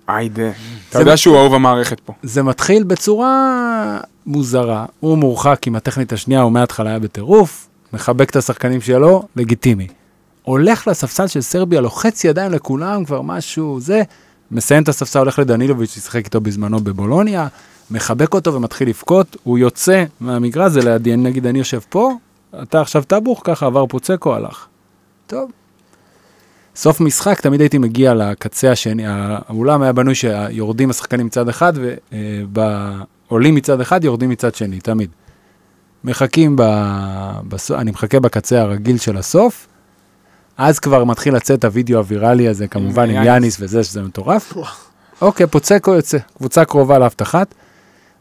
Speaker 2: היידה. אתה יודע שהוא אהוב המערכת פה.
Speaker 5: זה מתחיל בצורה מוזרה, הוא מורחק עם הטכנית השנייה, הוא מההתחלה היה בטירוף, מחבק את השחקנים שלו, לגיטימי. הולך לספסל של סרביה, לוחץ ידיים לכולם, כבר משהו, זה, מסיים את הספסל, הולך לדנילוביץ', שיחק איתו בזמנו בבולוניה, מחבק אותו ומתחיל לבכות, הוא יוצא מהמגרש, זה לידי, נגיד, אני יושב פה, אתה עכשיו טבוך, ככה עבר פוצקו, הלך. טוב. סוף משחק, תמיד הייתי מגיע לקצה השני, האולם היה בנוי שיורדים השחקנים מצד אחד, ועולים מצד אחד, יורדים מצד שני, תמיד. מחכים, ב... בסוף, אני מחכה בקצה הרגיל של הסוף, אז כבר מתחיל לצאת הוידאו הוויראלי הזה, כמובן עם
Speaker 2: יאניס.
Speaker 5: וזה, שזה מטורף. אוקיי, פוצקו יוצא, קבוצה קרובה לאף אחת.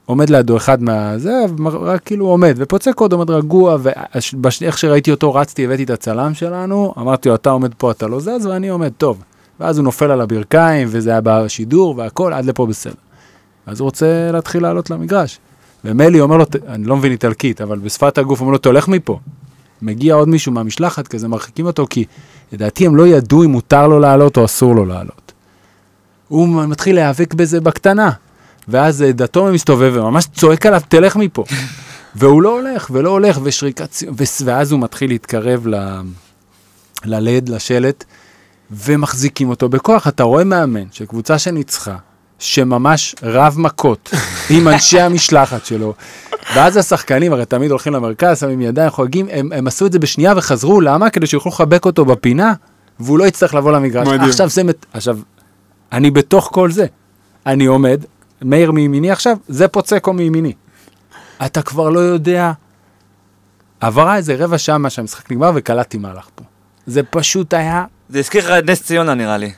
Speaker 5: עומד לידו אחד מה... זה, רק כאילו עומד, ופוצקו עוד עומד רגוע, ואיך שראיתי אותו רצתי, הבאתי את הצלם שלנו, אמרתי לו, אתה עומד פה, אתה לא זז, ואני עומד טוב. ואז הוא נופל על הברכיים, וזה היה בשידור, והכל, עד לפה בסדר. אז הוא רוצה להתחיל לעלות למגרש. ומלי אומר לו, "ת- אני לא מבין איטלקית, אבל בשפת הגוף אומר לו, תלך מפה. מגיע עוד מישהו מהמשלחת, כזה מרחיקים אותו, כי לדעתי הם לא ידעו אם מותר לו לעלות או אסור לו לעלות. הוא מתחיל להיאבק בזה בקטנה. ואז אה, דתו מסתובב וממש צועק עליו, תלך מפה. והוא לא הולך, ולא הולך, ושריקת ואז הוא מתחיל להתקרב ל... ללד, לשלט, ומחזיקים אותו בכוח. אתה רואה מאמן של קבוצה שניצחה, שממש רב מכות עם אנשי המשלחת שלו, ואז השחקנים הרי תמיד הולכים למרכז, שמים ידיים, חוגגים, הם, הם עשו את זה בשנייה וחזרו, למה? כדי שיוכלו לחבק אותו בפינה, והוא לא יצטרך לבוא למגרש.
Speaker 2: מדהים.
Speaker 5: עכשיו זה, מת- עכשיו, אני בתוך כל זה. אני עומד, מאיר מימיני עכשיו, זה פוצקו מימיני. אתה כבר לא יודע. עברה איזה רבע שעה מה שהמשחק נגמר וקלטתי מהלך פה. זה פשוט היה,
Speaker 4: זה הזכיר לך את נס ציונה נראה לי.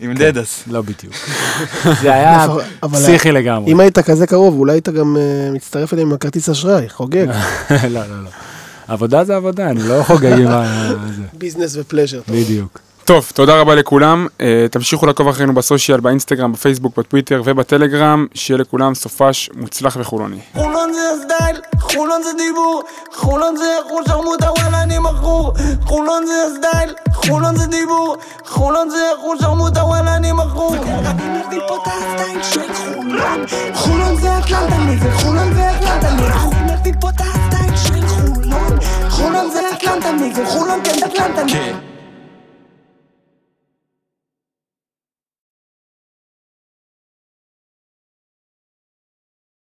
Speaker 4: עם דדס.
Speaker 5: לא בדיוק. זה היה
Speaker 3: אבל-
Speaker 5: פסיכי לגמרי.
Speaker 3: אם היית כזה קרוב, אולי היית גם אה, מצטרף אליהם עם הכרטיס אשראי, חוגג.
Speaker 5: לא, לא, לא. עבודה זה עבודה, אני לא חוגג עם ה...
Speaker 3: ביזנס ופלז'ר.
Speaker 5: בדיוק.
Speaker 2: טוב, תודה רבה לכולם. אה, תמשיכו לעקוב אחרינו בסושיאל, באינסטגרם, בפייסבוק, בטוויטר ובטלגרם. שיהיה לכולם סופש מוצלח וחולוני.
Speaker 1: חולון זה הסטייל, חולון זה דיבור, חולון זה חול שרמוטה וואלה אני מכור, חולון זה הסטייל, חולון זה דיבור, חולון זה חול שרמוטה וואלה אני מכור. אני מביא פה את הסטייל של חולון, חולון זה אטלנטה נגד חולון זה אטלנטה נגד, אני מביא פה את הסטייל של חולון, חולון זה אטלנטה נגד חולון כן.